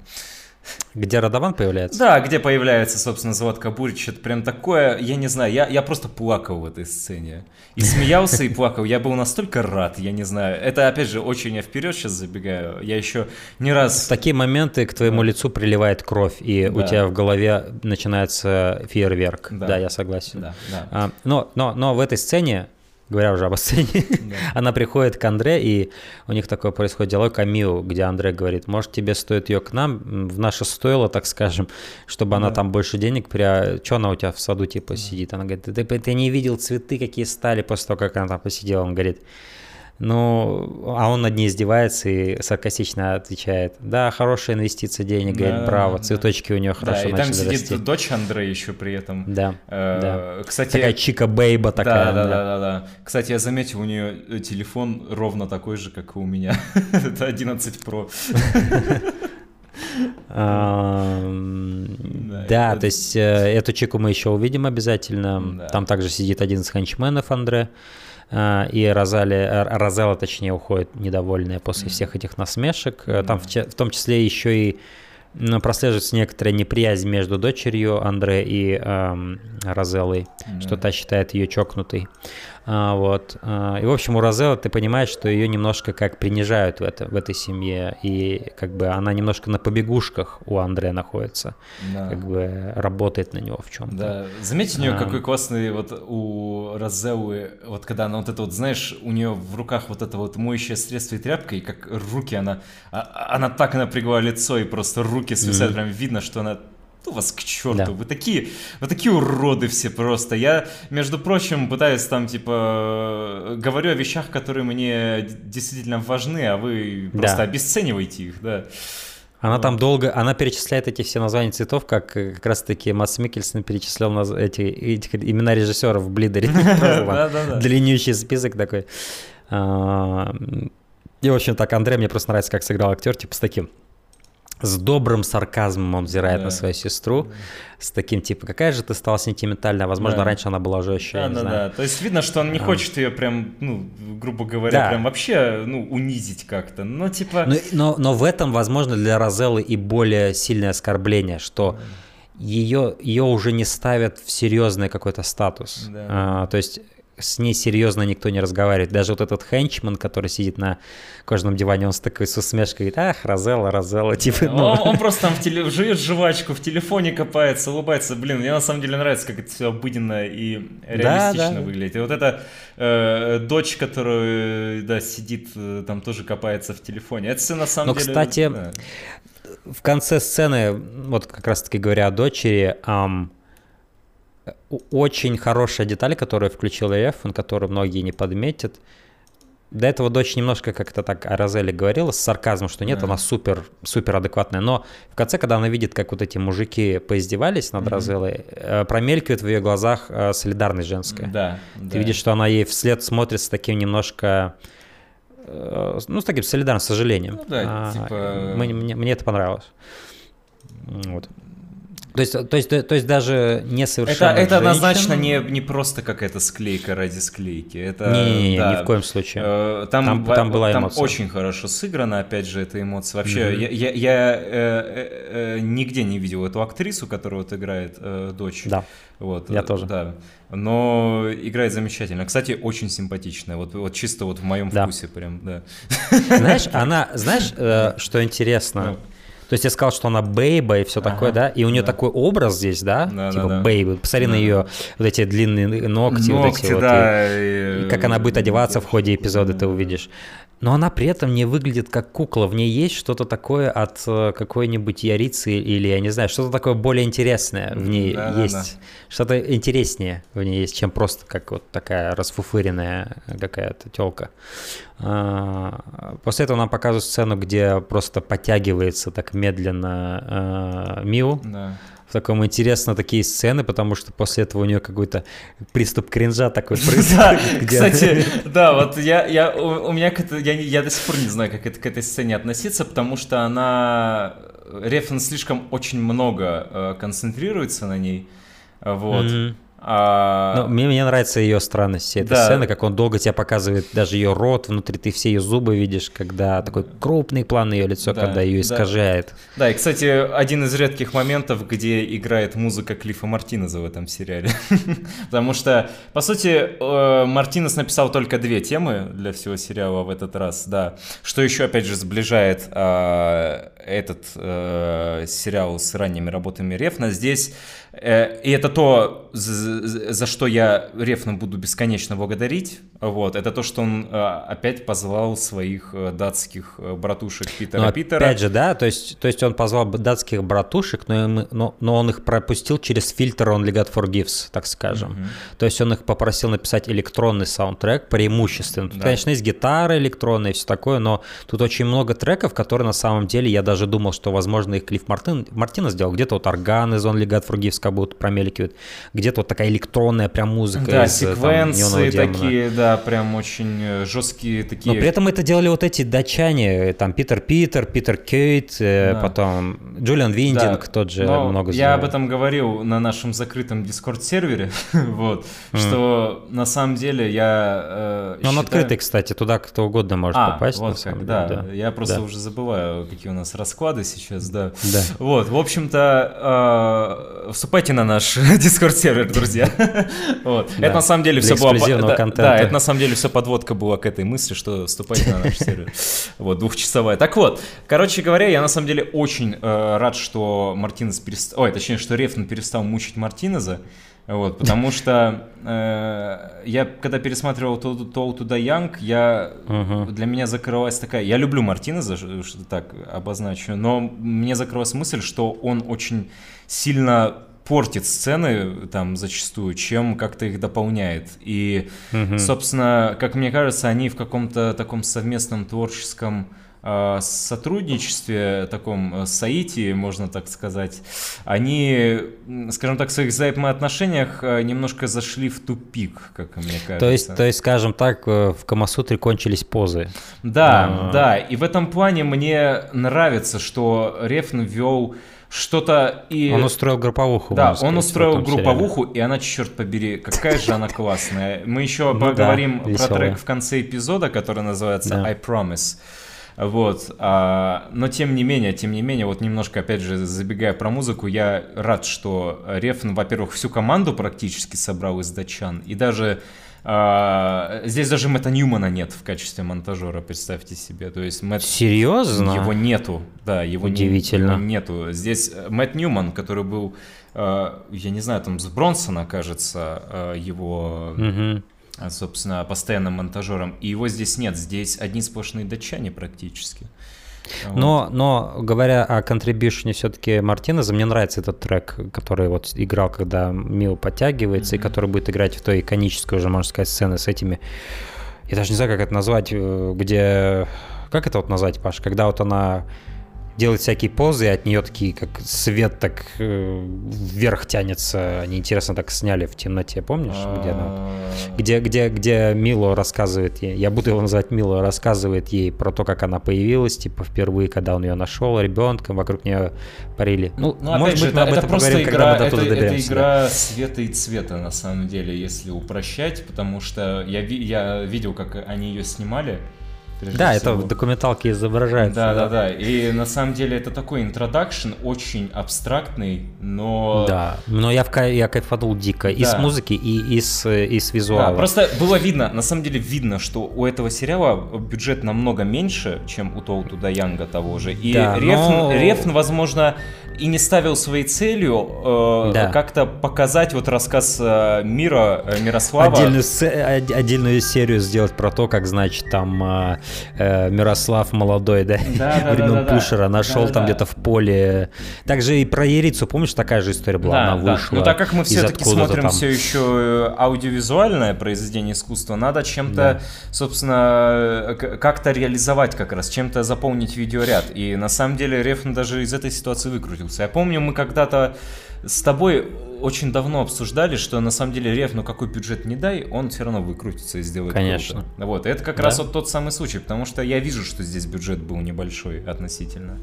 Где Радован появляется? Да, где появляется, собственно, Завод Кабурич. Это прям такое, я не знаю, я, я просто плакал в этой сцене. И смеялся, и плакал. Я был настолько рад, я не знаю. Это, опять же, очень я вперед сейчас забегаю. Я еще не раз... В такие моменты к твоему да. лицу приливает кровь, и да. у тебя в голове начинается фейерверк. Да, да я согласен. Да, да. А, но, но, но в этой сцене говоря уже об сцене, да. [laughs] она приходит к Андре, и у них такой происходит диалог Камил, где Андре говорит, может, тебе стоит ее к нам, в наше стоило, так скажем, чтобы да. она там больше денег, при... что она у тебя в саду типа да. сидит? Она говорит, ты, ты не видел цветы, какие стали после того, как она там посидела? Он говорит, ну, а он над ней издевается и саркастично отвечает, да, хорошая инвестиция денег, да, говорит, браво, да, цветочки у нее хорошо да, и там сидит расти. дочь Андрея еще при этом. Да, э, да. Кстати, такая чика бейба такая. Да, да, да, да, да. Кстати, я заметил, у нее телефон ровно такой же, как и у меня. [laughs] Это 11 Pro. [laughs] Да, то есть э, эту чику мы еще увидим обязательно. Там также сидит один из ханчменов Андре. А, и Розали, э, Розела, точнее, уходит недовольная после всех этих насмешек. Mm-hmm. Там в, том числе еще и ну, прослеживается некоторая неприязнь между дочерью Андре и эм, Розеллой, mm-hmm. что та считает ее чокнутой. А, вот. А, и, в общем, у Розелла ты понимаешь, что ее немножко как принижают в, это, в этой семье, и как бы она немножко на побегушках у Андрея находится, да. как бы работает на него в чем-то. Да, заметьте у нее а, какой классный вот у Розеллы, вот когда она вот это вот, знаешь, у нее в руках вот это вот моющее средство и тряпка, и как руки она, она так напрягла лицо, и просто руки свисают, mm-hmm. прям видно, что она ну вас к черту, да. вы такие, вы такие уроды все просто. Я, между прочим, пытаюсь там, типа, говорю о вещах, которые мне действительно важны, а вы просто да. обесцениваете их, да. Она там долго, она перечисляет эти все названия цветов, как как раз-таки Масс Микельсон перечислял наз... эти, эти имена режиссеров в Блидере. [laughs] Длиннющий список такой. А, и, в общем, так, Андрей, мне просто нравится, как сыграл актер, типа с таким с добрым сарказмом он взирает да. на свою сестру, да. с таким типа, какая же ты стала сентиментальная, возможно, да. раньше она была жестче. Да, да, знаю. да. То есть видно, что он не а. хочет ее прям, ну, грубо говоря, да. прям вообще, ну, унизить как-то. Но типа. Но, но, но в этом, возможно, для Розеллы и более сильное оскорбление, что ее, ее уже не ставят в серьезный какой-то статус. Да. А, то есть с ней серьезно никто не разговаривает. Даже вот этот хенчман, который сидит на кожаном диване, он с такой с усмешкой говорит, ах, Розелла, Розелла, типа... Ну... Он, он просто там в теле... жует жвачку, в телефоне копается, улыбается. Блин, мне на самом деле нравится, как это все обыденно и реалистично да, да. выглядит. И вот эта э, дочь, которая, да, сидит, э, там тоже копается в телефоне. Это все на самом Но, деле... кстати, да. в конце сцены, вот как раз-таки говоря о дочери, эм, очень хорошая деталь, которую включил Эфон, которую многие не подметят. До этого дочь немножко как-то так о Розеле говорила с сарказмом, что нет, mm-hmm. она супер, супер адекватная. Но в конце, когда она видит, как вот эти мужики поиздевались над mm-hmm. Розелой, э, промелькивает в ее глазах э, солидарность женская. Да, Ты да. видишь, что она ей вслед смотрит с таким немножко э, ну, с таким солидарным сожалением. Ну, да, а, типа... мне, мне, мне это понравилось. Вот. То есть, то есть, то есть даже не совершенно. Это, это однозначно не, не просто какая-то склейка ради склейки. Это, не, не, да, ни в коем случае. Э, там, там, там была там эмоция. очень хорошо сыграна, опять же, эта эмоция. Вообще, mm-hmm. я, я, я э, э, э, нигде не видел эту актрису, которая вот играет э, дочь. Да. Вот, я тоже. Да. Но играет замечательно. Кстати, очень симпатичная. Вот, вот чисто вот в моем да. вкусе прям, да. Знаешь, она, знаешь, э, что интересно? То есть я сказал, что она бейба и все ага, такое, да? И у нее да. такой образ здесь, да? да типа да, бейба. Посмотри да. на ее вот эти длинные ногти. Ногти, вот эти да. Вот, и, и как она будет одеваться в ходе эпизода, ты увидишь но она при этом не выглядит как кукла. В ней есть что-то такое от э, какой-нибудь ярицы или, я не знаю, что-то такое более интересное в ней да, есть. Да, да. Что-то интереснее в ней есть, чем просто как вот такая расфуфыренная какая-то телка. А, после этого нам показывают сцену, где просто подтягивается так медленно э, Миу. Да в таком интересно такие сцены, потому что после этого у нее какой-то приступ кринжа такой происходит. Кстати, да, вот я, я, у меня я, я до сих пор не знаю, как это, к этой сцене относиться, потому что она, Рефен слишком очень много э, концентрируется на ней, вот. А... Ну, мне, мне нравится ее странность, этой да. сцены, как он долго тебе показывает даже ее рот, внутри ты все ее зубы видишь, когда такой крупный план ее лицо, да, когда ее искажает. Да. да, и, кстати, один из редких моментов, где играет музыка Клиффа Мартинеза в этом сериале. [laughs] Потому что, по сути, э, Мартинес написал только две темы для всего сериала в этот раз, да. Что еще, опять же, сближает а, этот э, сериал с ранними работами Рефна. Здесь Э, и это то, за что я Рефна буду бесконечно благодарить. Вот, это то, что он э, опять позвал своих э, датских братушек Питера но Питера. Опять же, да, то есть, то есть он позвал датских братушек, но, но, но он их пропустил через фильтр Only God Forgives, так скажем. Mm-hmm. То есть он их попросил написать электронный саундтрек преимущественно. Тут, да. конечно, есть гитары электронные и все такое, но тут очень много треков, которые на самом деле, я даже думал, что, возможно, их Клифф Мартин, Мартина сделал. Где-то вот орган из Only God Forgives как будто промелькивают, где-то вот такая электронная прям музыка. Да, из, секвенции там, такие, да, прям очень э, жесткие такие. Но при этом это делали вот эти датчане, там Питер Питер, Питер Кейт, э, да. потом Джулиан Виндинг да. тот же Но много Я об этом говорил на нашем закрытом Discord-сервере, [laughs] вот, mm. что на самом деле я э, Он считаю... открытый, кстати, туда кто угодно может а, попасть. вот как, да. да. Я просто да. уже забываю, какие у нас расклады сейчас, да. да. Вот, в общем-то, э, вступайте на наш [laughs] Discord сервер, друзья. [laughs] друзья. [laughs] вот. Это на самом деле все было... Да, это на самом деле все подводка была к этой мысли, что вступайте на наш сервер. [laughs] Вот, двухчасовая. Так вот, короче говоря, я на самом деле очень э, рад, что Мартинес перестал... Ой, точнее, что Рефн перестал мучить Мартинеза. Вот, потому что э, я, когда пересматривал то, то туда Янг, я uh-huh. для меня закрылась такая. Я люблю Мартинеза, что так обозначу, но мне закрылась мысль, что он очень сильно портит сцены там зачастую, чем как-то их дополняет. И, uh-huh. собственно, как мне кажется, они в каком-то таком совместном творческом Э, сотрудничестве, таком э, соитии, можно так сказать, они, скажем так, в своих взаимоотношениях э, немножко зашли в тупик, как мне кажется. То есть, то есть скажем так, в Камасутре кончились позы. Да, а... да, и в этом плане мне нравится, что Рефн ввел что-то и... Он устроил групповуху. Да, он устроил групповуху, сериале. и она, черт побери, какая же она классная. Мы еще ну, поговорим да, про трек в конце эпизода, который называется да. I Promise. Вот. А, но тем не менее, тем не менее, вот немножко, опять же, забегая про музыку, я рад, что Рефн, во-первых, всю команду практически собрал из датчан, и даже а, здесь даже Мэтта Ньюмана нет в качестве монтажера, представьте себе. То есть Мэтт... Серьезно? Его нету, да, его Удивительно. Не, нету. Здесь э, Мэтт Ньюман, который был, а, я не знаю, там с Бронсона, кажется, а, его... Угу собственно, постоянным монтажером. И его здесь нет, здесь одни сплошные датчане практически. Но, но говоря о контрибьюшне все-таки Мартинеза, мне нравится этот трек, который вот играл, когда Мил подтягивается, mm-hmm. и который будет играть в той иконической уже, можно сказать, сцены с этими... Я даже не знаю, как это назвать, э, где... Как это вот назвать, Паш? Когда вот она делает всякие позы, и от нее такие, как свет так э, вверх тянется. Они интересно так сняли в темноте, помнишь? Где, она, где, где, где Мило рассказывает ей, я буду его называть Мило, рассказывает ей про то, как она появилась, типа впервые, когда он ее нашел, ребенком, вокруг нее парили. Ну, ну может быть, же, мы об этом поговорим, игра, когда мы до туда это, доберемся. Это игра да. света и цвета, на самом деле, если упрощать, потому что я, я видел, как они ее снимали, да, всего. это в документалке изображается. Да, да, да, И на самом деле это такой интродакшн, очень абстрактный, но... Да, но я, в, я кайфанул дико да. и с музыки, и, и, с, и с визуала. Да, просто было видно, на самом деле видно, что у этого сериала бюджет намного меньше, чем у Тоу Туда Янга того же. И да, Рефн, но... Рефн, возможно, и не ставил своей целью э, да. как-то показать вот рассказ э, мира, э, Мирослава. Отдельную, отдельную серию сделать про то, как, значит, там э, э Мирослав молодой, да, да, да [laughs] времен да, да, Пушера, нашел да, там да. где-то в поле. Также и про Ерицу, помнишь, такая же история была, да, она да. вышла. Ну так как мы все-таки смотрим там... все еще э, аудиовизуальное произведение искусства, надо чем-то, да. собственно, как-то реализовать как раз, чем-то заполнить видеоряд. И на самом деле Рефн даже из этой ситуации выкрутил выкрутился. Я помню, мы когда-то с тобой очень давно обсуждали, что на самом деле Рев, ну какой бюджет не дай, он все равно выкрутится и сделает Конечно. круто. Вот, это как да? раз вот тот самый случай, потому что я вижу, что здесь бюджет был небольшой относительно.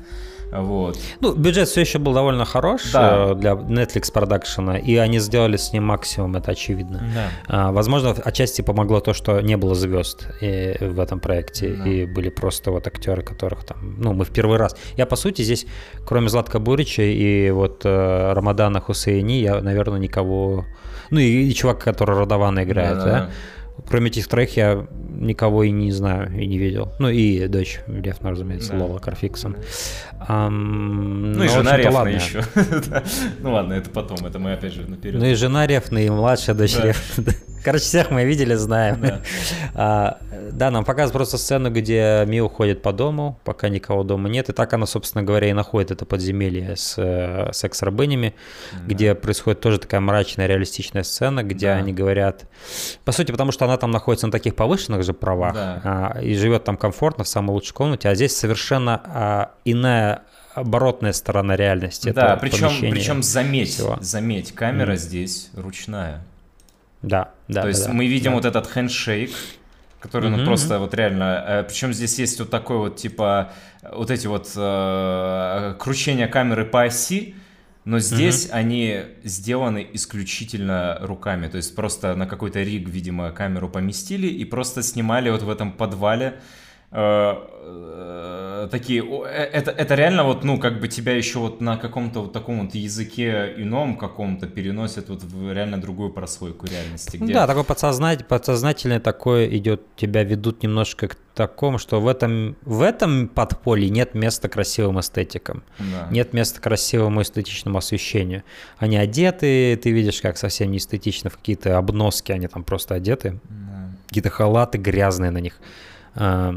Вот. Ну, бюджет все еще был довольно хорош да. Э, для Netflix продакшена, и они сделали с ним максимум, это очевидно. Да. А, возможно, отчасти помогло то, что не было звезд и, в этом проекте, да. и были просто вот актеры, которых там, ну, мы в первый раз. Я, по сути, здесь, кроме Златка Бурича и вот э, Рамадана Хусейни, я, наверное, никого... Ну, и, и чувак, который Родована играет, да, да? да? Кроме этих троих я никого и не знаю, и не видел. Ну и дочь Левна, разумеется, да. Лола Карфиксон. Um, ну и жена Рефна еще. [laughs] ну ладно, это потом, это мы опять же наперед. Ну и жена Рефна, и младшая дочь да. Рефна. Короче, всех мы видели, знаем. Да. а, да, нам показывают просто сцену, где Ми уходит по дому, пока никого дома нет. И так она, собственно говоря, и находит это подземелье с э, секс-рабынями, да. где происходит тоже такая мрачная, реалистичная сцена, где да. они говорят... По сути, потому что она там находится на таких повышенных же правах да. а, и живет там комфортно в самой лучшей комнате, а здесь совершенно а, иная оборотная сторона реальности. Да, причем, причем заметь, всего. заметь, камера mm. здесь ручная. Да, да. То есть да, мы видим да. вот этот хендшейк, который, ну, mm-hmm. просто вот реально... Э, Причем здесь есть вот такой вот, типа, вот эти вот э, кручения камеры по оси, но здесь mm-hmm. они сделаны исключительно руками. То есть просто на какой-то риг, видимо, камеру поместили и просто снимали вот в этом подвале такие, это, это реально вот, ну, как бы тебя еще вот на каком-то вот таком вот языке ином каком-то переносят вот в реально другую прослойку реальности. Где... Да, такой подсознать, подсознательное такое идет, тебя ведут немножко к такому, что в этом, в этом подполье нет места красивым эстетикам, да. нет места красивому эстетичному освещению. Они одеты, ты видишь, как совсем не эстетично, в какие-то обноски они там просто одеты, да. какие-то халаты грязные на них а,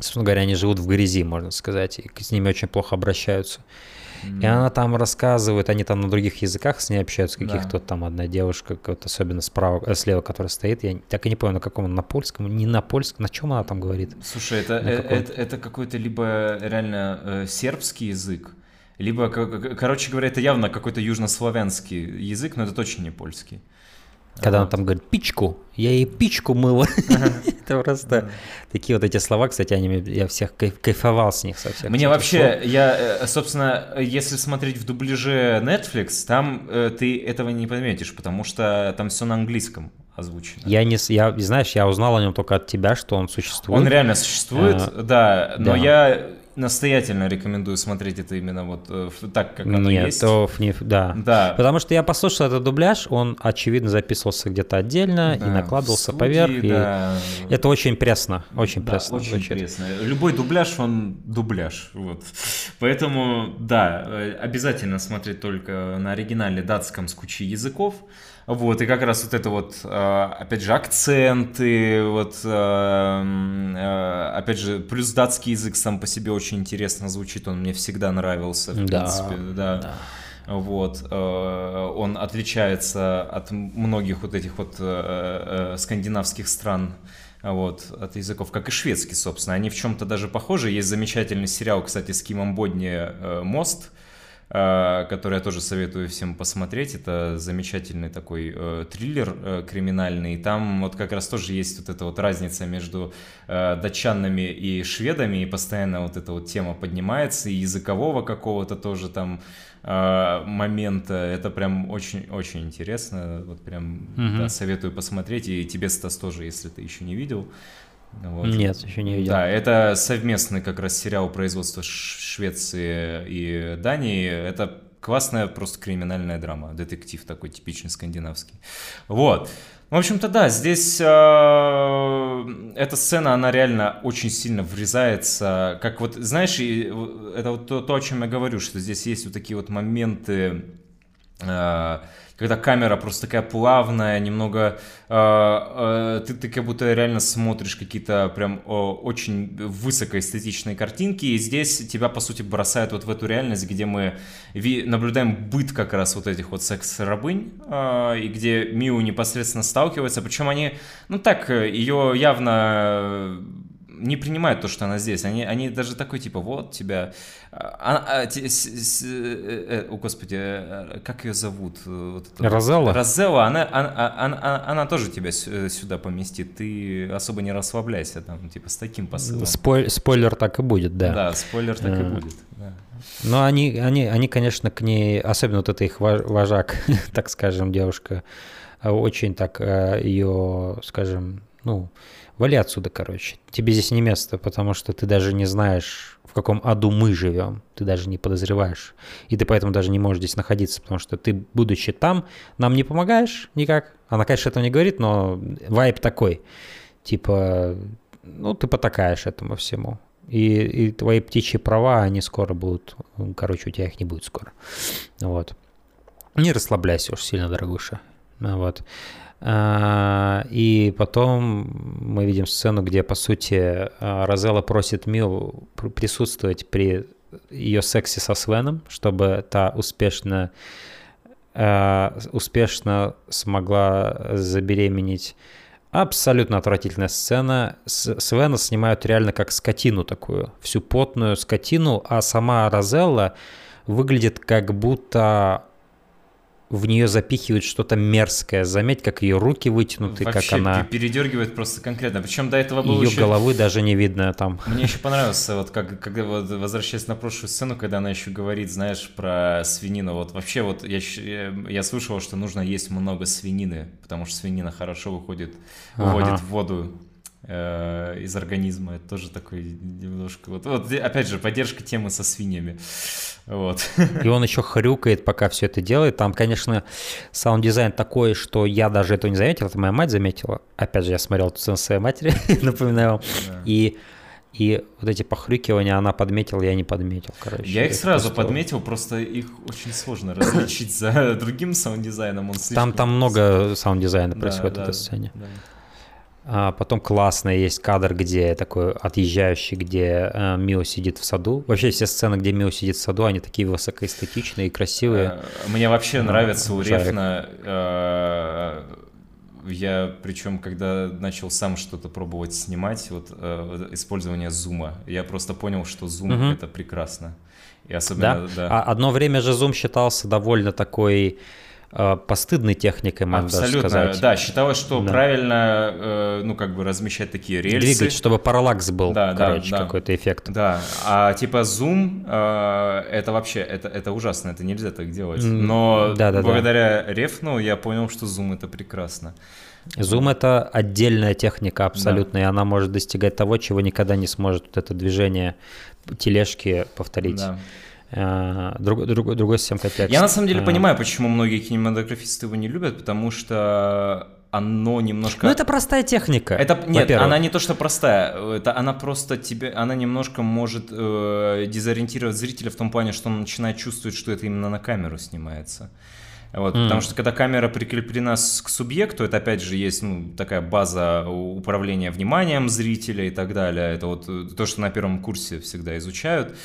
собственно говоря, они живут в грязи, можно сказать, и с ними очень плохо обращаются. Mm. И она там рассказывает, они там на других языках с ней общаются, каких-то да. там одна девушка, вот особенно справа, э, слева, которая стоит, я так и не помню, на каком, на польском, не на польском, на чем она там говорит? Слушай, это, э, это, это какой-то либо реально э, сербский язык, либо, короче говоря, это явно какой-то южнославянский язык, но это точно не польский. Когда он там говорит «пичку», я ей пичку мыла. [laughs] Это просто такие вот эти слова, кстати, они, я всех кайфовал с них совсем. Мне вообще, я, э, собственно, если смотреть в дубляже Netflix, там э, ты этого не подметишь, потому что там все на английском озвучено. Я не, я, знаешь, я узнал о нем только от тебя, что он существует. Он реально существует, а, да, но я настоятельно рекомендую смотреть это именно вот э, так, как оно Нет, есть. То, не, да. да. Потому что я послушал этот дубляж, он, очевидно, записывался где-то отдельно да, и накладывался студии, поверх. Да. И это очень пресно, очень да, пресно. Очень звучит. пресно. Любой дубляж, он дубляж. Вот. Поэтому, да, э, обязательно смотреть только на оригинале датском с кучей языков. Вот, и как раз вот это вот, э, опять же, акценты, вот, э, э, опять же, плюс датский язык сам по себе очень интересно звучит, он мне всегда нравился, в да, принципе, да. да. Вот, он отличается от многих вот этих вот скандинавских стран, вот, от языков, как и шведский, собственно. Они в чем-то даже похожи. Есть замечательный сериал, кстати, с Кимом Бодни «Мост», который я тоже советую всем посмотреть. Это замечательный такой э, триллер э, криминальный. Там вот как раз тоже есть вот эта вот разница между э, датчанами и шведами, и постоянно вот эта вот тема поднимается, и языкового какого-то тоже там э, момента. Это прям очень-очень интересно. Вот прям mm да, советую посмотреть. И тебе, Стас, тоже, если ты еще не видел. Вот. Нет, еще не видел. Да, это совместный как раз сериал производства Швеции и Дании. Это классная просто криминальная драма, детектив такой типичный скандинавский. Вот. В общем-то, да, здесь э, эта сцена, она реально очень сильно врезается. Как вот, знаешь, и, это вот то, то, о чем я говорю, что здесь есть вот такие вот моменты... Э, когда камера просто такая плавная, немного... Э, э, ты, ты как будто реально смотришь какие-то прям э, очень высокоэстетичные картинки, и здесь тебя, по сути, бросают вот в эту реальность, где мы ви- наблюдаем быт как раз вот этих вот секс-рабынь, э, и где Миу непосредственно сталкивается, причем они, ну так, ее явно не принимают то, что она здесь. Они, они даже такой, типа, вот тебя... А, а, с, с, э, э, о, господи, э, как ее зовут? Вот Розелла? Розелла, она, она, она, она тоже тебя сюда поместит. Ты особо не расслабляйся, там, типа, с таким посылом. Спой, спойлер так и будет, да. Да, спойлер так а. и будет, да. Но они, они, они, конечно, к ней, особенно вот это их вожак, [laughs] так скажем, девушка, очень так ее, скажем, ну, Вали отсюда, короче. Тебе здесь не место, потому что ты даже не знаешь, в каком аду мы живем. Ты даже не подозреваешь. И ты поэтому даже не можешь здесь находиться, потому что ты, будучи там, нам не помогаешь никак. Она, конечно, этого не говорит, но вайп такой. Типа, ну, ты потакаешь этому всему. И, и твои птичьи права, они скоро будут... Короче, у тебя их не будет скоро. Вот. Не расслабляйся уж сильно, дорогуша. Вот. А, и потом мы видим сцену, где, по сути, а, Розелла просит Мил присутствовать при ее сексе со Свеном, чтобы та успешно, а, успешно смогла забеременеть. Абсолютно отвратительная сцена. Свена снимают реально как скотину такую, всю потную скотину, а сама Розелла выглядит как будто в нее запихивают что-то мерзкое. Заметь, как ее руки вытянуты, Вообще, как она... передергивает просто конкретно. Причем до этого было Ее еще... головы даже не видно там. Мне еще понравилось, вот как, когда вот возвращаясь на прошлую сцену, когда она еще говорит, знаешь, про свинину. Вот вообще вот я, я слышал, что нужно есть много свинины, потому что свинина хорошо выходит, ага. выводит в воду э, из организма. Это тоже такой немножко... Вот, вот опять же, поддержка темы со свиньями. Вот. И он еще хрюкает, пока все это делает. Там, конечно, саунд-дизайн такой, что я даже этого не заметил, это моя мать заметила. Опять же, я смотрел это со своей матерью, [laughs] напоминаю вам. Да. И и вот эти похрюкивания она подметила, я не подметил, короче. Я их сразу просто... подметил, просто их очень сложно [coughs] различить за другим саунд-дизайном. Он там, там много саунд-дизайна происходит да, в этой сцене. Да. А потом классный есть кадр, где такой отъезжающий, где э, Мио сидит в саду. Вообще все сцены, где Мио сидит в саду, они такие высокоэстетичные и красивые. Э, мне вообще ну, нравится у Рефна э, я, причем, когда начал сам что-то пробовать снимать, вот э, использование зума, я просто понял, что зум угу. это прекрасно. И особенно, да? да. А одно время же зум считался довольно такой постыдной техникой, можно Абсолютно, сказать. да. Считалось, что да. правильно, э, ну, как бы размещать такие рельсы. Двигать, чтобы параллакс был, да, короче, да, да. какой-то эффект. Да, а типа зум, э, это вообще, это, это ужасно, это нельзя так делать. Но да, да, благодаря да. рефну я понял, что зум это прекрасно. Зум это отдельная техника абсолютно, да. и она может достигать того, чего никогда не сможет вот это движение тележки повторить. Да. Э, друг, друг, другой совсем контекст. Я на самом деле а... понимаю, почему многие кинематографисты его не любят, потому что оно немножко... Ну, это простая техника. Это нет, она не то что простая, это она просто тебе, она немножко может э, дезориентировать зрителя в том плане, что он начинает чувствовать, что это именно на камеру снимается. Вот, mm. Потому что когда камера прикреплена к субъекту, это опять же есть ну, такая база управления вниманием зрителя и так далее. Это вот э, то, что на первом курсе всегда изучают.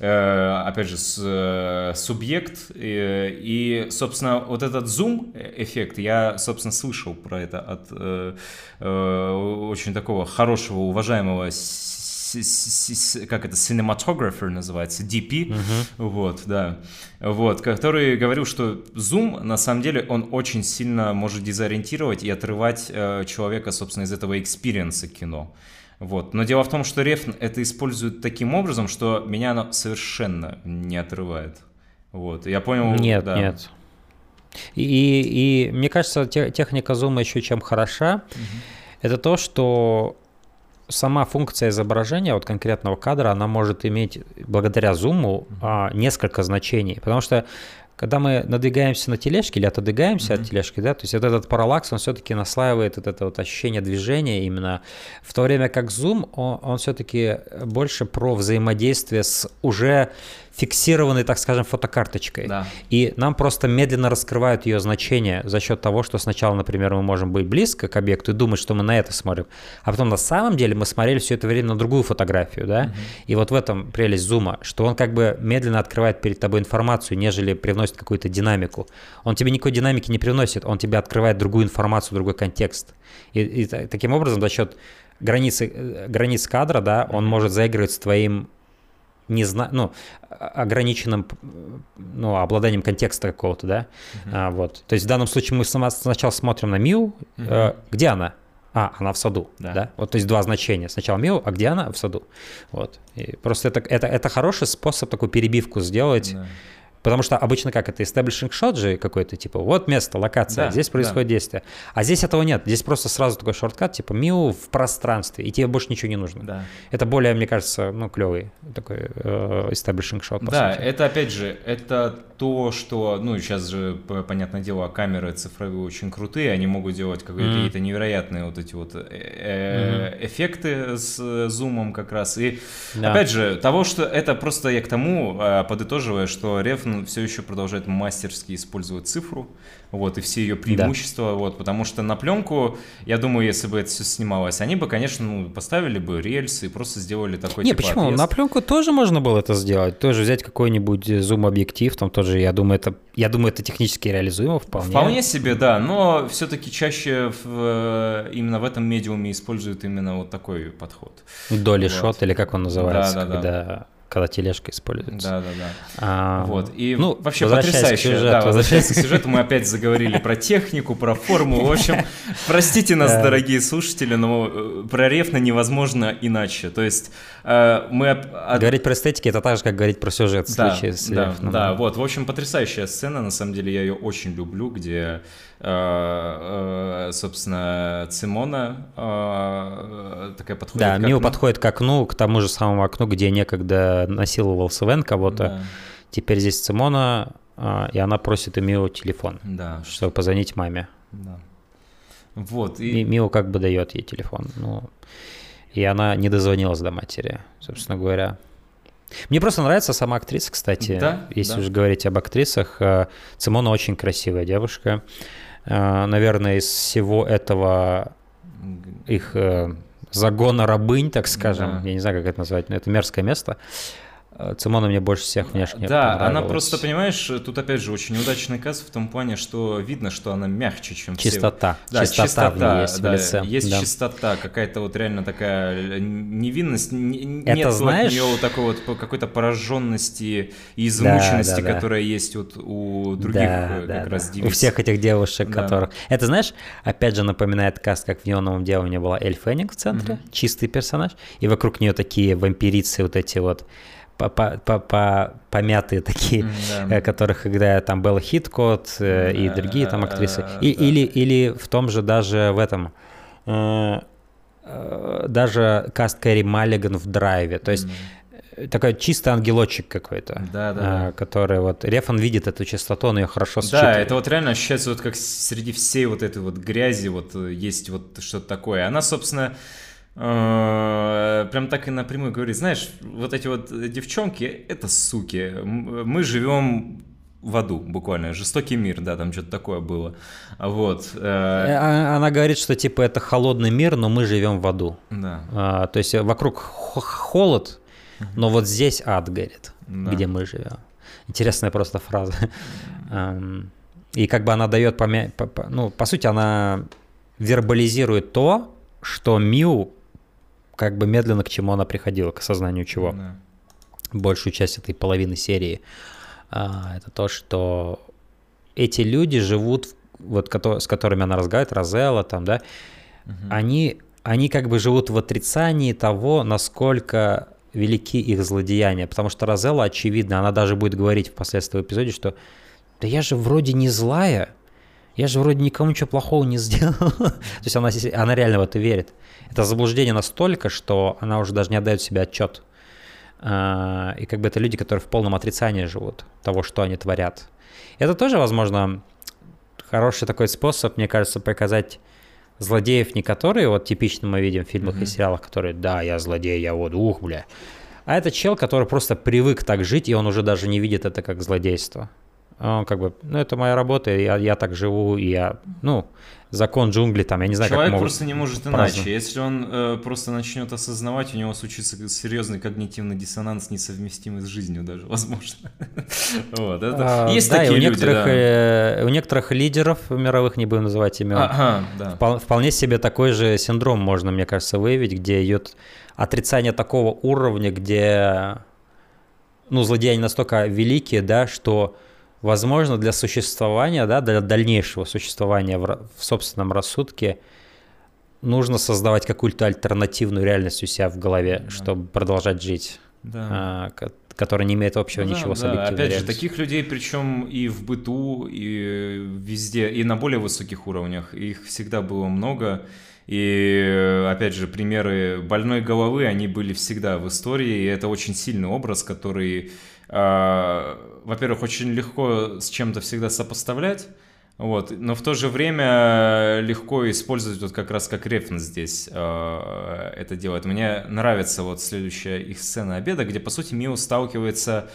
Э, опять же, с, э, субъект. И, и, собственно, вот этот зум-эффект, я, собственно, слышал про это от э, э, очень такого хорошего, уважаемого как это, cinematographer называется, DP, uh-huh. вот, да, вот, который говорил, что зум, на самом деле, он очень сильно может дезориентировать и отрывать э, человека, собственно, из этого experience а кино. Вот. Но дело в том, что Рефн это использует таким образом, что меня оно совершенно не отрывает. Вот. Я понял. Нет, да. нет. И, и, и мне кажется, техника зума еще чем хороша, угу. это то, что сама функция изображения вот конкретного кадра, она может иметь благодаря зуму а, несколько значений, потому что когда мы надвигаемся на тележке или отодвигаемся mm-hmm. от тележки, да, то есть вот этот параллакс, он все-таки наслаивает вот это вот ощущение движения именно, в то время как зум, он, он все-таки больше про взаимодействие с уже фиксированной, так скажем, фотокарточкой. Да. И нам просто медленно раскрывают ее значение за счет того, что сначала, например, мы можем быть близко к объекту и думать, что мы на это смотрим, а потом на самом деле мы смотрели все это время на другую фотографию, да? Угу. И вот в этом прелесть зума, что он как бы медленно открывает перед тобой информацию, нежели привносит какую-то динамику. Он тебе никакой динамики не привносит, он тебе открывает другую информацию, другой контекст. И, и таким образом за счет границы, э, границ кадра, да, он может заигрывать с твоим не знаю, ну, ограниченным, ну, обладанием контекста какого-то, да, uh-huh. а, вот. То есть в данном случае мы сначала смотрим на Мию, uh-huh. э, где она? А, она в саду, да. да? Вот, то есть два значения. Сначала Миу, а где она? В саду. Вот. И просто это, это, это хороший способ такую перебивку сделать. Да Потому что обычно как это, establishing shot же какой-то, типа, вот место, локация, да, здесь происходит да. действие. А здесь этого нет. Здесь просто сразу такой шорткат, типа, миу в пространстве, и тебе больше ничего не нужно. Да. Это более, мне кажется, ну, клевый такой э, establishing shot. да, сути. это опять же, это то, что, ну, сейчас же, понятное дело, камеры цифровые очень крутые, они могут делать какие-то mm. невероятные вот эти вот э mm-hmm. эффекты с зумом как раз. И, да. опять же, того, что это просто я к тому, э, подытоживая, что Рефн все еще продолжает мастерски использовать цифру, вот, и все ее преимущества, да. вот, потому что на пленку, я думаю, если бы это все снималось, они бы, конечно, ну, поставили бы рельсы и просто сделали такой Не, типа почему? Отъезд. На пленку тоже можно было это сделать, тоже взять какой-нибудь зум-объектив, там тоже, я думаю, это, я думаю, это технически реализуемо вполне. Вполне себе, да, но все-таки чаще в, именно в этом медиуме используют именно вот такой подход. Доли вот. или как он называется, да, да, когда... Да когда тележка используется. Да, да, да. А, вот. И ну, вообще потрясающе. К сюжету. Да, возвращаясь к [laughs] сюжету, мы опять заговорили про технику, про форму. В общем, простите нас, дорогие слушатели, но э, про Рефна невозможно иначе. То есть э, мы... Говорить про эстетики это так же, как говорить про сюжет в случае с да, Да, вот. В общем, потрясающая сцена. На самом деле я ее очень люблю, где собственно, Цимона такая подходит Да, Мио подходит к окну, к тому же самому окну, где некогда насиловал Свен кого-то. Да. Теперь здесь Цимона, и она просит у Мио телефон, да. чтобы позвонить маме. Да. Вот. И... Мио как бы дает ей телефон. Ну, и она не дозвонилась до матери, собственно говоря. Мне просто нравится сама актриса, кстати. Да, если да. уж говорить об актрисах. Э, Цимона очень красивая девушка. Э, наверное, из всего этого их э, загона рабынь, так скажем, да. я не знаю, как это назвать, но это мерзкое место. Э, Цимона мне больше всех внешне Да, она просто, понимаешь, тут опять же очень удачный каз в том плане, что видно, что она мягче, чем чистота. все. Да, чистота, чистота есть да, в лице. Есть да. чистота, какая-то вот реально такая невинность. Это Нет знаешь... от нее вот такой вот какой-то пораженности и измученности, да, да, которая да. есть вот у других да, как да, раз да. девиц. У всех этих девушек, Да. которых... Это, знаешь, опять же напоминает каст, как в «Неоновом деве» была Эль Феннинг в центре, чистый персонаж, и вокруг нее такие вампирицы вот эти вот по- по- по- по- помятые такие, Да. э, которых играет там Белла Хиткот э, и Да, другие там актрисы. И- да. или, или в том же даже в этом... э, даже каст Кэрри Маллиган в драйве. То есть такой чистый ангелочек какой-то, Да, да, да. который вот... Рефан видит эту частоту, он ее хорошо Да, считывает. это вот реально ощущается вот как среди всей вот этой вот грязи вот есть вот что-то такое. Она, собственно, прям так и напрямую говорит, знаешь, вот эти вот девчонки, это суки, мы живем в аду, буквально, жестокий мир, да, там что-то такое было, вот, Э, э, а- Она говорит, что типа это холодный мир, но мы живем в аду. да, А, то есть вокруг холод, но вот здесь ад горит, Да. где мы живем. Интересная просто фраза. И как бы она дает, помя- по- по- ну, по сути, она вербализирует то, что Миу как бы медленно к чему она приходила, к осознанию чего. да. Большую часть этой половины серии. А, это то, что эти люди живут, вот с которыми она разговаривает, Розелла там, да, они, они как бы живут в отрицании того, насколько велики их злодеяния. Потому что Розелла, очевидно, она даже будет говорить впоследствии в эпизоде, что да я же вроде не злая, я же вроде никому ничего плохого не сделал. [laughs] То есть она, она реально в это верит. Это заблуждение настолько, что она уже даже не отдает себе отчет. А, И как бы это люди, которые в полном отрицании живут того, что они творят. Это тоже, возможно, хороший такой способ, мне кажется, показать злодеев не которые вот типично мы видим в фильмах и Мгм. сериалах, которые «да, я злодей, я вот, ух, бля». А это чел, который просто привык так жить, и он уже даже не видит это как злодейство. Он как бы, ну, это моя работа, я, я так живу, и я, ну, закон джунглей там, я не знаю, Человек как просто не может праздновать. иначе. Если он э, просто начнет осознавать, у него случится серьезный когнитивный диссонанс, несовместимый с жизнью даже, [laughs] возможно. Вот, это- А, Есть да, такие у люди, некоторых, да. э, у некоторых лидеров мировых, не будем называть имен, Ага, да. Впол- Вполне себе такой же синдром можно, мне кажется, выявить, где идет отрицание такого уровня, где ну, злодеяния настолько великие, да, что, возможно, для существования, да, для дальнейшего существования в, в собственном рассудке нужно создавать какую-то альтернативную реальность у себя в голове, Да. чтобы продолжать жить, Да. а, ко- которая не имеет общего Ну да, ничего с да. объективной Опять же, реальностью. таких людей, причем и в быту, и везде, и на более высоких уровнях, их всегда было много. И, опять же, примеры больной головы, они были всегда в истории, и это очень сильный образ, который, во-первых, очень легко с чем-то всегда сопоставлять, вот, но в то же время легко использовать вот как раз как референс здесь э, это делает. Мне нравится вот следующая их сцена обеда, где, по сути, Мио сталкивается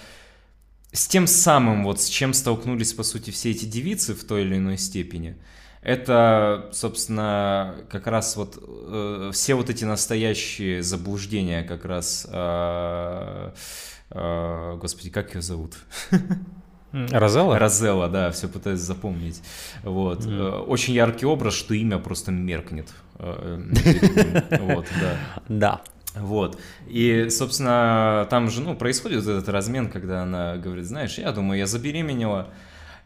с тем самым, вот с чем столкнулись, по сути, все эти девицы в той или иной степени. Это, собственно, как раз вот э, все вот эти настоящие заблуждения как раз... э, господи, как ее зовут? Розелла? Розелла, да, все пытаюсь запомнить. Вот. Э, Очень яркий образ, что имя просто меркнет. Э, э, Вот, да. Да. Вот. И, собственно, там же, ну, происходит этот размен, когда она говорит, знаешь, я думаю, я забеременела.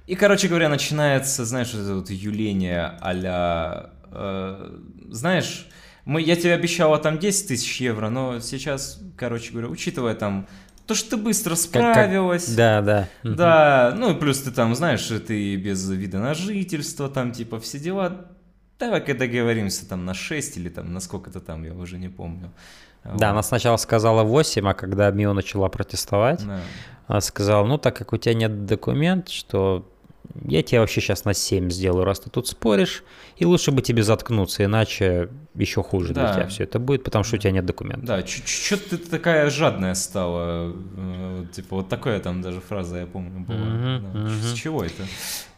И, короче говоря, начинается, знаешь, вот это вот юление а-ля, э, знаешь, мы, я тебе обещала там 10 тысяч евро, но сейчас, короче говоря, учитывая там то, что ты быстро справилась. Как, как... Да, да. Да, ну и плюс ты там, знаешь, ты без вида на жительство, там типа все дела. Давай-ка договоримся там на 6 или там на сколько-то там, я уже не помню. Да, вот. она сначала сказала 8, а когда Мио начала протестовать, да. она сказала, ну так как у тебя нет документ, что я тебе вообще сейчас на 7 сделаю, раз ты тут споришь, и лучше бы тебе заткнуться, иначе еще хуже да. для тебя все это будет, потому что у тебя нет документов. Да, что-то ты такая жадная стала, э, типа вот такая там даже фраза, я помню, была. Mm-hmm, да. mm-hmm. С чего это?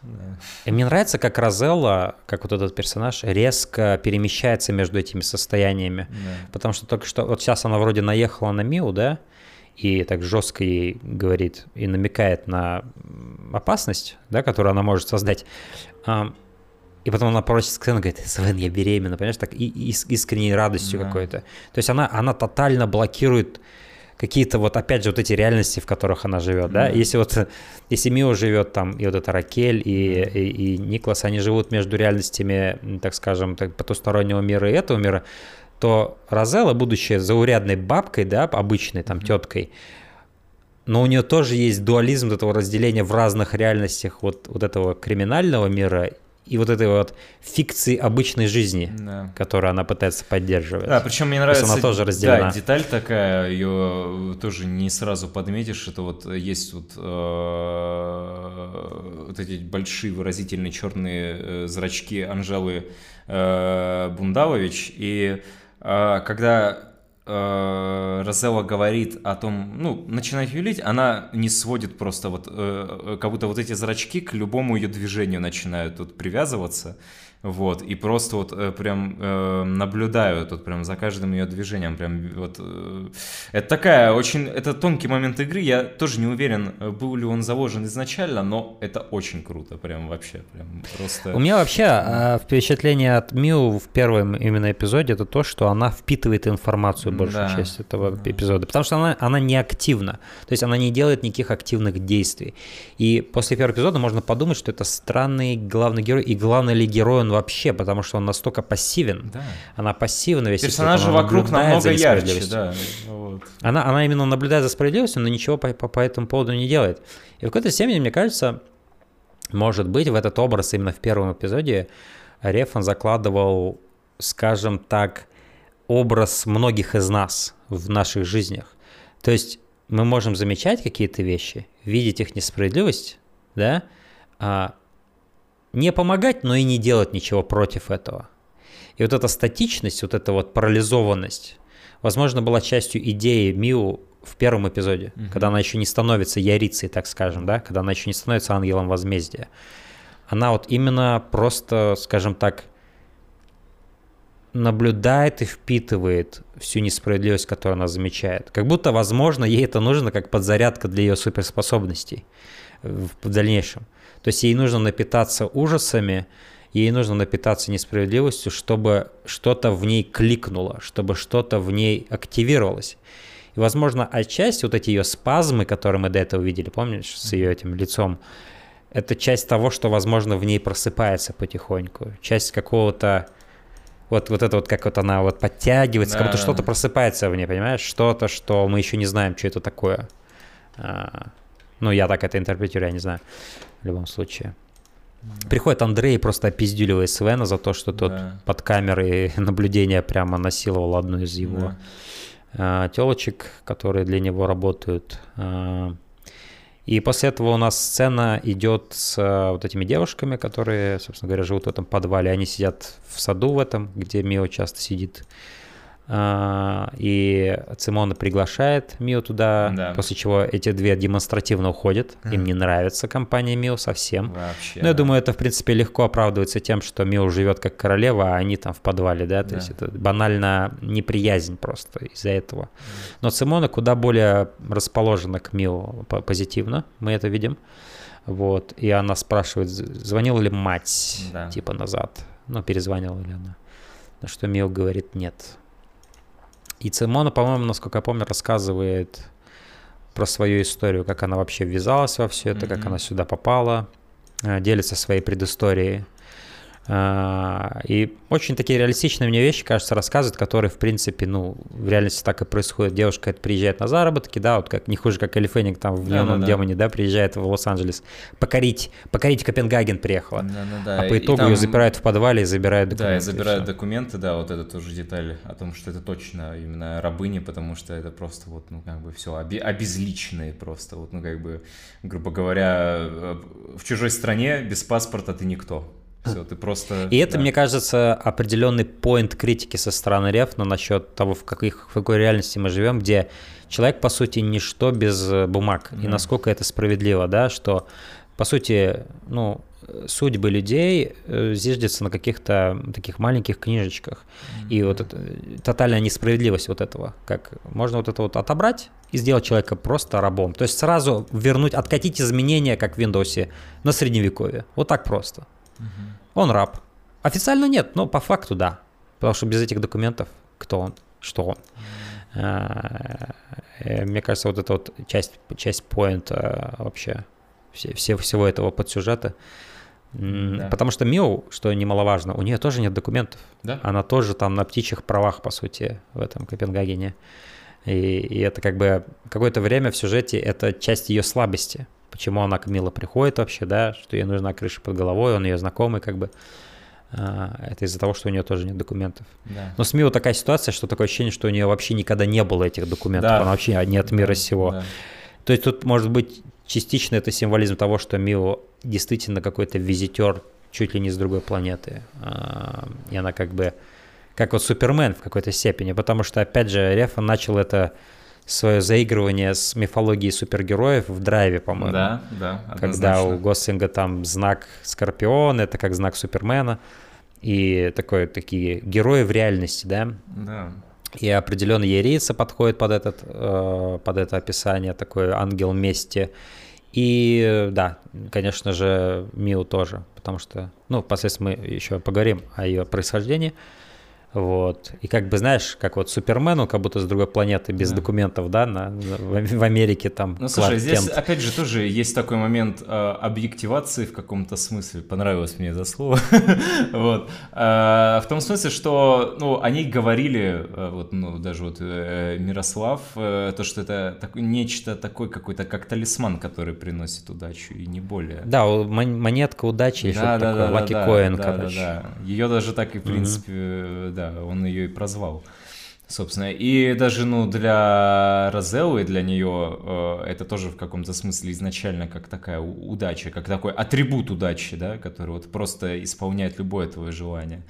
Да. И мне нравится, как Розелла, как вот этот персонаж, резко перемещается между этими состояниями, да. потому что только что, вот сейчас она вроде наехала на Миу, да, и так жестко ей говорит и намекает на опасность, да, которую она может создать. И потом она просит сцену, говорит, Свен, я беременна, понимаешь, так и, и искренней радостью да. какой-то. То есть она, она тотально блокирует какие-то вот, опять же, вот эти реальности, в которых она живет, да, mm если вот, [laughs] если Мио живет там, и вот это Ракель, и, и, и Никлас, они живут между реальностями, так скажем, так, потустороннего мира и этого мира, то Розелла, будучи заурядной бабкой, да, обычной там теткой, но у нее тоже есть дуализм этого разделения в разных реальностях вот, вот этого криминального мира и вот этой вот фикции обычной жизни, да. которую она пытается поддерживать. Да, причем мне нравится... она тоже разделена. Да, деталь такая, ее тоже не сразу подметишь, это вот есть вот, э, вот эти большие выразительные черные э, зрачки Анжелы э, Бундавович, и когда э, Розелла говорит о том, ну, начинает юлить, она не сводит просто вот, э, как будто вот эти зрачки к любому ее движению начинают тут привязываться. Вот, и просто вот э, прям э, наблюдаю тут прям за каждым ее движением, прям вот... Э, это такая очень... Это тонкий момент игры, я тоже не уверен, был ли он заложен изначально, но это очень круто, прям вообще, прям просто... У меня вообще э, впечатление от Миу в первом именно эпизоде, это то, что она впитывает информацию большую да. часть этого эпизода, потому что она, она не активна, то есть она не делает никаких активных действий. И после первого эпизода можно подумать, что это странный главный герой, и главный ли герой он вообще, потому что он настолько пассивен. Да. Она пассивна весь Персонажи вокруг намного ярче, да. Вот. Она, она именно наблюдает за справедливостью, но ничего по, по, по этому поводу не делает. И в какой-то степени, мне кажется, может быть, в этот образ именно в первом эпизоде Рефан закладывал, скажем так, образ многих из нас в наших жизнях. То есть мы можем замечать какие-то вещи, видеть их несправедливость, да, а не помогать, но и не делать ничего против этого. И вот эта статичность, вот эта вот парализованность, возможно, была частью идеи Миу в первом эпизоде, угу. когда она еще не становится ярицей, так скажем, да, когда она еще не становится ангелом возмездия. Она вот именно просто, скажем так, наблюдает и впитывает всю несправедливость, которую она замечает. Как будто, возможно, ей это нужно как подзарядка для ее суперспособностей в дальнейшем. То есть ей нужно напитаться ужасами, ей нужно напитаться несправедливостью, чтобы что-то в ней кликнуло, чтобы что-то в ней активировалось. И, возможно, отчасти вот эти ее спазмы, которые мы до этого видели, помнишь, с ее этим лицом, это часть того, что, возможно, в ней просыпается потихоньку. Часть какого-то вот, вот это вот, как вот она вот подтягивается, да, как будто да. что-то просыпается в ней, понимаешь? Что-то, что мы еще не знаем, что это такое. А, ну, я так это интерпретирую, я не знаю в любом случае. Приходит Андрей и просто опиздюливает Свена за то, что тот да. под камерой [laughs] наблюдения прямо насиловал одну из его да. А, телочек, которые для него работают. А, и после этого у нас сцена идет с а, вот этими девушками, которые, собственно говоря, живут в этом подвале. Они сидят в саду в этом, где Мио часто сидит. А, и Цимона приглашает Мио туда, да. после чего эти две демонстративно уходят. Mm. Им не нравится компания Мио совсем. Вообще. Но я думаю, это, в принципе, легко оправдывается тем, что Мио живет как королева, а они там в подвале, да, то да. есть это банально неприязнь просто из-за этого. Mm. Но Цимона куда более расположена к Мио позитивно, мы это видим. Вот, и она спрашивает, звонила ли мать, да. типа, назад, ну, перезвонила ли она. На что Мио говорит нет. И Цимона, по-моему, насколько я помню, рассказывает про свою историю, как она вообще ввязалась во все это, mm-hmm. как она сюда попала, э, делится своей предысторией. А, и очень такие реалистичные мне вещи, кажется, рассказывают, которые, в принципе, ну, в реальности так и происходит. Девушка это приезжает на заработки, да, вот как не хуже, как Элли Фенник там в «Неоновом да, да, демоне», да, приезжает в Лос-Анджелес. Покорить, покорить Копенгаген приехала. Да, да, да. А по итогу там... ее запирают в подвале и забирают документы. Да, и забирают и документы, да, вот это тоже деталь о том, что это точно именно рабыни, потому что это просто вот, ну, как бы все обезличенные просто, вот, ну, как бы, грубо говоря, э, в чужой стране без паспорта ты никто. Все, ты просто... И это, мне кажется, определенный поинт критики со стороны Рефна насчет того, в, каких, в какой реальности мы живем, где человек, по сути, ничто без э, бумаг. Mm. И насколько это справедливо, да, что, по сути, ну, судьбы людей э, зиждется на каких-то таких маленьких книжечках. Mm-hmm. И вот это, тотальная несправедливость вот этого. Как можно вот это вот отобрать и сделать человека просто рабом. То есть сразу вернуть, откатить изменения, как в Windows, на средневековье. Вот так просто. Mm-hmm. Он раб. Официально нет, но по факту да. Потому что без этих документов кто он, что он. Mm. Мне кажется, вот эта вот часть, часть поинта вообще все, все, всего этого подсюжета. Да. Потому что Миу, что немаловажно, у нее тоже нет документов. Да? Она тоже там на птичьих правах, по сути, в этом Копенгагене. И, и это как бы какое-то время в сюжете это часть ее слабости почему она к Мило приходит вообще, да, что ей нужна крыша под головой, он ее знакомый, как бы. А, это из-за того, что у нее тоже нет документов. Да. Но с Мио такая ситуация, что такое ощущение, что у нее вообще никогда не было этих документов, да. она вообще не от мира да, сего. Да. То есть тут может быть частично это символизм того, что Мио действительно какой-то визитер чуть ли не с другой планеты. А, и она как бы, как вот Супермен в какой-то степени, потому что, опять же, Рефа начал это свое заигрывание с мифологией супергероев в драйве, по-моему. Да, да. Однозначно. Когда у Гослинга там знак Скорпиона, это как знак Супермена. И такой, такие герои в реальности, да? Да. И определенно Ерийца подходит под, этот, э, под это описание, такой ангел мести. И да, конечно же, Миу тоже, потому что, ну, впоследствии мы еще поговорим о ее происхождении. Вот. И как бы, знаешь, как вот Супермену, как будто с другой планеты, без да. документов, да, на, в, в Америке там. Ну, слушай, здесь, Кент. опять же, тоже есть такой момент э, объективации в каком-то смысле. Понравилось мне это слово. [laughs] вот. Э, в том смысле, что, ну, они говорили, э, вот, ну, даже вот э, Мирослав, э, то, что это так, нечто такое, какой-то как талисман, который приносит удачу, и не более. Да, монетка удачи, да, что-то да, такое, да, Lucky да, да, короче. Да, да. Ее даже так и, в принципе, да, он ее и прозвал. Собственно, и даже, ну, для Розеллы, для нее э, это тоже в каком-то смысле изначально как такая удача, как такой атрибут удачи, да, который вот просто исполняет любое твое желание.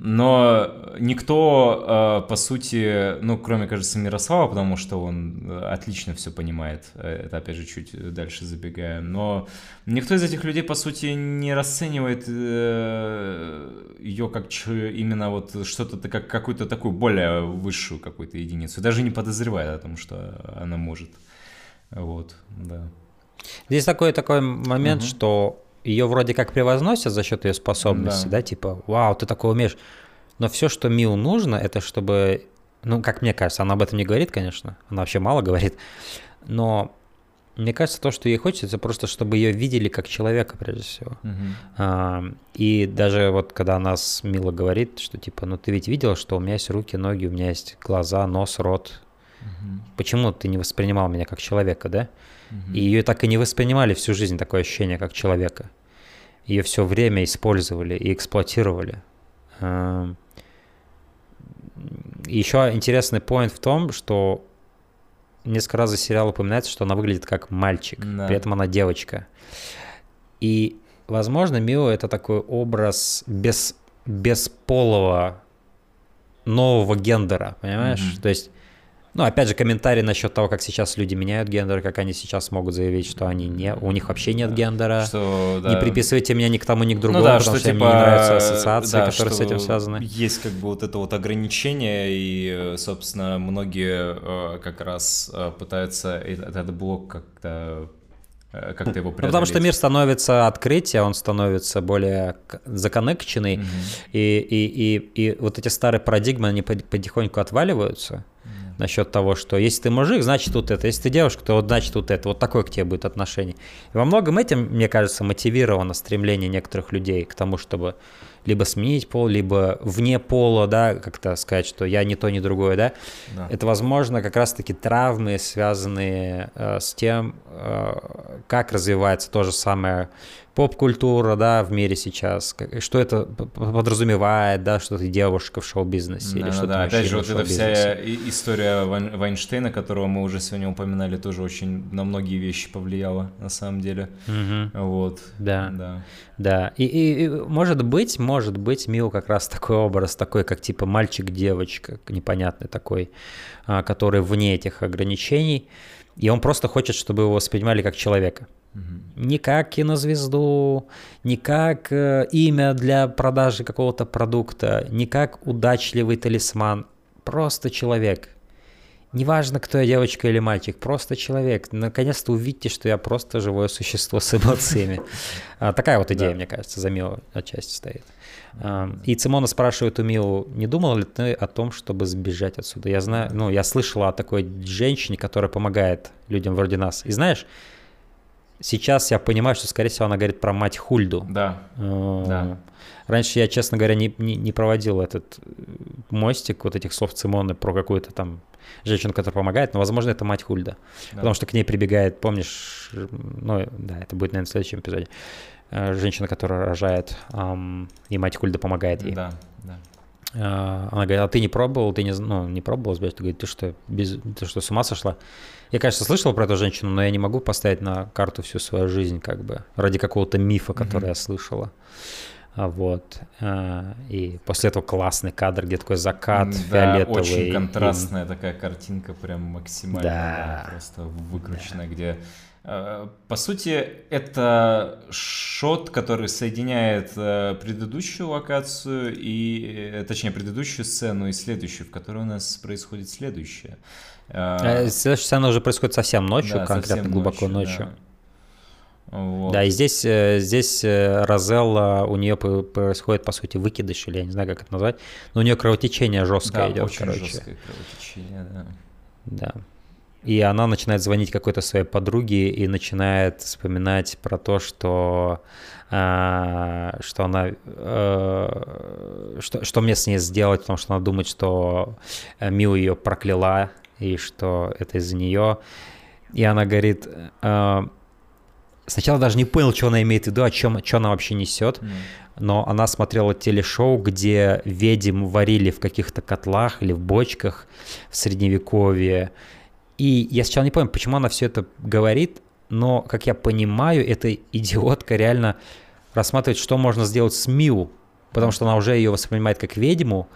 Но никто, э, по сути, ну, кроме, кажется, Мирослава, потому что он э, отлично все понимает, э, это, опять же, чуть дальше забегая, но никто из этих людей, по сути, не расценивает ее как именно вот что-то, как какую-то такую более высшую какую-то единицу, даже не подозревая о том, что она может. Вот, да. Здесь такой такой момент, угу. что ее вроде как превозносят за счет ее способностей, да. да, типа, вау, ты такое умеешь. Но все, что Мил нужно, это чтобы, ну, как мне кажется, она об этом не говорит, конечно, она вообще мало говорит, но мне кажется, то, что ей хочется, это просто, чтобы ее видели как человека, прежде всего. Uh-huh. А, и даже вот когда она с Мила говорит, что типа, ну ты ведь видел, что у меня есть руки, ноги, у меня есть глаза, нос, рот. Uh-huh. Почему ты не воспринимал меня как человека, да? Uh-huh. И ее так и не воспринимали всю жизнь, такое ощущение, как человека ее все время использовали и эксплуатировали. Эм, Еще интересный поинт в том, что несколько раз за сериал упоминается, что она выглядит как мальчик, да. при этом она девочка. И, возможно, Мио это такой образ без, бесполого нового гендера, понимаешь? Mm-hmm. То есть ну, опять же, комментарий насчет того, как сейчас люди меняют гендер, как они сейчас могут заявить, что они не, у них вообще нет гендера. Что, да. Не приписывайте меня ни к тому, ни к другому, ну, да, потому что, что типа, мне не нравятся ассоциации, да, которые с этим связаны. Есть как бы вот это вот ограничение, и, собственно, многие э, как раз э, пытаются этот блок как-то э, как-то его преодолеть. Ну, потому что мир становится открытие, он становится более законнекченный, угу. и, и, и, и вот эти старые парадигмы, они потихоньку отваливаются, насчет того, что если ты мужик, значит вот это, если ты девушка, то вот значит вот это, вот такое к тебе будет отношение. И во многом этим, мне кажется, мотивировано стремление некоторых людей к тому, чтобы либо сменить пол, либо вне пола, да, как-то сказать, что я не то, не другое, да, да. это, возможно, как раз-таки травмы, связанные э, с тем, э, как развивается то же самое поп-культура, да, в мире сейчас, что это подразумевает, да, что ты девушка в шоу-бизнесе да, или что-то Да, опять же, вот эта вся история Вайнштейна, которого мы уже сегодня упоминали, тоже очень на многие вещи повлияла, на самом деле. Угу. Вот. Да, да. Да, и, и, и может быть, может быть, Мил как раз такой образ, такой, как типа мальчик-девочка, непонятный такой, а, который вне этих ограничений, и он просто хочет, чтобы его воспринимали как человека. Не как кинозвезду, не как э, имя для продажи какого-то продукта, не как удачливый талисман. Просто человек. Неважно, кто я, девочка или мальчик, просто человек. Наконец-то увидите, что я просто живое существо с эмоциями. [laughs] А, такая вот идея, мне кажется, за Милу отчасти стоит. И Цимона спрашивает у Милу, не думал ли ты о том, чтобы сбежать отсюда? Я знаю, ну, я слышала о такой женщине, которая помогает людям вроде нас. И знаешь, Сейчас я понимаю, что, скорее всего, она говорит про мать Хульду. Да. да. Раньше я, честно говоря, не, не, не проводил этот мостик вот этих слов Цимоны про какую-то там женщину, которая помогает, но, возможно, это мать Хульда. Да. Потому что к ней прибегает, помнишь, ну, да, это будет, наверное, в следующем эпизоде, э, женщина, которая рожает, эм, и мать Хульда помогает ей. Да, да. Э, она говорит, а ты не пробовал, ты не, ну, не пробовал сбежать? Ты говорит, ты что, без, ты что, с ума сошла? Я, конечно, слышал про эту женщину, но я не могу поставить на карту всю свою жизнь, как бы, ради какого-то мифа, который mm-hmm. я слышала. А, вот. А, и после этого классный кадр, где такой закат да, фиолетовый. очень контрастная и... такая картинка, прям максимально да. Да, просто выкрученная, да. где а, по сути, это шот, который соединяет э, предыдущую локацию и, э, точнее, предыдущую сцену и следующую, в которой у нас происходит следующее. А, следующая сцена уже происходит совсем ночью, да, конкретно совсем глубоко ночью. ночью. Да. Вот. да, и здесь, э, здесь э, Розелла, у нее происходит, по сути, выкидыш, или я не знаю, как это назвать, но у нее кровотечение жесткое да, идет, очень короче. жесткое кровотечение, да. Да. И она начинает звонить какой-то своей подруге и начинает вспоминать про то, что, э, что она, э, что, что мне с ней сделать, потому что она думает, что Мил ее прокляла, и что это из-за нее. И она говорит, э, сначала даже не понял, что она имеет в виду, о чем, что она вообще несет, mm. но она смотрела телешоу, где ведьм варили в каких-то котлах или в бочках в средневековье. И я сначала не понял, почему она все это говорит, но, как я понимаю, эта идиотка реально рассматривает, что можно сделать с Миу, потому что она уже ее воспринимает как ведьму,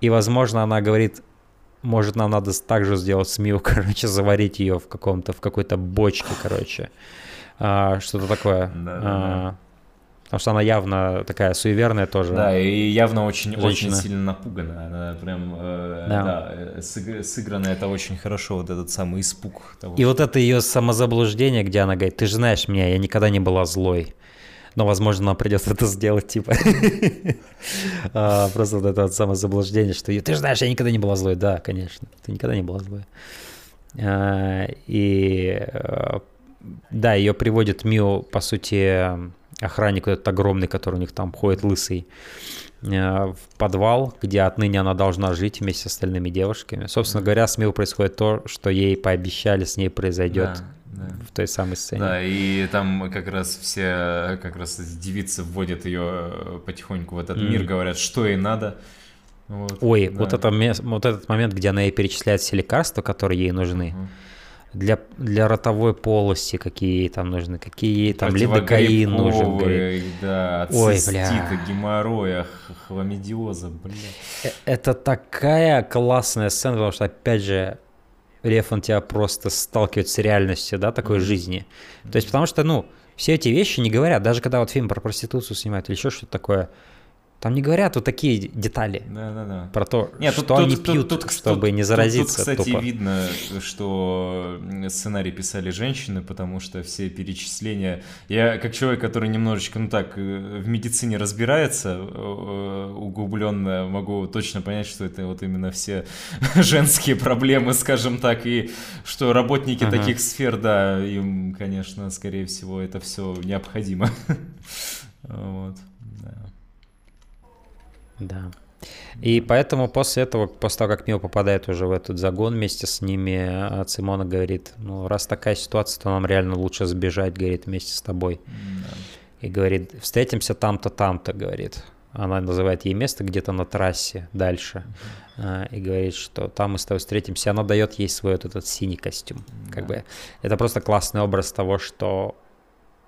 и, возможно, она говорит, может, нам надо также сделать СМИ, [laughs] короче, заварить ее в каком-то, в какой-то бочке, короче. А, что-то такое. Да, а, Потому что она явно такая суеверная тоже. Да, и явно очень, очень сильно напугана. Она прям, э, да, да э, сыграна это очень хорошо, вот этот самый испуг. Того, и вот это ее самозаблуждение, где она говорит, ты же знаешь меня, я никогда не была злой но, возможно, нам придется это сделать, типа. [laughs] А, просто вот это самозаблуждение, что ты же знаешь, я никогда не была злой. Да, конечно, ты никогда не была злой. А, и э, да, ее приводит Мио, по сути, охранник этот огромный, который у них там ходит лысый, э, в подвал, где отныне она должна жить вместе с остальными девушками. Собственно говоря, с Мил происходит то, что ей пообещали, с ней произойдет да да. в той самой сцене. Да, и там как раз все, как раз девицы вводят ее э, потихоньку в этот mm. мир, говорят, что ей надо. Вот, Ой, да. вот, это, вот этот момент, где она ей перечисляет все лекарства, которые ей нужны. Uh-huh. Для, для ротовой полости, какие там нужны, какие там лидокаин нужен. Говорит. Да, от Ой, цистита, бля. геморроя, хламидиоза, бля. Э, это такая классная сцена, потому что, опять же, Реф, он тебя просто сталкивает с реальностью, да, такой mm-hmm. жизни. То есть, потому что, ну, все эти вещи не говорят, даже когда вот фильм про проституцию снимают или еще что-то такое, там не говорят вот такие детали да, да, да. про то, Нет, что тут, они тут, пьют, тут, чтобы тут, не заразиться. Тут, кстати, тупо. видно, что сценарий писали женщины, потому что все перечисления... Я как человек, который немножечко, ну так, э, в медицине разбирается, э, углубленно могу точно понять, что это вот именно все [laughs] женские проблемы, скажем так, и что работники ага. таких сфер, да, им, конечно, скорее всего, это все необходимо. [laughs] Вот. Да. И поэтому после этого, после того, как Мио попадает уже в этот загон вместе с ними, а Цимона говорит, ну, раз такая ситуация, то нам реально лучше сбежать, говорит, вместе с тобой. Да. И говорит, встретимся там-то, там-то, говорит. Она называет ей место где-то на трассе дальше. Uh-huh. И говорит, что там мы с тобой встретимся. Она дает ей свой вот этот синий костюм. Да. Как бы это просто классный образ того, что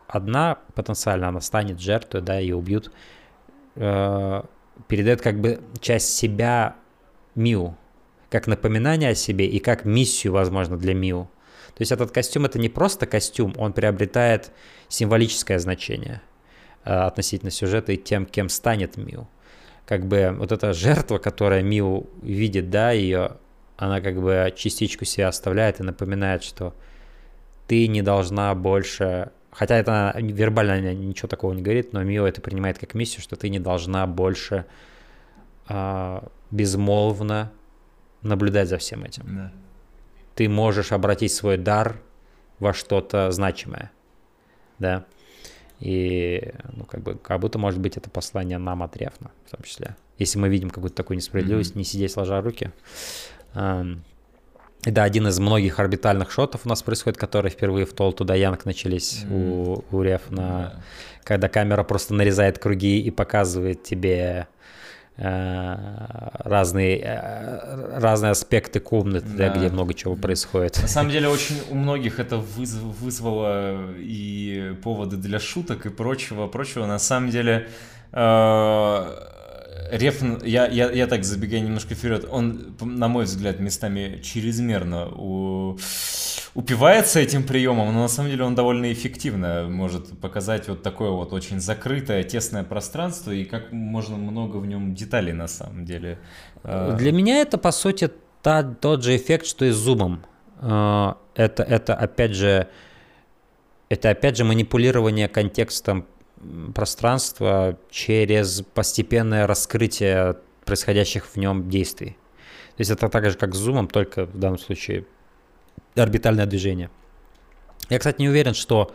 одна потенциально она станет жертвой, да, ее убьют э, передает как бы часть себя Миу, как напоминание о себе и как миссию, возможно, для Миу. То есть этот костюм это не просто костюм, он приобретает символическое значение э, относительно сюжета и тем, кем станет Миу. Как бы вот эта жертва, которая Миу видит, да, ее, она как бы частичку себя оставляет и напоминает, что ты не должна больше Хотя это вербально ничего такого не говорит, но Мио это принимает как миссию, что ты не должна больше а, безмолвно наблюдать за всем этим. Да. Ты можешь обратить свой дар во что-то значимое. Да. И, ну, как бы, как будто, может быть, это послание нам от Рефна, в том числе. Если мы видим какую-то такую несправедливость, mm-hmm. не сидеть сложа руки. Да, один из многих орбитальных шотов у нас происходит, которые впервые в Тол туда Янг начались mm. у, у Реф, на, yeah. когда камера просто нарезает круги и показывает тебе э, разные, э, разные аспекты комнаты, да. Да, где много чего происходит. На самом [laughs] деле очень у многих это выз, вызвало и поводы для шуток и прочего, прочего. На самом деле э, Реф, я, я, я так забегаю немножко вперед, он, на мой взгляд, местами чрезмерно у, упивается этим приемом, но на самом деле он довольно эффективно может показать вот такое вот очень закрытое, тесное пространство и как можно много в нем деталей на самом деле. А, Для меня это, по сути, та, тот же эффект, что и с зумом. А, это, это опять же, это опять же манипулирование контекстом пространство через постепенное раскрытие происходящих в нем действий. То есть это так же, как с зумом, только в данном случае орбитальное движение. Я, кстати, не уверен, что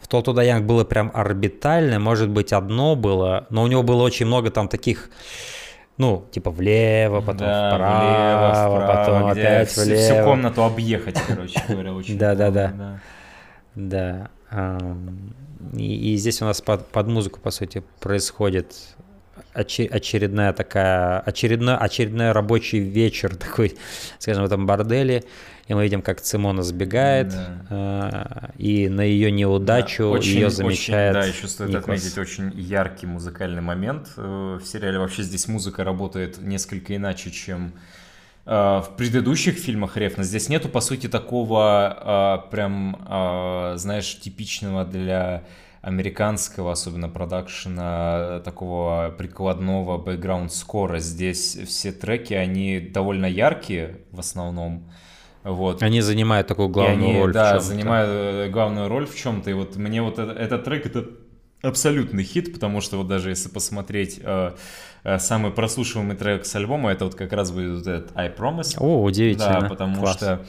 в Толту Янг было прям орбитальное, может быть, одно было, но у него было очень много там таких, ну, типа влево, потом да, вправо, влево, вправо, потом опять влево. Всю комнату объехать, короче говоря, очень. Да-да-да. [laughs] Да. И, и здесь у нас под, под музыку, по сути, происходит очередная такая, очередной, очередной рабочий вечер такой, [laughs] скажем, в этом борделе. И мы видим, как Цимона сбегает, да. э, и на ее неудачу да, очень, ее замечает. Очень, да, еще стоит Никлас. отметить очень яркий музыкальный момент. Э, в сериале вообще здесь музыка работает несколько иначе, чем в предыдущих фильмах Рефна здесь нету, по сути, такого э, прям, э, знаешь, типичного для американского, особенно продакшена, такого прикладного бэкграунд скора. Здесь все треки, они довольно яркие в основном. Вот. Они занимают такую главную они, роль. Да, занимают главную роль в чем-то. И вот мне вот этот, этот трек это абсолютный хит, потому что вот даже если посмотреть Э, самый прослушиваемый трек с альбома, это вот как раз будет вот этот I Promise. О, удивительно. Да, потому Класс. что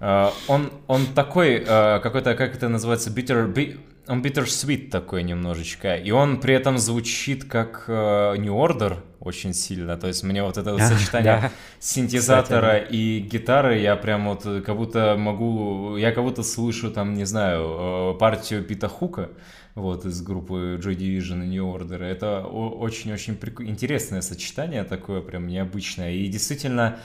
э, он, он такой, э, какой-то, как это называется, bitter, bi, он bittersweet такой немножечко, и он при этом звучит как э, New Order очень сильно, то есть мне вот это вот сочетание да. синтезатора Кстати, и гитары, я прям вот как будто могу, я как будто слышу там, не знаю, партию Пита Хука, вот, из группы Joy Division и New Order. Это очень-очень прик... интересное сочетание такое, прям необычное. И действительно,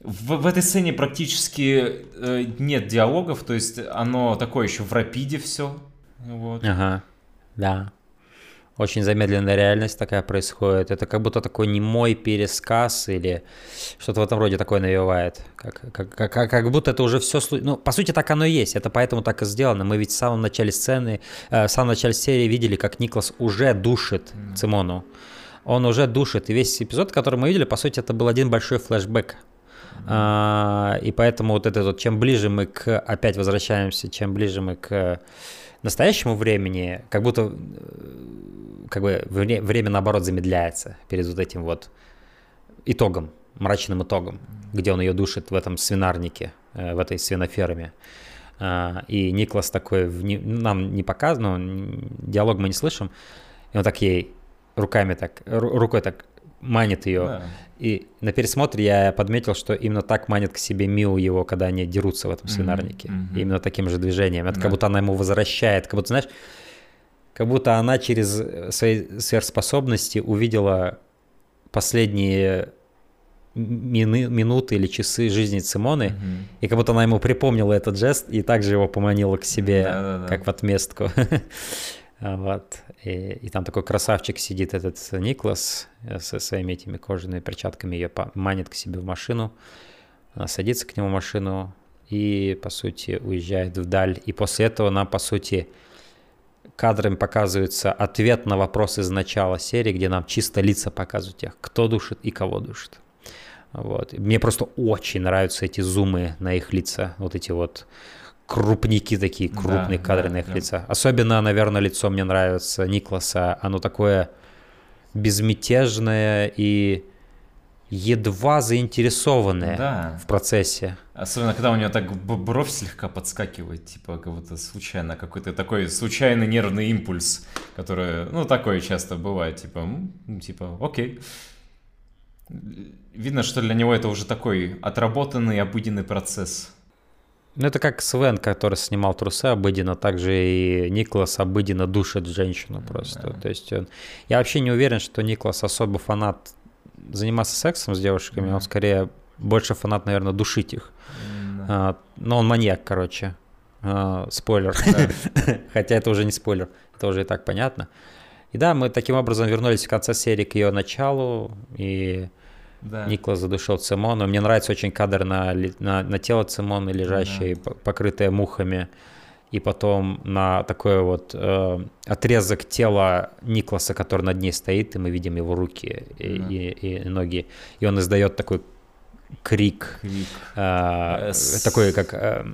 в, в этой сцене практически э, нет диалогов, то есть оно такое еще в рапиде все. Вот. Ага, да. Очень замедленная реальность такая происходит. Это как будто такой немой пересказ или что-то в этом роде такое навевает. Как, как, как, как будто это уже все... Ну, по сути, так оно и есть. Это поэтому так и сделано. Мы ведь в самом начале сцены, э, в самом начале серии видели, как Никлас уже душит mm. Цимону. Он уже душит. И весь эпизод, который мы видели, по сути, это был один большой флешбэк. А, и поэтому вот это вот, чем ближе мы к... Опять возвращаемся, чем ближе мы к настоящему времени, как будто как бы время, наоборот, замедляется перед вот этим вот итогом, мрачным итогом, где он ее душит в этом свинарнике, э, в этой свиноферме. А, и Никлас такой, нам не показано, диалог мы не слышим, и он так ей руками так, рукой так манит ее. Да. И на пересмотре я подметил, что именно так манит к себе Миу его, когда они дерутся в этом свинарнике. Mm-hmm. Именно таким же движением. Это да. как будто она ему возвращает, как будто, знаешь, как будто она через свои сверхспособности увидела последние мины, минуты или часы жизни Цимоны, угу. и как будто она ему припомнила этот жест и также его поманила к себе, Да-да-да. как в отместку. [laughs] вот. И, и там такой красавчик сидит, этот Никлас, э, со своими этими кожаными перчатками, ее манит к себе в машину, она садится к нему в машину и, по сути, уезжает вдаль. И после этого нам, по сути, кадрами показывается ответ на вопрос из начала серии, где нам чисто лица показывают тех, кто душит и кого душит. Вот. Мне просто очень нравятся эти зумы на их лица, вот эти вот крупники такие, крупные да, кадры да, на их да. лица. Особенно, наверное, лицо мне нравится Никласа. Оно такое безмятежное и едва заинтересованное да. в процессе. Особенно, когда у него так бровь слегка подскакивает, типа как будто случайно, какой-то такой случайный нервный импульс, который, ну, такое часто бывает, типа, типа, окей. Видно, что для него это уже такой отработанный обыденный процесс. Ну, это как Свен, который снимал трусы обыденно, также и Никлас обыденно душит женщину просто. Да. То есть он... Я вообще не уверен, что Никлас особо фанат заниматься сексом с девушками, mm он скорее больше фанат, наверное, душить их. mm А, но он маньяк, короче. А, спойлер. [laughs] [laughs] Хотя это уже не спойлер, это уже и так понятно. И да, мы таким образом вернулись в конце серии к ее началу, и да. Никлас задушил Цимону. Мне нравится очень кадр на, на, на тело Цимоны, лежащее, да. покрытое мухами. И потом на такой вот э, отрезок тела Никласа, который над ней стоит, и мы видим его руки и, да. и, и ноги. И он издает такой крик, крик. Э, С... такой как э,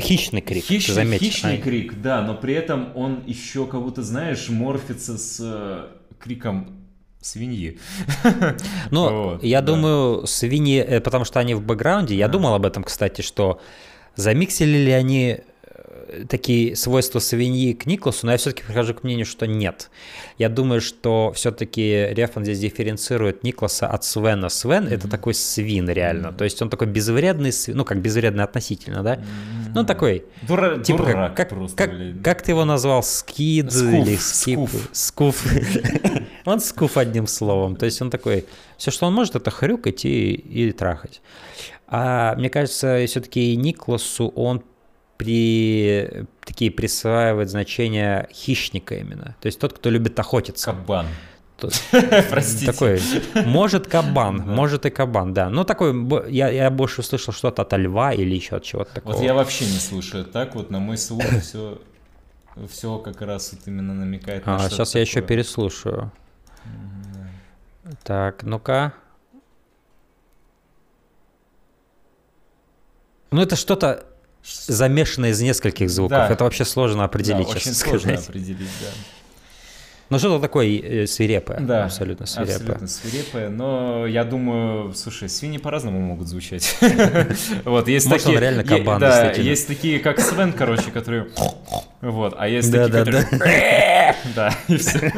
хищный крик. Хищный, заметь. хищный а... крик, да, но при этом он еще как будто, знаешь, морфится с э, криком свиньи. [laughs] Ну, вот, я да. думаю, свиньи, э, потому что они в бэкграунде, я думал об этом, кстати, что замиксили ли они такие свойства свиньи к Никласу, но я все-таки прихожу к мнению, что нет. Я думаю, что все-таки Рефан здесь дифференцирует Никласа от Свена. Свен mm-hmm. это такой свин реально, mm-hmm. то есть он такой безвредный, ну как безвредный относительно, да? Mm-hmm. Ну такой, Дура, типа дурак как, просто, как, как ты его назвал, скид скуф, или скип? Скуф. скуф. [laughs] он скуф одним словом, то есть он такой, все, что он может, это хрюкать и, и трахать. А мне кажется, все-таки Никласу он при, такие присваивает значение хищника именно. То есть тот, кто любит охотиться. Кабан. [laughs] Простите. Такой, может кабан, может и кабан, да. Ну такой, я, я больше услышал что-то от льва или еще от чего-то такого. Вот я вообще не слушаю так, вот на мой слух [laughs] все, все как раз вот именно намекает на А, сейчас я еще переслушаю. Так, ну-ка. Ну это что-то замешано из нескольких звуков. Да. Это вообще сложно определить, да, честно очень сказать. сложно определить, да. Ну что-то такое э, свирепое, да, абсолютно свирепое. Абсолютно свирепое, но я думаю, слушай, свиньи по-разному могут звучать. [laughs] Вот, есть Может, такие... он реально кабан, Да, есть такие, как Свен, короче, которые... [laughs] Вот, а есть такие, которые... [laughs] Да, и все.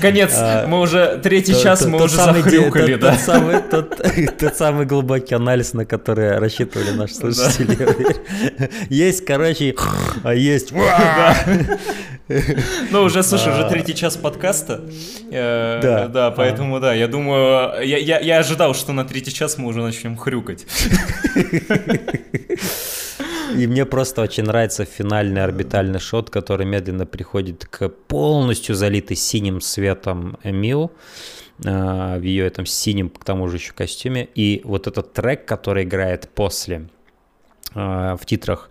Конец, а, мы уже третий час, мы уже захрюкали, да. [laughs] Тот самый глубокий анализ, на который рассчитывали наши слушатели. [laughs] Есть, короче, а есть... [laughs] Ну, уже, слушай, уже а. третий час подкаста. Э, да. Да, поэтому, да, я думаю, я ожидал, что на третий час мы уже начнем хрюкать. И мне просто очень нравится финальный орбитальный шот, который медленно приходит к полностью залитой синим светом Эмил в ее этом синем, к тому же еще костюме. И вот этот трек, который играет после а, в титрах,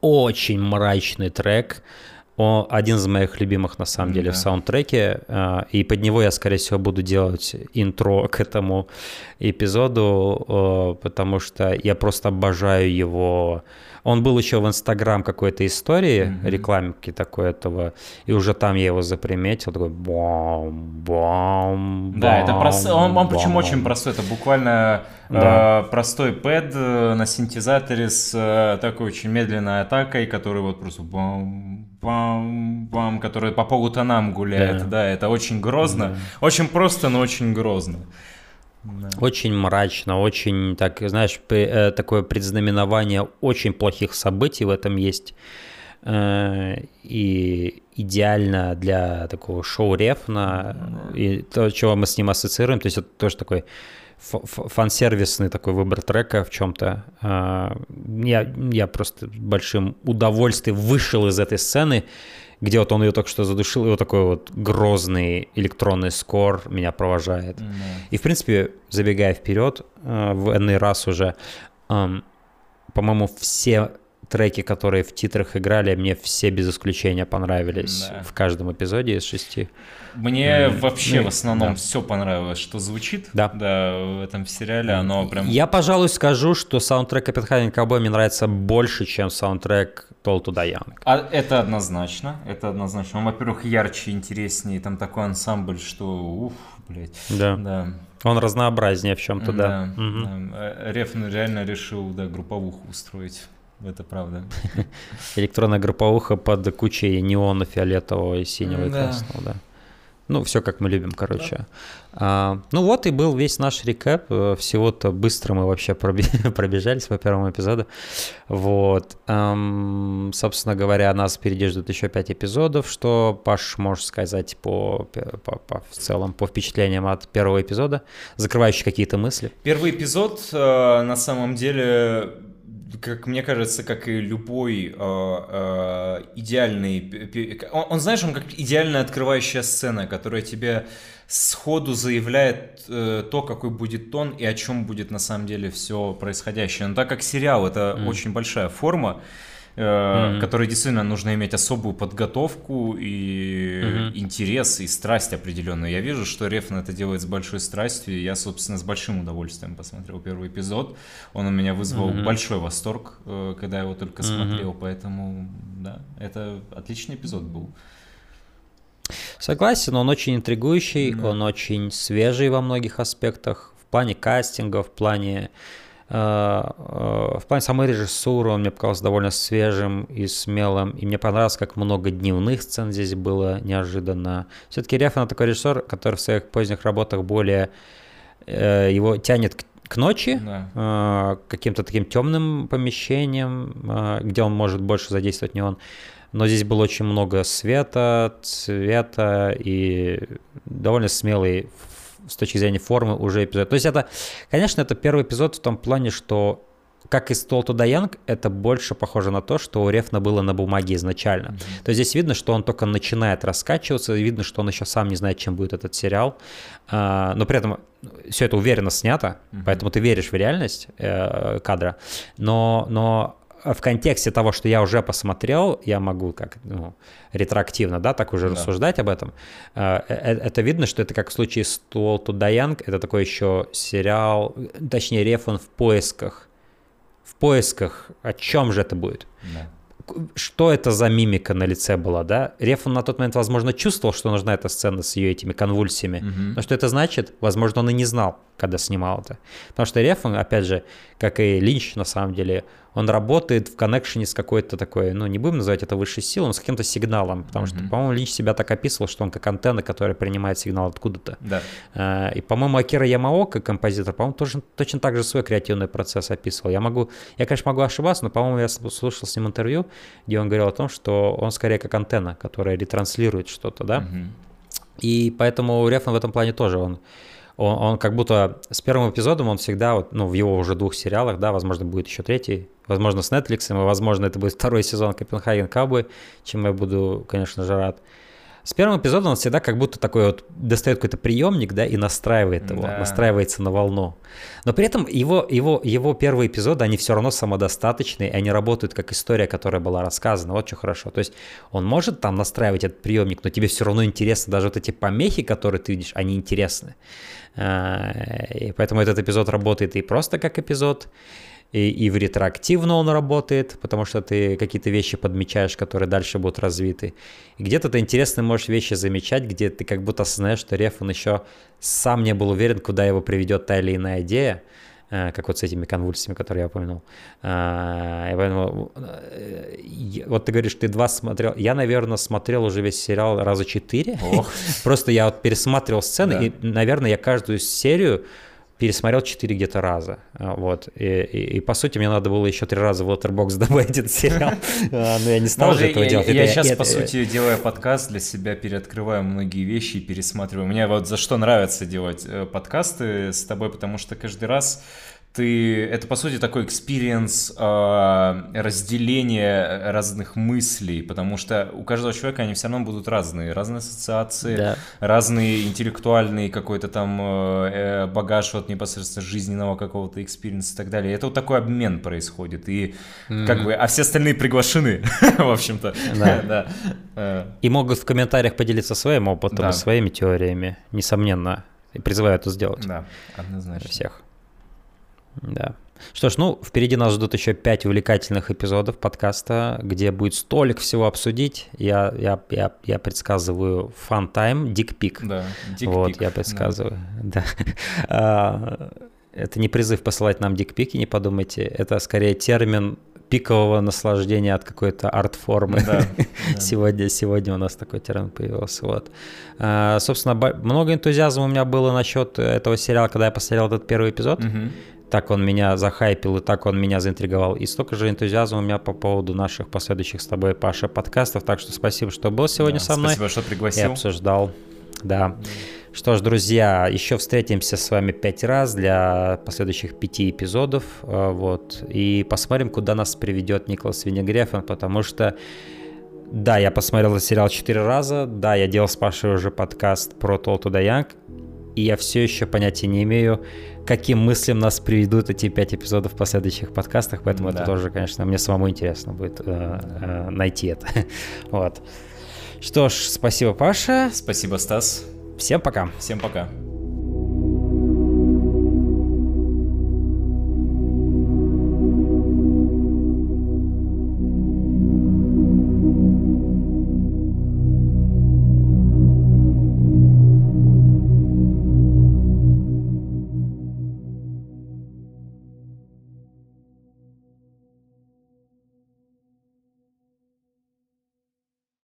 очень мрачный трек. Он один из моих любимых, на самом деле, да. в саундтреке. А, и под него я, скорее всего, буду делать интро к этому эпизоду, потому что я просто обожаю его он был еще в Инстаграм какой-то истории, mm-hmm. рекламки такой этого, и уже там я его заприметил, такой бом, бом, Да, это просто, он, он причем очень простой, это буквально да. э, простой пэд э, на синтезаторе с э, такой очень медленной атакой, который вот просто бом, бом, пам, который по полутонам гуляет, да, да это очень грозно, да. очень просто, но очень грозно. Да. Очень мрачно, очень, так, знаешь, э, такое предзнаменование очень плохих событий в этом есть. Э, и идеально для такого шоу Рефна, и то, чего мы с ним ассоциируем, то есть это тоже такой фан-сервисный такой выбор трека в чем-то. Э, я, я просто большим удовольствием вышел из этой сцены, где вот он ее только что задушил, и вот такой вот грозный электронный скор меня провожает. Mm-hmm. И, в принципе, забегая вперед, э, в энный раз уже, по-моему, все треки, которые в титрах играли, мне все без исключения понравились да. в каждом эпизоде из шести. Мне mm. вообще ну, в основном да. все понравилось, что звучит да. Да, в этом сериале. Оно прям... Я, пожалуй, скажу, что саундтрек Копенгаген Ковбой мне нравится больше, чем саундтрек Тол Туда Янг. А это однозначно. Это однозначно. Он, во-первых, ярче, интереснее. Там такой ансамбль, что уф, блядь. Да. да. Он разнообразнее в чем-то, да. да. Угу. да. Рефн реально решил, да, групповуху устроить. Это правда. [laughs] Электронная групповуха под кучей неона фиолетового и синего и красного, да. Ну, все как мы любим, короче. Да. А, ну вот и был весь наш рекэп. Э, всего-то быстро мы вообще [laughs] пробежались по первому эпизоду. Вот. Эм, собственно говоря, нас впереди ждут еще пять эпизодов. Что, Паш, можешь сказать по, по, по, в целом по впечатлениям от первого эпизода? Закрывающие какие-то мысли? Первый эпизод, э, на самом деле, как мне кажется, как и любой э, э, идеальный... Он, он, знаешь, он как идеальная открывающая сцена, которая тебе сходу заявляет э, то, какой будет тон и о чем будет на самом деле все происходящее. Но так как сериал — это mm. очень большая форма, mm-hmm. которой действительно нужно иметь особую подготовку и mm-hmm. интерес и страсть определенную. Я вижу, что Рефн это делает с большой страстью, и я, собственно, с большим удовольствием посмотрел первый эпизод. Он у меня вызвал mm-hmm. большой восторг, э, когда я его только mm-hmm. смотрел, поэтому, да, это отличный эпизод был. Согласен, он очень интригующий, mm-hmm. он очень свежий во многих аспектах, в плане кастинга, в плане Э, э, в плане самой режиссуры он мне показался довольно свежим и смелым, и мне понравилось, как много дневных сцен здесь было неожиданно. Все-таки Рефан такой режиссер, который в своих поздних работах более э, его тянет к к ночи, да. каким-то таким темным помещением, где он может больше задействовать не он. Но здесь было очень много света, цвета и довольно смелый с точки зрения формы уже эпизод. То есть это, конечно, это первый эпизод в том плане, что как и Стол Туда Янг, это больше похоже на то, что у Рефна было на бумаге изначально. Mm-hmm. То есть здесь видно, что он только начинает раскачиваться, видно, что он еще сам не знает, чем будет этот сериал. А, но при этом все это уверенно снято, mm-hmm. поэтому ты веришь в реальность э, кадра. Но, но в контексте того, что я уже посмотрел, я могу как ну, ретроактивно, да, так уже да. рассуждать об этом. Э, э, это видно, что это как в случае с Туол Тудаян, это такой еще сериал, точнее, Рефон в поисках. В поисках, о чем же это будет? Да что это за мимика на лице была, да? Рефон на тот момент, возможно, чувствовал, что нужна эта сцена с ее этими конвульсиями. Угу. Но что это значит? Возможно, он и не знал, когда снимал это. Потому что Рефон, опять же, как и Линч, на самом деле, он работает в коннекшене с какой-то такой, ну, не будем называть это высшей силой, но с каким-то сигналом, потому mm-hmm. что, по-моему, Линч себя так описывал, что он как антенна, которая принимает сигнал откуда-то. Да. А, и, по-моему, Акира Ямаока, композитор, по-моему, тоже, точно так же свой креативный процесс описывал. Я могу, я, конечно, могу ошибаться, но, по-моему, я слушал с ним интервью, где он говорил о том, что он скорее как антенна, которая ретранслирует что-то, да. Mm-hmm. И поэтому Рефн в этом плане тоже он он, он как будто с первым эпизодом он всегда, вот, ну, в его уже двух сериалах, да, возможно, будет еще третий, возможно, с Netflix, и, возможно, это будет [laughs] второй сезон Копенгаген Кабы, чем я буду, конечно же, рад. С первым эпизодом он всегда как будто такой вот достает какой-то приемник, да, и настраивает его, да. настраивается на волну. Но при этом его, его, его первые эпизоды, они все равно самодостаточные, и они работают как история, которая была рассказана. Вот что хорошо. То есть он может там настраивать этот приемник, но тебе все равно интересно, даже вот эти помехи, которые ты видишь, они интересны. А, и поэтому этот эпизод работает и просто как эпизод, и, и в ретроактивно он работает, потому что ты какие-то вещи подмечаешь, которые дальше будут развиты. И где-то ты интересно можешь вещи замечать, где ты как будто осознаешь, что Реф, он еще сам не был уверен, куда его приведет та или иная идея. Э, как вот с этими конвульсиями, которые я упомянул. Э, и поэтому, вот ты говоришь, ты два смотрел. Я, наверное, смотрел уже весь сериал раза четыре. [laughs] Просто я вот пересматривал сцены, и, наверное, я каждую серию пересмотрел 4 где-то раза. А, вот. И, и, и, по сути, мне надо было еще три раза в Letterboxd [laughs] добавить этот сериал. А, но я не стал же этого делать. Я сейчас, по сути, делая подкаст для себя, переоткрываю многие вещи и пересматриваю. Мне вот за что нравится делать э, подкасты с тобой, потому что каждый раз ты это по сути такой experience э, разделения разных мыслей, потому что у каждого человека они все равно будут разные, разные ассоциации, да. разный интеллектуальный какой-то там э, э, багаж вот непосредственно жизненного какого-то experience а и так далее. Это вот такой обмен происходит и mm-hmm. как бы, а все остальные приглашены, [laughs] в общем-то. [laughs] Да. Э. И могут в комментариях поделиться своим опытом и своими теориями, несомненно. И призываю это сделать. Да, однозначно. Всех. Да. Что ж, ну, впереди нас ждут еще пять увлекательных эпизодов подкаста, где будет столик всего обсудить. Я, я, я, я предсказываю dick pic. Да, dick Вот, pic, я предсказываю, да. да. [laughs] Это не призыв посылать нам дикпики, не подумайте. Это скорее термин пикового наслаждения от какой-то арт-формы. Да, [laughs] да. сегодня, сегодня у нас такой термин появился. Вот. А, собственно, много энтузиазма у меня было насчет этого сериала, когда я посмотрел этот первый эпизод. Угу так он меня захайпил и так он меня заинтриговал. И столько же энтузиазма у меня по поводу наших последующих с тобой, Паша, подкастов. Так что спасибо, что был сегодня да, со мной. Спасибо, что пригласил. И обсуждал. Да. Что ж, друзья, еще встретимся с вами пять раз для последующих пяти эпизодов. Э, вот. И посмотрим, куда нас приведет Николас Винегрефен, потому что да, я посмотрел этот сериал четыре раза. Да, я делал с Пашей уже подкаст про Тол Туда Янг. И я все еще понятия не имею, каким мыслям нас приведут эти пять эпизодов в последующих подкастах, поэтому да. это тоже, конечно, мне самому интересно будет э, э, найти это. [laughs] вот. Что ж, спасибо, Паша. Спасибо, Стас. Всем пока. Всем пока.